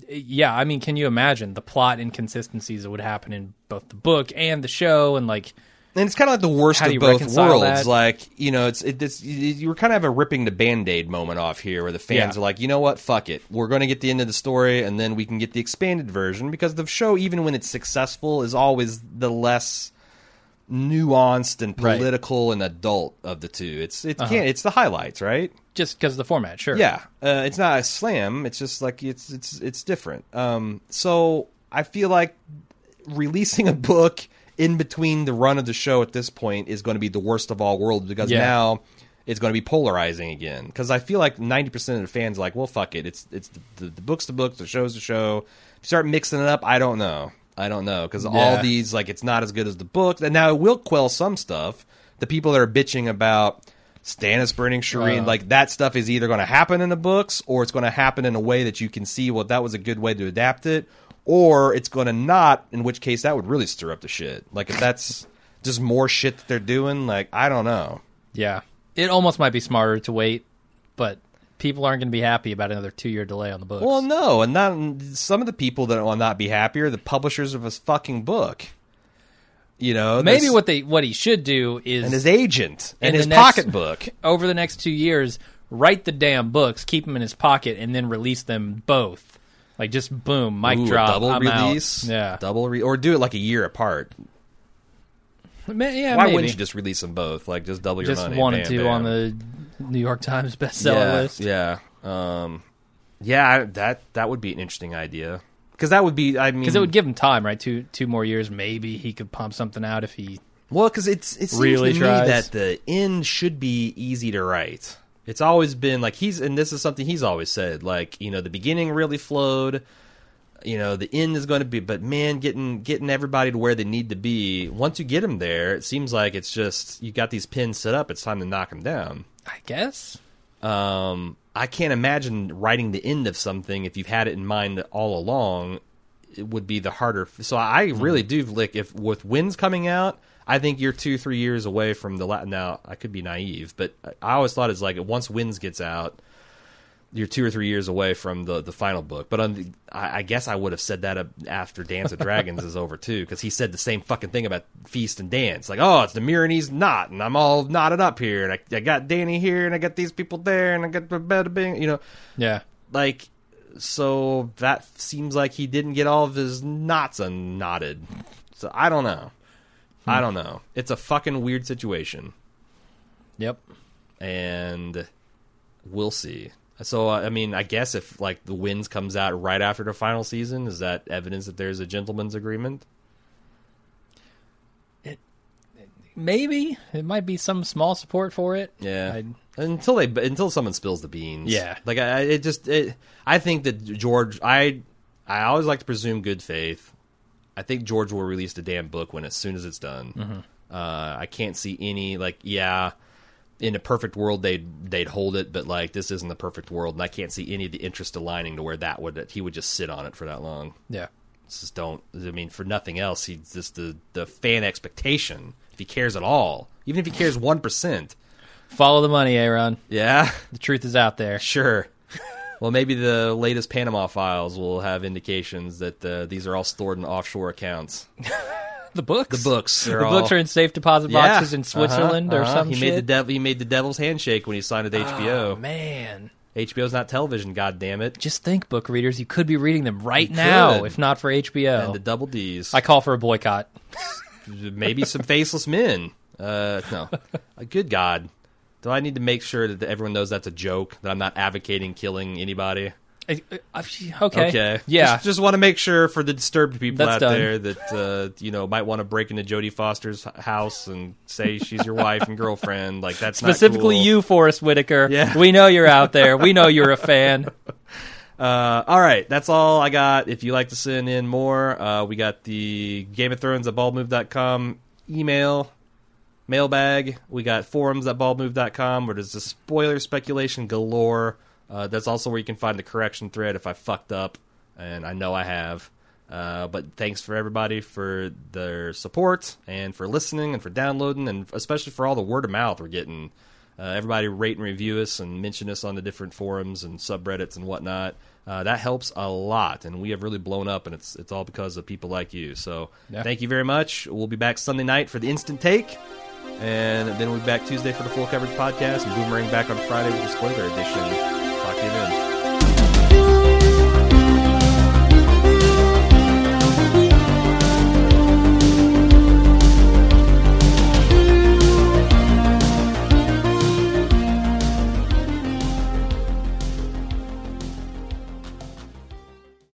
yeah. I mean, can you imagine the plot inconsistencies that would happen in both the book and the show, and like And it's kind of like the worst How do of you both reconcile worlds. that? Like you know, it's it, it's you, you were kind of have a ripping the band aid moment off here, where the fans Yeah. are like, you know what, fuck it, we're going to get the end of the story, and then we can get the expanded version because the show, even when it's successful, is always the less nuanced and Right. political and adult of the two. It's it can't it's the highlights, right? just because of the format, sure. Yeah, uh, it's not a slam. It's just like it's it's it's different. Um, so I feel like releasing a book in between the run of the show at this point is going to be the worst of all worlds because Yeah. now it's going to be polarizing again. Because I feel like ninety percent of the fans are like, well, fuck it. It's it's the, the, the book's the book, the show's the show. Start mixing it up. I don't know. I don't know because all these like it's not as good as the book. And now it will quell some stuff. The people that are bitching about Stannis burning Shireen, Uh. like that stuff is either going to happen in the books or it's going to happen in a way that you can see, well, that was a good way to adapt it, or it's going to not, in which case that would really stir up the shit. Like if that's just more shit that they're doing, like I don't know. yeah. It almost might be smarter to wait, but people aren't going to be happy about another two year delay on the books. Well, no, and not some of the people that will not be happy are the publishers of his fucking book. You know, Maybe what they what he should do is and his agent and his next- pocketbook. over the next two years, write the damn books, keep them in his pocket, and then release them both. Like just boom, mic Ooh, drop, double I'm out. release, Yeah, double re- or do it like a year apart. Ma- yeah. Why maybe. wouldn't you just release them both? Like just double your just money. one bam, and two bam. on the New York Times bestseller yeah, list? Yeah, um, yeah, that that would be an interesting idea because that would be. I mean, Because it would give him time, right? Two two more years, maybe he could pump something out if he. well, because it's it seems Really to tries. me that the end should be easy to write. It's always been like he's, and this is something he's always said. Like you know, the beginning really flowed. You know, the end is going to be, but man, getting getting everybody to where they need to be. Once you get them there, it seems like it's just you got these pins set up. It's time to knock them down. I guess. um, I can't imagine writing the end of something if you've had it in mind all along. It would be the harder. So I really do like if with Winds coming out, I think you're two three years away from the Latin. now. I could be naive, but I always thought it's like once Winds gets out, you're two or three years away from the the final book. But on the, I, I guess I would have said that after Dance of Dragons is over too, because he said the same fucking thing about Feast and Dance. Like, oh, it's the mirror and he's not, and I'm all knotted up here, and I, I got Dany here, and I got these people there, and I got the bed being, you know, Yeah. like so that seems like he didn't get all of his knots unknotted. So I don't know. I hmm. don't know. It's a fucking weird situation, Yep. and we'll see. So I mean, I guess if like the wins comes out right after the final season, is that evidence that there's a gentleman's agreement? It, maybe it might be some small support for it. Yeah. I'd- until they until someone spills the beans. Yeah. Like I it just it, I think that George I I always like to presume good faith. I think George will release the damn book when as soon as it's done. Mm-hmm. Uh, I can't see any like yeah. In a perfect world, they'd they'd hold it, but like this isn't the perfect world, and I can't see any of the interest aligning to where that would that he would just sit on it for that long. Yeah. Just don't. I mean, for nothing else, he's just the the fan expectation. If he cares at all, even if he cares one percent, Follow the money, Aaron. yeah, The truth is out there. Sure. well, maybe the latest Panama files will have indications that uh, these are all stored in offshore accounts. The books. The books, The they're books all- are in safe deposit Yeah. boxes in Switzerland Uh-huh, or uh-huh. some he shit. Made the dev- he made the devil's handshake when he signed with HBO. Oh, man. HBO's not television, God damn it. Just think, book readers, you could be reading them right now could. if not for HBO. And the double D's. I call for a boycott. maybe some faceless men. Uh, no. Good God. Do I need to make sure that everyone knows that's a joke? That I'm not advocating killing anybody? I- I- okay. Okay. Yeah. Just, just want to make sure for the disturbed people That's out done. there that uh, you know might want to break into Jodie Foster's house and say she's your wife and girlfriend. Like that's not Specifically, cool. you, Forest Whitaker. Yeah. We know you're out there. We know you're a fan. Uh, all right, that's all I got. If you like to send in more, uh, we got the Game of Thrones at baldmove.com email mailbag. We got forums at baldmove.com where there's a spoiler speculation galore. Uh, that's also where you can find the correction thread if I fucked up, and I know I have. Uh, but thanks for everybody for their support and for listening and for downloading and especially for all the word of mouth we're getting. Uh, everybody rate and review us and mention us on the different forums and subreddits and whatnot. Uh, that helps a lot, and we have really blown up, and it's it's all because of people like you. So Yeah. thank you very much. We'll be back Sunday night for the instant take, and then we'll be back Tuesday for the full coverage podcast, and boomerang back on Friday with the spoiler edition. Talk to you then.